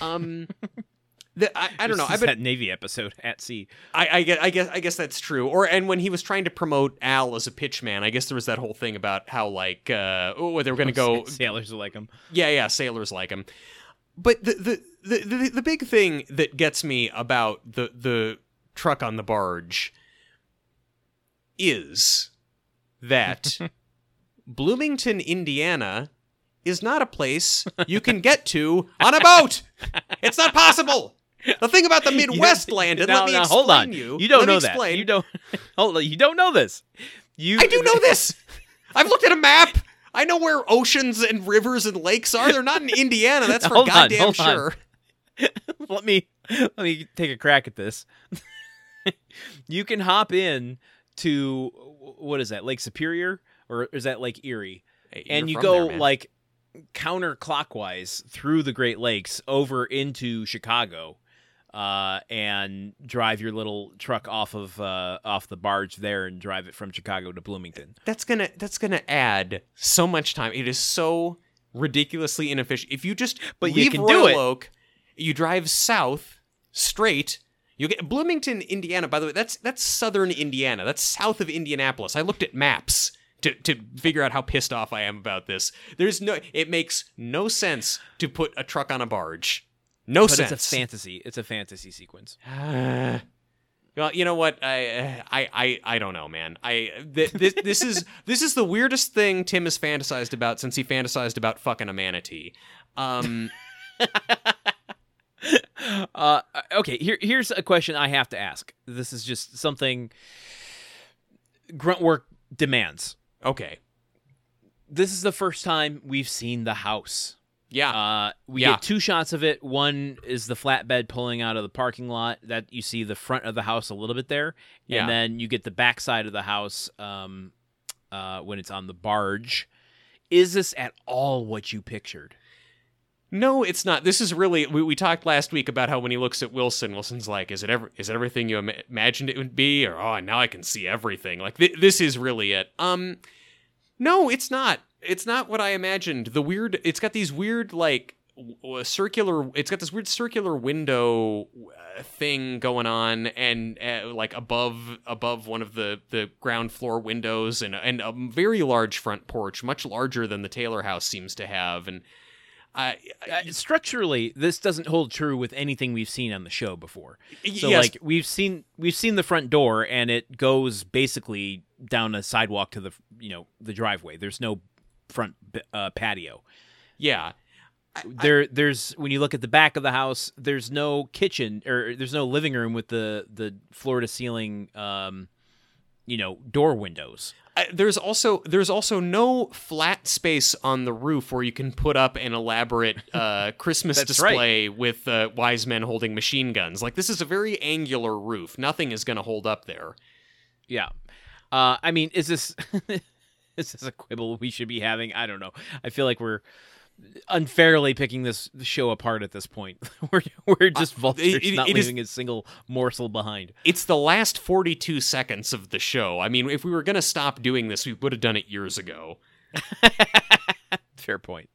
Um, the, I, I don't know. I've been, that Navy episode at sea. I, I guess, I guess, I guess that's true. Or and when he was trying to promote Al as a pitchman, I guess there was that whole thing about how like, uh, oh, they were going to go Sailors like him. yeah, yeah, sailors like him. But the the, the the the big thing that gets me about the the truck on the barge is that Bloomington, Indiana is not a place you can get to on a boat. It's not possible. The thing about the Midwest land, and Now- let me now, explain hold on. you. You don't know that. You don't. Hold on. You don't know this. You. I do know this. I've looked at a map. I know where oceans and rivers and lakes are. They're not in Indiana. That's for Hold on, goddamn on. sure. let me let me take a crack at this. you can hop in to what is that Lake Superior or is that Lake Erie? Hey, and you go there, like counterclockwise through the Great Lakes over into Chicago, uh, and drive your little truck off of uh, off the barge there and drive it from Chicago to Bloomington. that's gonna that's gonna add so much time. It is so ridiculously inefficient. If you just But you can Royal do it. Oak, you drive south straight, You get Bloomington, Indiana. By the way, that's that's southern Indiana. That's south of Indianapolis. I looked at maps to to figure out how pissed off I am about this. There's no. It makes no sense to put a truck on a barge. No but sense. it's a fantasy. It's a fantasy sequence. well, you know what? I I I, I don't know, man. I th- this, this is this is the weirdest thing Tim has fantasized about since he fantasized about fucking a manatee. Um, uh, okay, here here's a question I have to ask. This is just something grunt work demands. okay, This is the first time we've seen the house. yeah, Uh, we Yeah. get two shots of it. One is the flatbed pulling out of the parking lot. That you see the front of the house a little bit there, Yeah. and then you get the back side of the house um, uh, when it's on the barge. Is this at all what you pictured? No, it's not. This is really. We, we talked last week about how when he looks at Wilson, Wilson's like, "Is it ever? Is it everything you Im- imagined it would be?" Or, "Oh, now I can see everything." Like th- this is really it. Um, no, it's not. It's not what I imagined. The weird. It's got these weird like w- circular. It's got this weird circular window uh, thing going on, and uh, like above above one of the the ground floor windows, and and a very large front porch, much larger than the Taylor house seems to have, and. I, Uh, structurally, this doesn't hold true with anything we've seen on the show before. So, yes, like we've seen we've seen the front door, and it goes basically down a sidewalk to the you know the driveway. There's no front uh, patio. yeah, there there's when you look at the back of the house there's no kitchen or there's no living room with the the floor to ceiling um you know door windows I, there's also there's also no flat space on the roof where you can put up an elaborate uh, Christmas display with uh, wise men holding machine guns. Like this is a very angular roof. Nothing is going to hold up there. yeah uh i mean is this is this a quibble we should be having i don't know i feel like we're unfairly picking this show apart at this point we're, we're just vultures it- not it is- leaving a single morsel behind It's the last 42 seconds of the show. I mean, if we were going to stop doing this, we would have done it years ago. fair point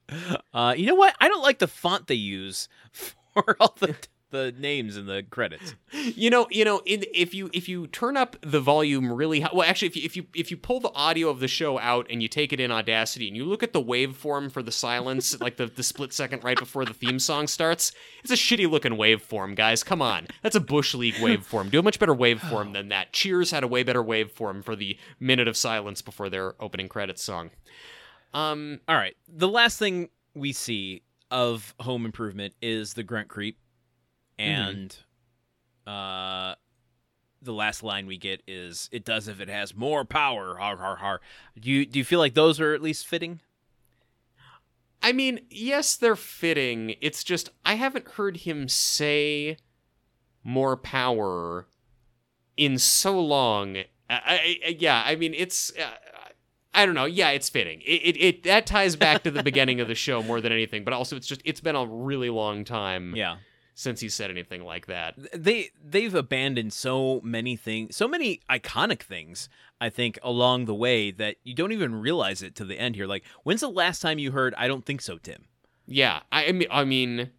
uh you know what i don't like the font they use for all the the names in the credits You know, you know, in, if you if you turn up the volume really high, well, actually, if you if you if you pull the audio of the show out and you take it in Audacity and you look at the waveform for the silence, like the the split second right before the theme song starts, it's a shitty looking waveform, guys. Come on, that's a bush league waveform. Do a much better waveform than that. Cheers had a way better waveform for the minute of silence before their opening credits song. Um, All right. The last thing we see of Home Improvement is the grunt creep, and uh, the last line we get is "It does if it has more power." Har har har. Do you do you feel like those are at least fitting? I mean, yes, they're fitting. It's just I haven't heard him say more power in so long. I, I, yeah, I mean, it's. Uh, I don't know. Yeah, it's fitting. It, it it that ties back to the beginning of the show more than anything. But also, it's just it's been a really long time Yeah. Since he said anything like that. They they've abandoned so many things, so many iconic things. I think along the way that you don't even realize it to the end here. Like, when's the last time you heard "I don't think so, Tim"? Yeah, I, mean, I mean,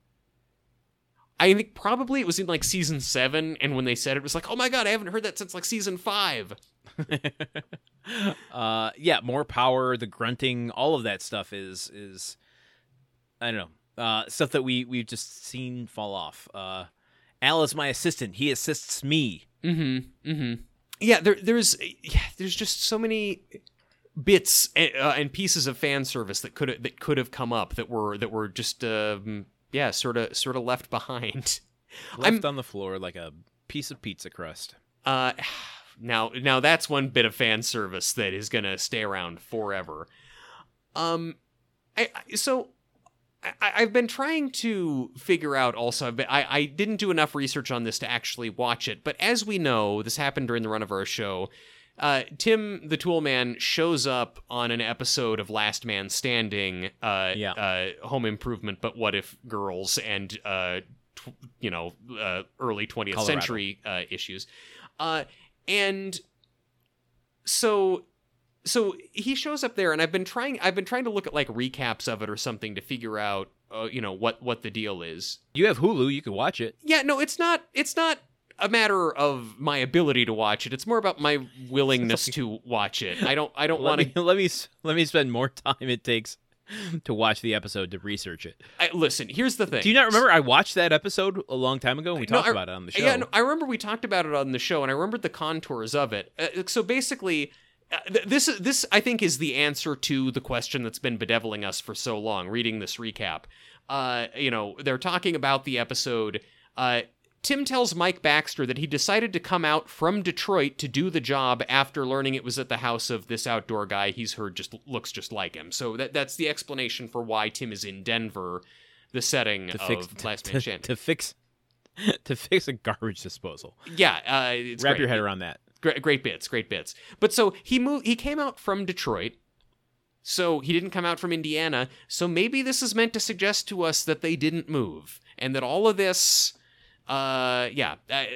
I think probably it was in like season seven, and when they said it, it was like, oh my god, I haven't heard that since like season five. uh yeah more power the grunting all of that stuff is is i don't know uh stuff that we we've just seen fall off uh al is my assistant he assists me Mm-hmm. Mm-hmm. Yeah, there, there's, yeah, there's just so many bits and, uh, and pieces of fan service that could that could have come up that were that were just, um, yeah, sort of sort of left behind. left on the floor like a piece of pizza crust Uh, now, now that's one bit of fan service that is gonna stay around forever. Um, I, I so I, I've been trying to figure out. Also, I've been, I I didn't do enough research on this to actually watch it, but as we know, this happened during the run of our show. Uh, Tim the Tool Man shows up on an episode of Last Man Standing, uh, Yeah. uh, Home Improvement, but what if girls and uh, tw- you know, uh, early 20th Colorado. century uh, issues. Uh, and so so he shows up there and I've been trying I've been trying to look at like recaps of it or something to figure out uh, you know what what the deal is. you have hulu you can watch it Yeah, no, it's not it's not a matter of my ability to watch it. It's more about my willingness to watch it. I don't I don't want to let me let me spend more time it takes to watch the episode to research it. to listen. Here's the thing. Do you not remember I watched that episode a long time ago? and We No, talked I- about it on the show. Yeah, no, I remember we talked about it on the show, and I remembered the contours of it. Uh, so basically, this this I think is the answer to the question that's been bedeviling us for so long. Reading this recap, uh, you know, they're talking about the episode. Uh, Tim tells Mike Baxter that he decided to come out from Detroit to do the job after learning it was at the house of this outdoor guy he's heard just looks just like him. So that that's the explanation for why Tim is in Denver, the setting to of fix Last to, Man Standing. to fix to fix a garbage disposal. yeah, uh, it's Wrap great. your head around that. Great, great bits, great bits. But so he moved. He came out from Detroit. So he didn't come out from Indiana. So maybe this is meant to suggest to us that they didn't move, and that all of this, uh, yeah, uh, uh,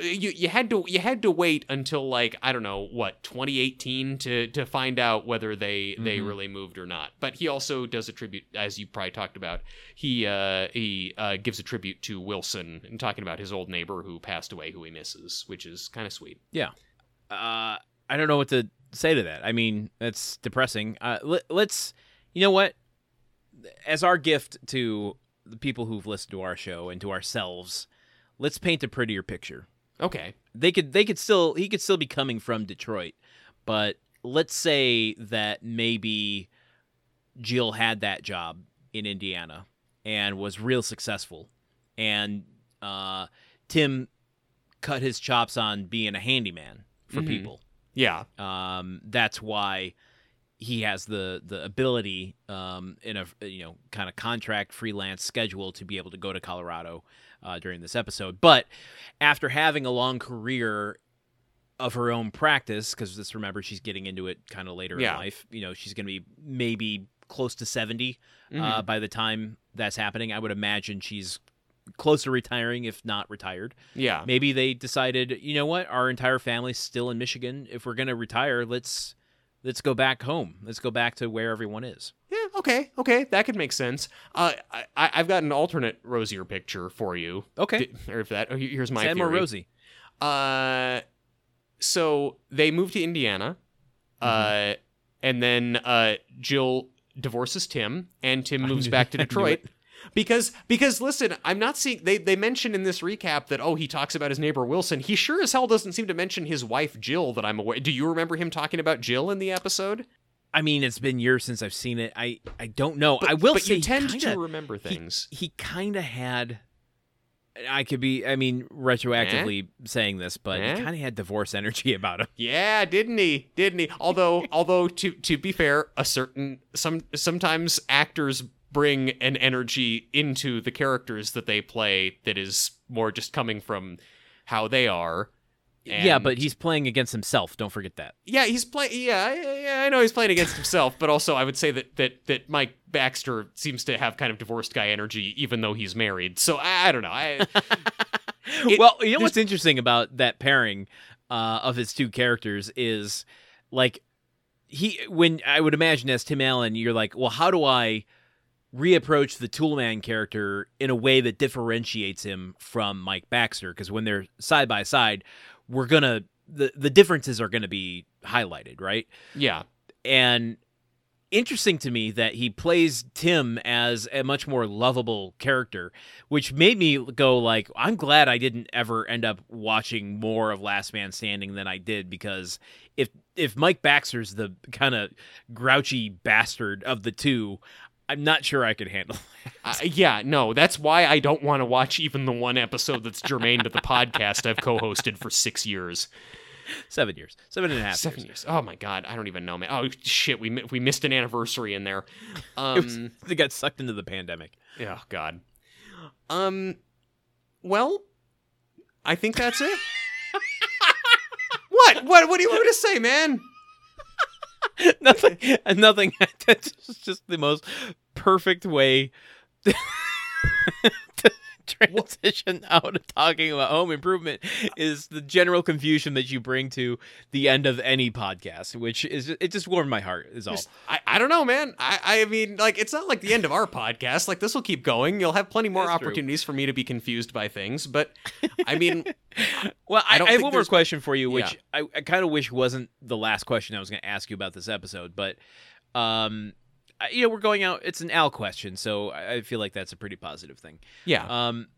you you had to you had to wait until like I don't know what 2018 to to find out whether they they Mhm. really moved or not. But he also does a tribute, as you probably talked about. He uh he uh gives a tribute to Wilson and talking about his old neighbor who passed away, who he misses, which is kind of sweet. Yeah, uh, I don't know what to say to that. I mean, that's depressing. Uh, let, let's, you know what? As our gift to the people who've listened to our show and to ourselves, let's paint a prettier picture. Okay. They could, they could still, he could still be coming from Detroit, but let's say that maybe Jill had that job in Indiana and was real successful, and uh, Tim cut his chops on being a handyman for Mhm. people. Yeah. Um, that's why he has the the ability um, in a you know kind of contract freelance schedule to be able to go to Colorado uh, during this episode. But after having a long career of her own practice, because let's remember she's getting into it kind of later Yeah. in life. You know, she's going to be maybe close to 70 uh, Mhm. by the time that's happening. I would imagine she's close to retiring, if not retired. yeah. Maybe they decided, you know what, our entire family's still in Michigan. If we're gonna retire, let's let's go back home. Let's go back to where everyone is. Yeah. Okay. Okay. That could make sense. Uh, I, I- I've got an alternate rosier picture for you. Okay, D- or if that, oh, here's my Sad more rosy. Uh, so they move to Indiana, Mm-hmm. uh, and then uh, Jill divorces Tim, and Tim moves back to Detroit. Because because listen, I'm not seeing they they mention in this recap that oh he talks about his neighbor Wilson. He sure as hell doesn't seem to mention his wife Jill that I'm aware. Do you remember him talking about Jill in the episode? I mean, it's been years since I've seen it. I I don't know. But, I will but say you tend kinda, to remember things. He kind of had. I could be. I mean, retroactively saying this, but Eh? he kind of had divorce energy about him. Yeah, didn't he? Didn't he? Although, although to to be fair, a certain some sometimes actors bring an energy into the characters that they play that is more just coming from how they are. yeah, but he's playing against himself. Don't forget that. yeah, he's playing. Yeah, yeah, yeah, I know he's playing against himself, but also I would say that that that Mike Baxter seems to have kind of divorced guy energy, even though he's married. So I, I don't know. I It- well, you know what's interesting about that pairing uh, of his two characters is like he when I would imagine as Tim Allen, you're like, well, how do I reapproach the Toolman character in a way that differentiates him from Mike Baxter? Because when they're side by side, we're gonna the the differences are gonna be highlighted, right? yeah, and interesting to me that he plays Tim as a much more lovable character, which made me go like, I'm glad I didn't ever end up watching more of Last Man Standing than I did because if if Mike Baxter's the kind of grouchy bastard of the two, I'm not sure I could handle. Uh, yeah, no, that's why I don't want to watch even the one episode that's germane to the podcast I've co-hosted for six years. Seven years, seven and a half Seven years. years. Oh my god, I don't even know, man. Oh shit, we we missed an anniversary in there. It was- Um, they got sucked into the pandemic. oh god. Um, well, I think that's it. what? What? What do you want me to say, man? nothing nothing. That's just the most perfect way to, transition out of talking about home improvement is the general confusion that you bring to the end of any podcast, which is it just warmed my heart. Is all. Just- I, I don't know, man. I, I mean, like, it's not like the end of our podcast. Like, this will keep going. You'll have plenty more That's true. opportunities for me to be confused by things. But, I mean, Well, I I, I have one more question for you, which Yeah. I, I kind of wish wasn't the last question I was going to ask you about this episode, but um, you know, we're going out. It's an Al question, so I feel like that's a pretty positive thing. yeah. Um,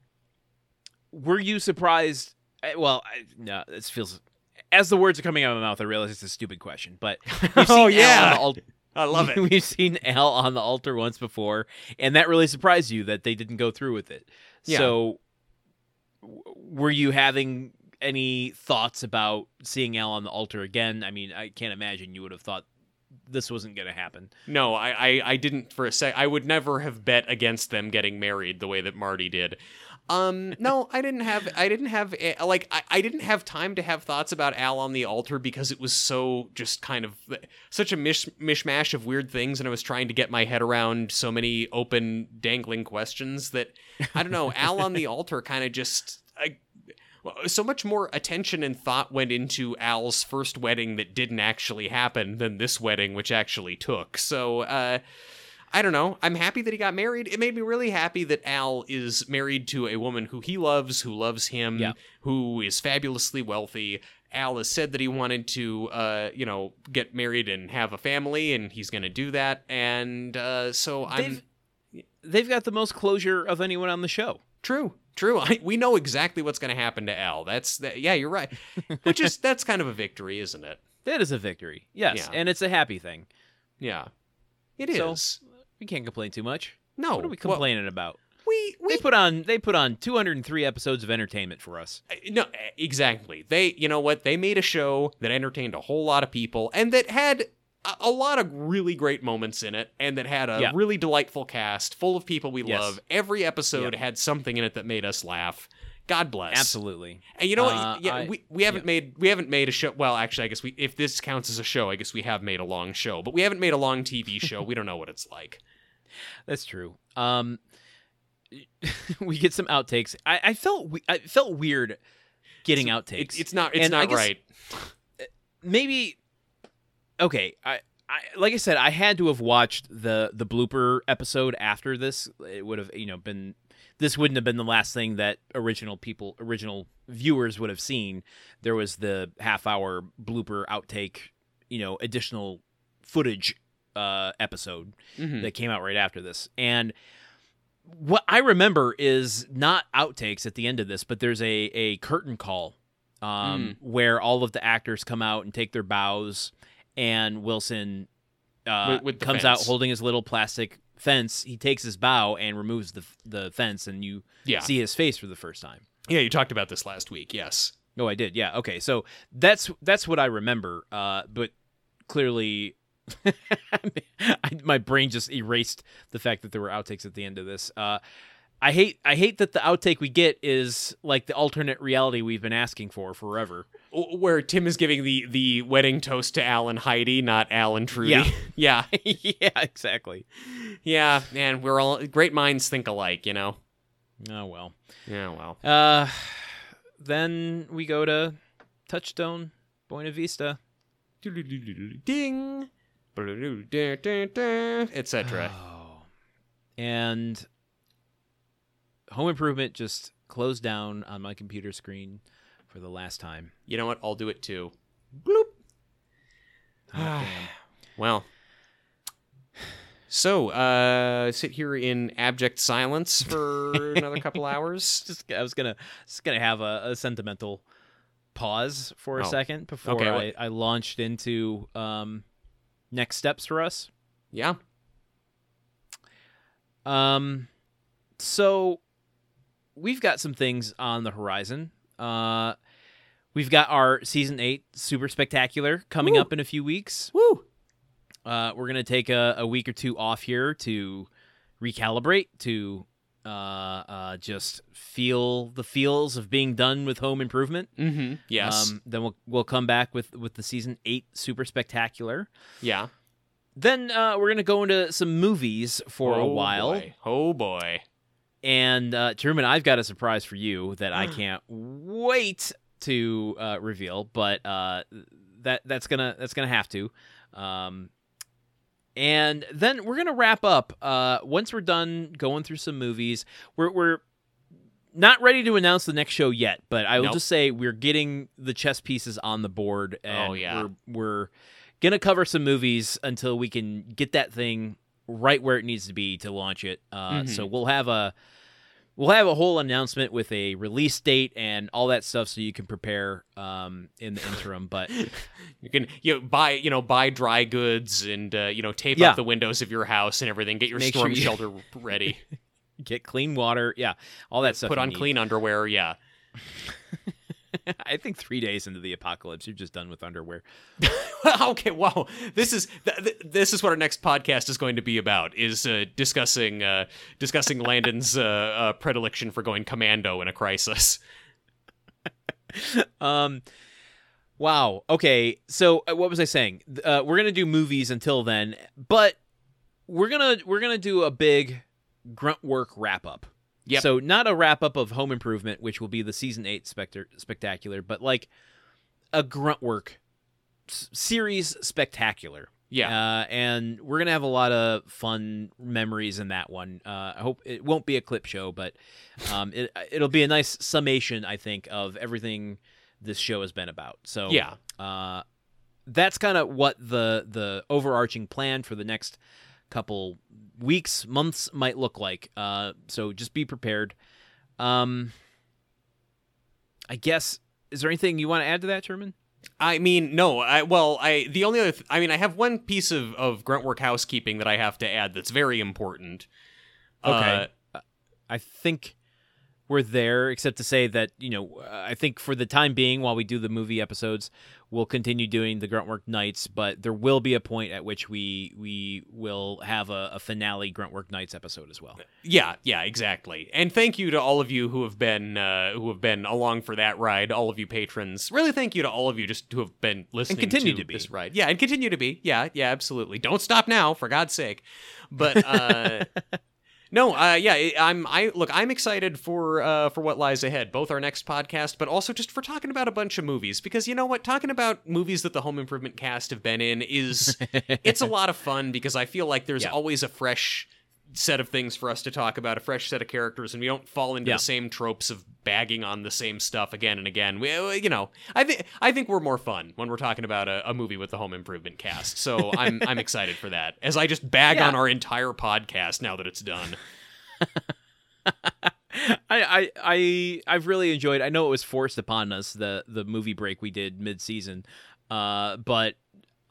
were you surprised? Well, I, no, this feels. As the words are coming out of my mouth, I realize it's a stupid question, but oh, yeah. al- I love it. We've seen Al on the altar once before, and that really surprised you that they didn't go through with it. Yeah. So, w- were you having any thoughts about seeing Al on the altar again? I mean, I can't imagine you would have thought this wasn't going to happen. No, I, I, I didn't for a sec. I would never have bet against them getting married the way that Marty did. Um, no, I didn't have, I didn't have, eh, like, I, I didn't have time to have thoughts about Al on the altar because it was so just kind of such a mish, mishmash of weird things, and I was trying to get my head around so many open, dangling questions that I don't know. Al on the altar kind of just. I, so much more attention and thought went into Al's first wedding that didn't actually happen than this wedding, which actually took. So, uh, I don't know. I'm happy that he got married. It made me really happy that Al is married to a woman who he loves, who loves him, Yeah. who is fabulously wealthy. Al has said that he wanted to, uh, you know, get married and have a family, and he's going to do that. And uh, so I'm They've they've got the most closure of anyone on the show. True, true. I, we know exactly what's going to happen to Al. That's that, yeah, you're right. Which is that's kind of a victory, isn't it? That is a victory, yes, Yeah. and it's a happy thing. Yeah, it is. So- We can't complain too much. no, what are we well, complaining about? we we They put on they put on 203 episodes of entertainment for us. Uh, no exactly. They you know what they made a show that entertained a whole lot of people and that had a, lot of really great moments in it and that had a Yeah. really delightful cast full of people we Yes. love. Every episode Yeah. had something in it that made us laugh. God bless. Absolutely. And you know what? Uh, yeah, I- we, we haven't made we haven't made a show. Well, actually, I guess we if this counts as a show, I guess we have made a long show, but we haven't made a long TV show. we don't know what it's like. That's true. Um, we get some outtakes. I, I felt we- I felt weird getting outtakes. It's, it's not it's And not guess- right. Maybe okay. I, I like I said, I had to have watched the the blooper episode after this. It would have you know been this wouldn't have been the last thing that original people original viewers would have seen. There was the half hour blooper outtake, you know, additional footage uh, episode Mhm. that came out right after this. And what I remember is not outtakes at the end of this, but there's a, a curtain call um, where all of the actors come out and take their bows, and Wilson uh, With- with comes out holding his little plastic fence. He takes his bow and removes the the fence, and you Yeah, see his face for the first time. yeah. You talked about this last week. Yes. Oh, I did. Yeah. Okay. So that's that's what I remember. Uh, but clearly, I, my brain just erased the fact that there were outtakes at the end of this. Uh, I hate I hate that the outtake we get is like the alternate reality we've been asking for forever. Where Tim is giving the the wedding toast to Al and Heidi, not Al and Trudy. Yeah. yeah, yeah. Exactly. yeah. Man, we're all great minds think alike. You know. Oh well. Yeah. Well. Uh, then we go to Touchstone, Buena Vista. Ding. Etc. Oh. And Home Improvement just closed down on my computer screen for the last time. You know what? I'll do it too. Bloop. Oh. Well. So, uh, sit here in abject silence for another couple hours. Just I was gonna just gonna have a, a sentimental pause for a Oh. second before Okay, I, I launched into um, next steps for us. Yeah. Um, so we've got some things on the horizon. Uh, we've got our season eight super spectacular coming Woo. up in a few weeks. Woo. Uh, we're gonna take a, a week or two off here to recalibrate, to uh, uh, just feel the feels of being done with home improvement. Mm-hmm. Yes. Um, then we'll we'll come back with with the season eight super spectacular. yeah. Then uh, we're gonna go into some movies for a Oh, while. boy. Oh boy. And uh, Truman, I've got a surprise for you that Mm. I can't wait to uh, reveal, but uh, that that's gonna that's gonna have to. Um, and then we're gonna wrap up. Uh, once we're done going through some movies, we're we're not ready to announce the next show yet, but I will Nope. just say we're getting the chess pieces on the board, and Oh, yeah. we're we're gonna cover some movies until we can get that thing right where it needs to be to launch it. Uh, Mhm. So we'll have a we'll have a whole announcement with a release date and all that stuff, so you can prepare um, in the interim. But You can you know, buy you know buy dry goods and uh, you know tape Yeah. up the windows of your house and everything. Get your Make sure storm you- shelter ready. get clean water, yeah, all that stuff. Put on need. clean underwear. Yeah. I think three days into the apocalypse, you're just done with underwear. okay. Wow. This is th- th- this is what our next podcast is going to be about. Is uh, discussing uh, discussing Landon's uh, uh, predilection for going commando in a crisis. Um, wow. Okay. So uh, what was I saying? Uh, we're gonna do movies until then, but we're gonna we're gonna do a big grunt work wrap up. Yep. So not a wrap up of Home Improvement, which will be the season eight specter spectacular, but like a grunt work s- series spectacular. Yeah. Uh, and we're gonna have a lot of fun memories in that one. Uh, I hope it won't be a clip show, but um, it it'll be a nice summation, I think, of everything this show has been about. So yeah. uh, that's kind of what the the overarching plan for the next couple weeks, months might look like. Uh, so just be prepared. Um, I guess. Is there anything you want to add to that, Sherman? I mean, no. I well, I the only other. Th- I mean, I have one piece of of grunt work housekeeping that I have to add that's very important. Okay. Uh, I think we're there, except to say that you know I think for the time being, while we do the movie episodes, we'll continue doing the Gruntwork Nights. But there will be a point at which we we will have a, a finale Gruntwork Nights episode as well. Yeah, yeah, exactly. And thank you to all of you who have been uh, who have been along for that ride. All of you patrons. Really, thank you to all of you just who have been listening continue to, to be. this ride. Yeah, and continue to be. Yeah, yeah, absolutely. Don't stop now, for God's sake. But uh, no, uh, yeah, I'm. I look. I'm excited for uh, for what lies ahead. Both our next podcast, but also just for talking about a bunch of movies. Because you know what, talking about movies that the Home Improvement cast have been in is it's a lot of fun because I feel like there's Yeah. always a fresh set of things for us to talk about, a fresh set of characters, and we don't fall into Yeah. the same tropes of bagging on the same stuff again and again. We, uh, you know, I think I think we're more fun when we're talking about a, a movie with the Home Improvement cast. So I'm I'm excited for that. As I just bag Yeah. on our entire podcast now that it's done. I, I I I've really enjoyed. I know it was forced upon us the the movie break we did mid season, uh, but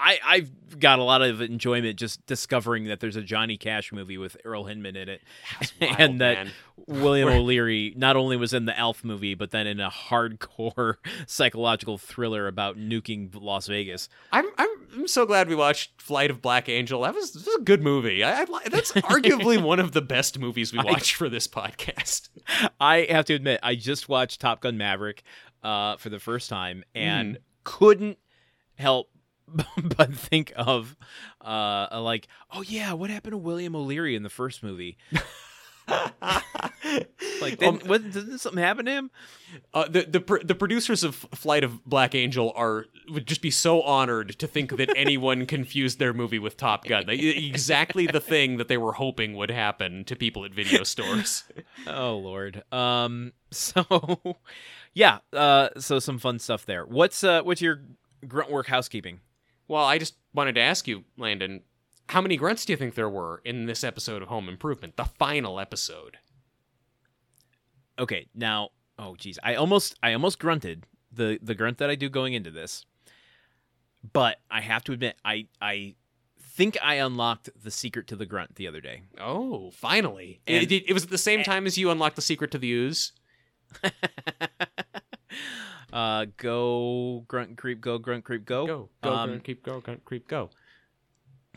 I I've got a lot of enjoyment just discovering that there's a Johnny Cash movie with Earl Hindman in it, Wild, and that man. William O'Leary not only was in the Elf movie, but then in a hardcore psychological thriller about nuking Las Vegas. I'm, I'm I'm so glad we watched Flight of Black Angel. That was, was a good movie. I, I that's arguably one of the best movies we I- watched for this podcast. I have to admit, I just watched Top Gun Maverick uh, for the first time and Mm. couldn't help but think of uh, like, oh yeah, what happened to William O'Leary in the first movie? Like, Um, didn't, what, didn't something happen to him? Uh, the the pr- the producers of Flight of Black Angel are would just be so honored to think that anyone confused their movie with Top Gun. They, exactly the thing that they were hoping would happen to people at video stores. Oh lord. Um. So, yeah. Uh. So some fun stuff there. What's uh. What's your grunt work housekeeping? Well, I just wanted to ask you, Landon, how many grunts do you think there were in this episode of Home Improvement, the final episode? okay now oh geez i almost i almost grunted the the grunt that i do going into this but i have to admit i i think i unlocked the secret to the grunt the other day Oh, finally! And- it, it, it was at the same time as you unlocked the secret to the ooze. uh go grunt creep go grunt creep go Go, go, Um, grunt, keep go, grunt, creep, go.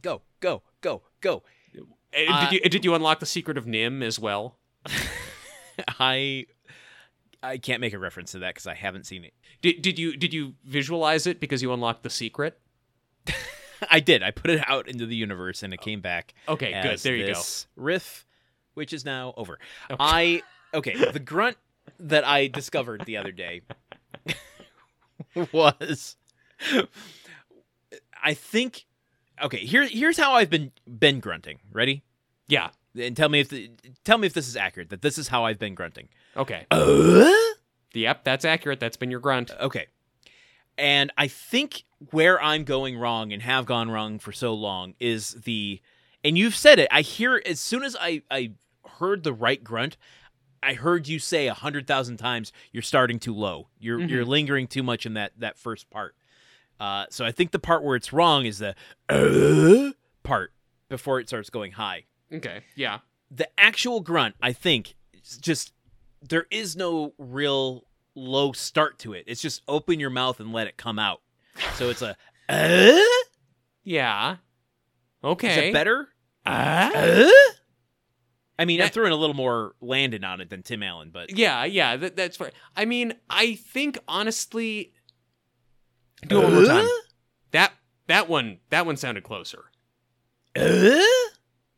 go go go go Uh, Uh, did you did you unlock the secret of NIMH as well? i i can't make a reference to that because i haven't seen it Did, did you did you visualize it because you unlocked the secret? i did i put it out into the universe and it came back Okay, good. There you go. riff which is now over. Okay. I okay, the grunt that I discovered the other day was I think okay, here here's how I've been been grunting. Ready? Yeah. And tell me if the, tell me if this is accurate that this is how I've been grunting. Okay. Uh? Yep, that's accurate. That's been your grunt. Okay. And I think where I'm going wrong and have gone wrong for so long is the and you've said it. I hear as soon as I I heard the right grunt, I heard you say a hundred thousand times you're starting too low. You're Mhm. you're lingering too much in that that first part. Uh, so I think the part where it's wrong is the uh, part before it starts going high. Okay. Yeah. The actual grunt, I think, just there is no real low start to it. It's just open your mouth and let it come out. So it's a uh? Yeah. Okay. Is it better? Uh? Uh? I mean, I'm That- throwing a little more Landon on it than Tim Allen, but Yeah, yeah, that, that's fair. I mean, I think honestly, do it one more time. Uh? That that one that one sounded closer. Uh?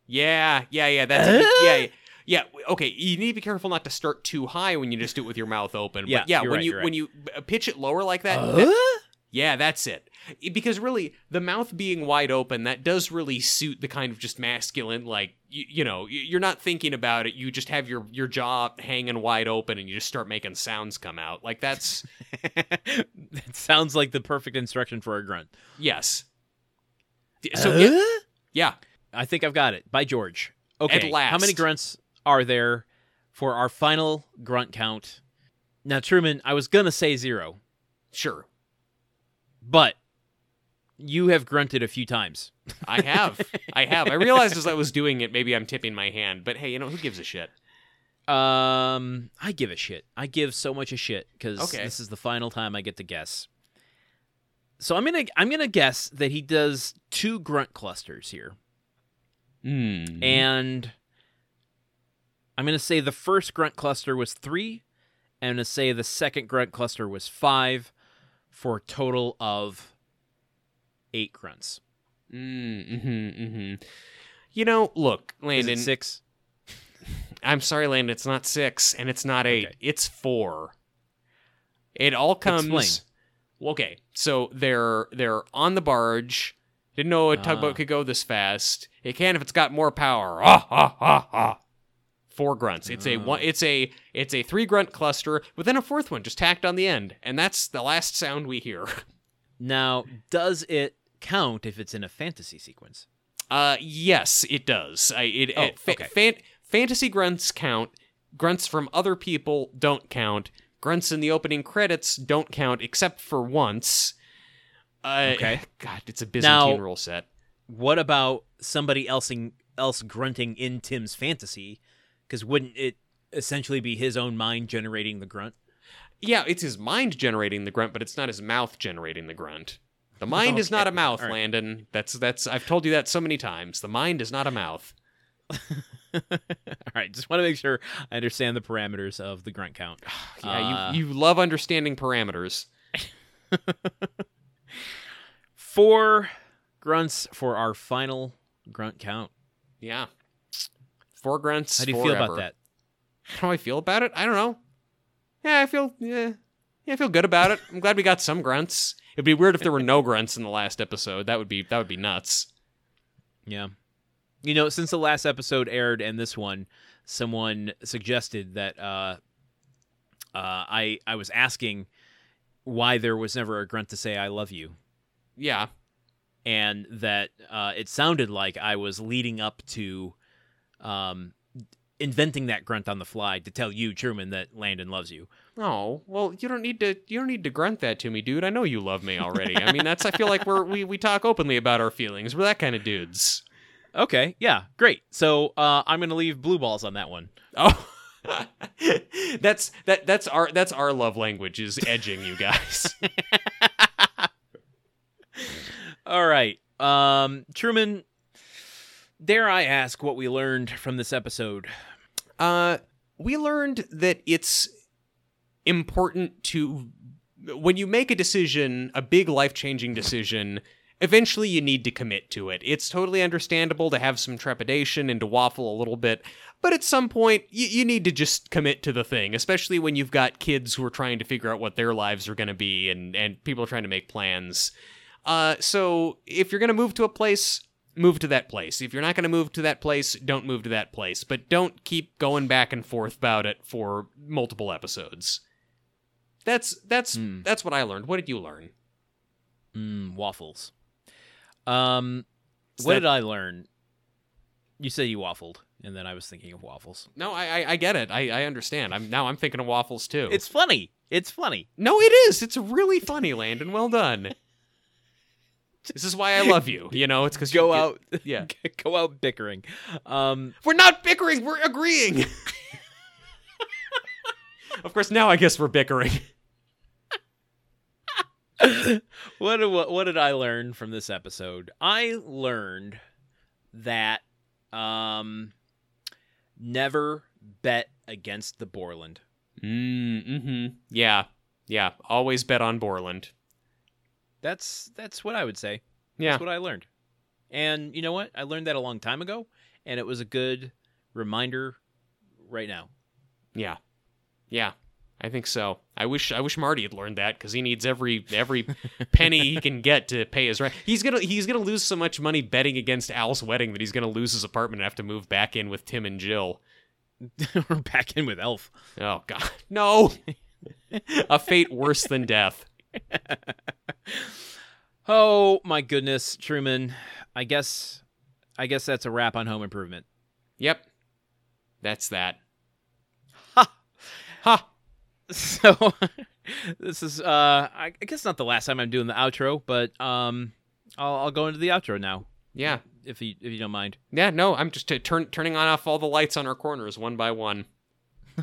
Yeah, yeah, yeah. That's Uh? yeah, yeah, yeah. Okay, you need to be careful not to start too high when you just do it with your mouth open. Yeah, but yeah. you're When right, you you're when you uh, pitch it lower like that, Uh? that- yeah, that's it. Because really, the mouth being wide open, that does really suit the kind of just masculine, like you, you know, you're not thinking about it. You just have your your jaw hanging wide open, and you just start making sounds come out. Like that's that sounds like the perfect instruction for a grunt. yes. So Uh? yeah, yeah, I think I've got it. By George. Okay. How many grunts are there for our final grunt count? Now, Truman, I was gonna say zero, sure. But you have grunted a few times. I have, I have. I realized as I was doing it, maybe I'm tipping my hand, but hey, you know who gives a shit? Um, I give a shit. I give so much a shit because Okay. this is the final time I get to guess. So I'm gonna I'm gonna guess that he does two grunt clusters here, Mm. and I'm gonna say the first grunt cluster was three, and I'm gonna say the second grunt cluster was five, for a total of eight grunts. Mm, mm-hmm, mm-hmm. You know, look, Landon. six? I'm sorry, Landon. It's not six, and it's not eight. Okay. It's four. It all comes. Explain. Okay, so they're they're on the barge. Didn't know a tugboat Ah. could go this fast. It can if it's got more power. Ah ha ha ha. Four grunts. It's a Ah. one. It's a it's a three grunt cluster with then a fourth one just tacked on the end, and that's the last sound we hear. Now, does it count if it's in a fantasy sequence? Uh, yes, it does. I, it, Oh, it- fa- okay. fan- fantasy grunts count. Grunts from other people don't count. Grunts in the opening credits don't count, except for once. Uh, Okay. God, it's a Byzantine Now- rule set. What about somebody else else grunting in Tim's fantasy? Because wouldn't it essentially be his own mind generating the grunt? Yeah, it's his mind generating the grunt, but it's not his mouth generating the grunt. The mind is not a mouth, right. Landon. That's that's. I've told you that so many times. The mind is not a mouth. All right, just want to make sure I understand the parameters of the grunt count. Yeah, Uh, you you love understanding parameters. Four grunts for our final grunt count. Yeah. Grunts. How do you feel about that? How do I feel about it? I don't know. Yeah, I feel yeah, yeah, I feel good about it. I'm glad we got some grunts. It'd be weird if there were no grunts in the last episode. That would be that would be nuts. Yeah. You know, since the last episode aired and this one, someone suggested that uh, uh, I I was asking why there was never a grunt to say "I love you," Yeah. and that uh, it sounded like I was leading up to um, inventing that grunt on the fly to tell you, Truman, that Landon loves you. Oh well, you don't need to. You don't need to grunt that to me, dude. I know you love me already. I mean, that's. I feel like we're we we talk openly about our feelings. We're that kind of dudes. Okay, yeah, great. So uh, I'm gonna leave blue balls on that one. Oh. that's that that's our that's our love language is edging you guys. All right. Um, Truman, dare I ask what we learned from this episode? Uh, we learned that it's important to when you make a decision, a big life changing decision, eventually you need to commit to it. It's totally understandable to have some trepidation and to waffle a little bit, but at some point you, you need to just commit to the thing, especially when you've got kids who are trying to figure out what their lives are going to be and, and people are trying to make plans. Uh, so if you're going to move to a place, move to that place. If you're not going to move to that place, don't move to that place. But don't keep going back and forth about it for multiple episodes. That's that's Hmm. that's what I learned. What did you learn? Mm, waffles. Um, Is what that- did I learn? You say you waffled, and then I was thinking of waffles. No, I I, I get it. I, I understand. I'm now I'm thinking of waffles too. It's funny. It's funny. no, it is. It's really funny, Landon. Well done. This is why I love you. You know, it's because Go out. Yeah. go out bickering. Um, We're not bickering. We're agreeing. of course, now I guess we're bickering. what, did- what what did I learn from this episode? I learned that um, never bet against the Borland. Mm, mm-hmm. Yeah. Yeah. Always bet on Borland. That's that's what I would say. Yeah. That's what I learned. And you know what? I learned that a long time ago, and it was a good reminder right now. Yeah. Yeah. I think so. I wish I wish Marty had learned that because he needs every every penny he can get to pay his rent. He's gonna he's gonna lose so much money betting against Al's wedding that he's gonna lose his apartment and have to move back in with Tim and Jill. We're back in with Elf. Oh God, no! A fate worse than death. Oh my goodness, Truman. I guess I guess that's a wrap on Home Improvement. Yep, that's that. Ha! Ha! So this is uh I guess not the last time I'm doing the outro, but um I'll I'll go into the outro now Yeah, if you if you don't mind. yeah. No, I'm just uh, turn, turning on off all the lights on our corners one by one.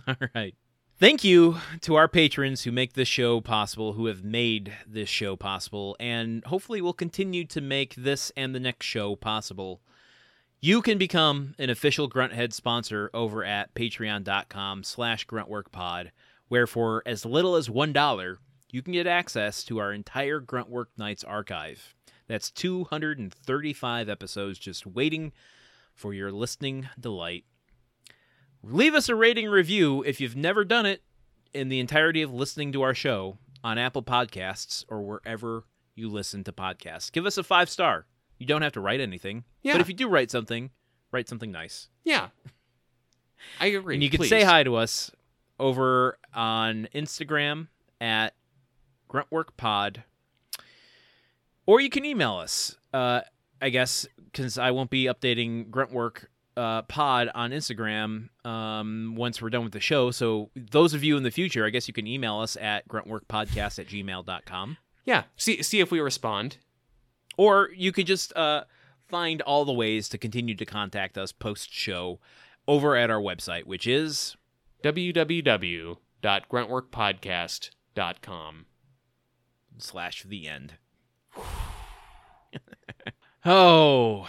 All right. Thank you to our patrons who make this show possible, who have made this show possible, and hopefully will continue to make this and the next show possible. You can become an official Grunthead sponsor over at patreon.com slash gruntworkpod, where for as little as $1, you can get access to our entire Gruntwork Nights archive. That's 235 episodes just waiting for your listening delight. Leave us a rating review if you've never done it in the entirety of listening to our show on Apple Podcasts or wherever you listen to podcasts. Give us a five star. You don't have to write anything. Yeah. But if you do write something, write something nice. Yeah, I agree. and you can please. say hi to us over on Instagram at gruntworkpod. Or you can email us, uh, I guess, because I won't be updating Gruntwork uh, pod on Instagram um, once we're done with the show. So those of you in the future, I guess you can email us at gruntworkpodcast at gmail.com. Yeah, see see if we respond. Or you could just uh, find all the ways to continue to contact us post show over at our website, which is www.gruntworkpodcast.com. slash the end. oh.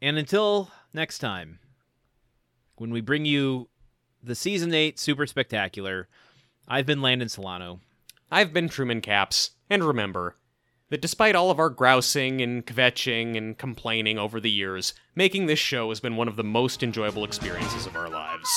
And until next time, when we bring you the season 8 super spectacular, I've been Landon Solano. I've been Truman Capps, and remember that despite all of our grousing and kvetching and complaining over the years, making this show has been one of the most enjoyable experiences of our lives.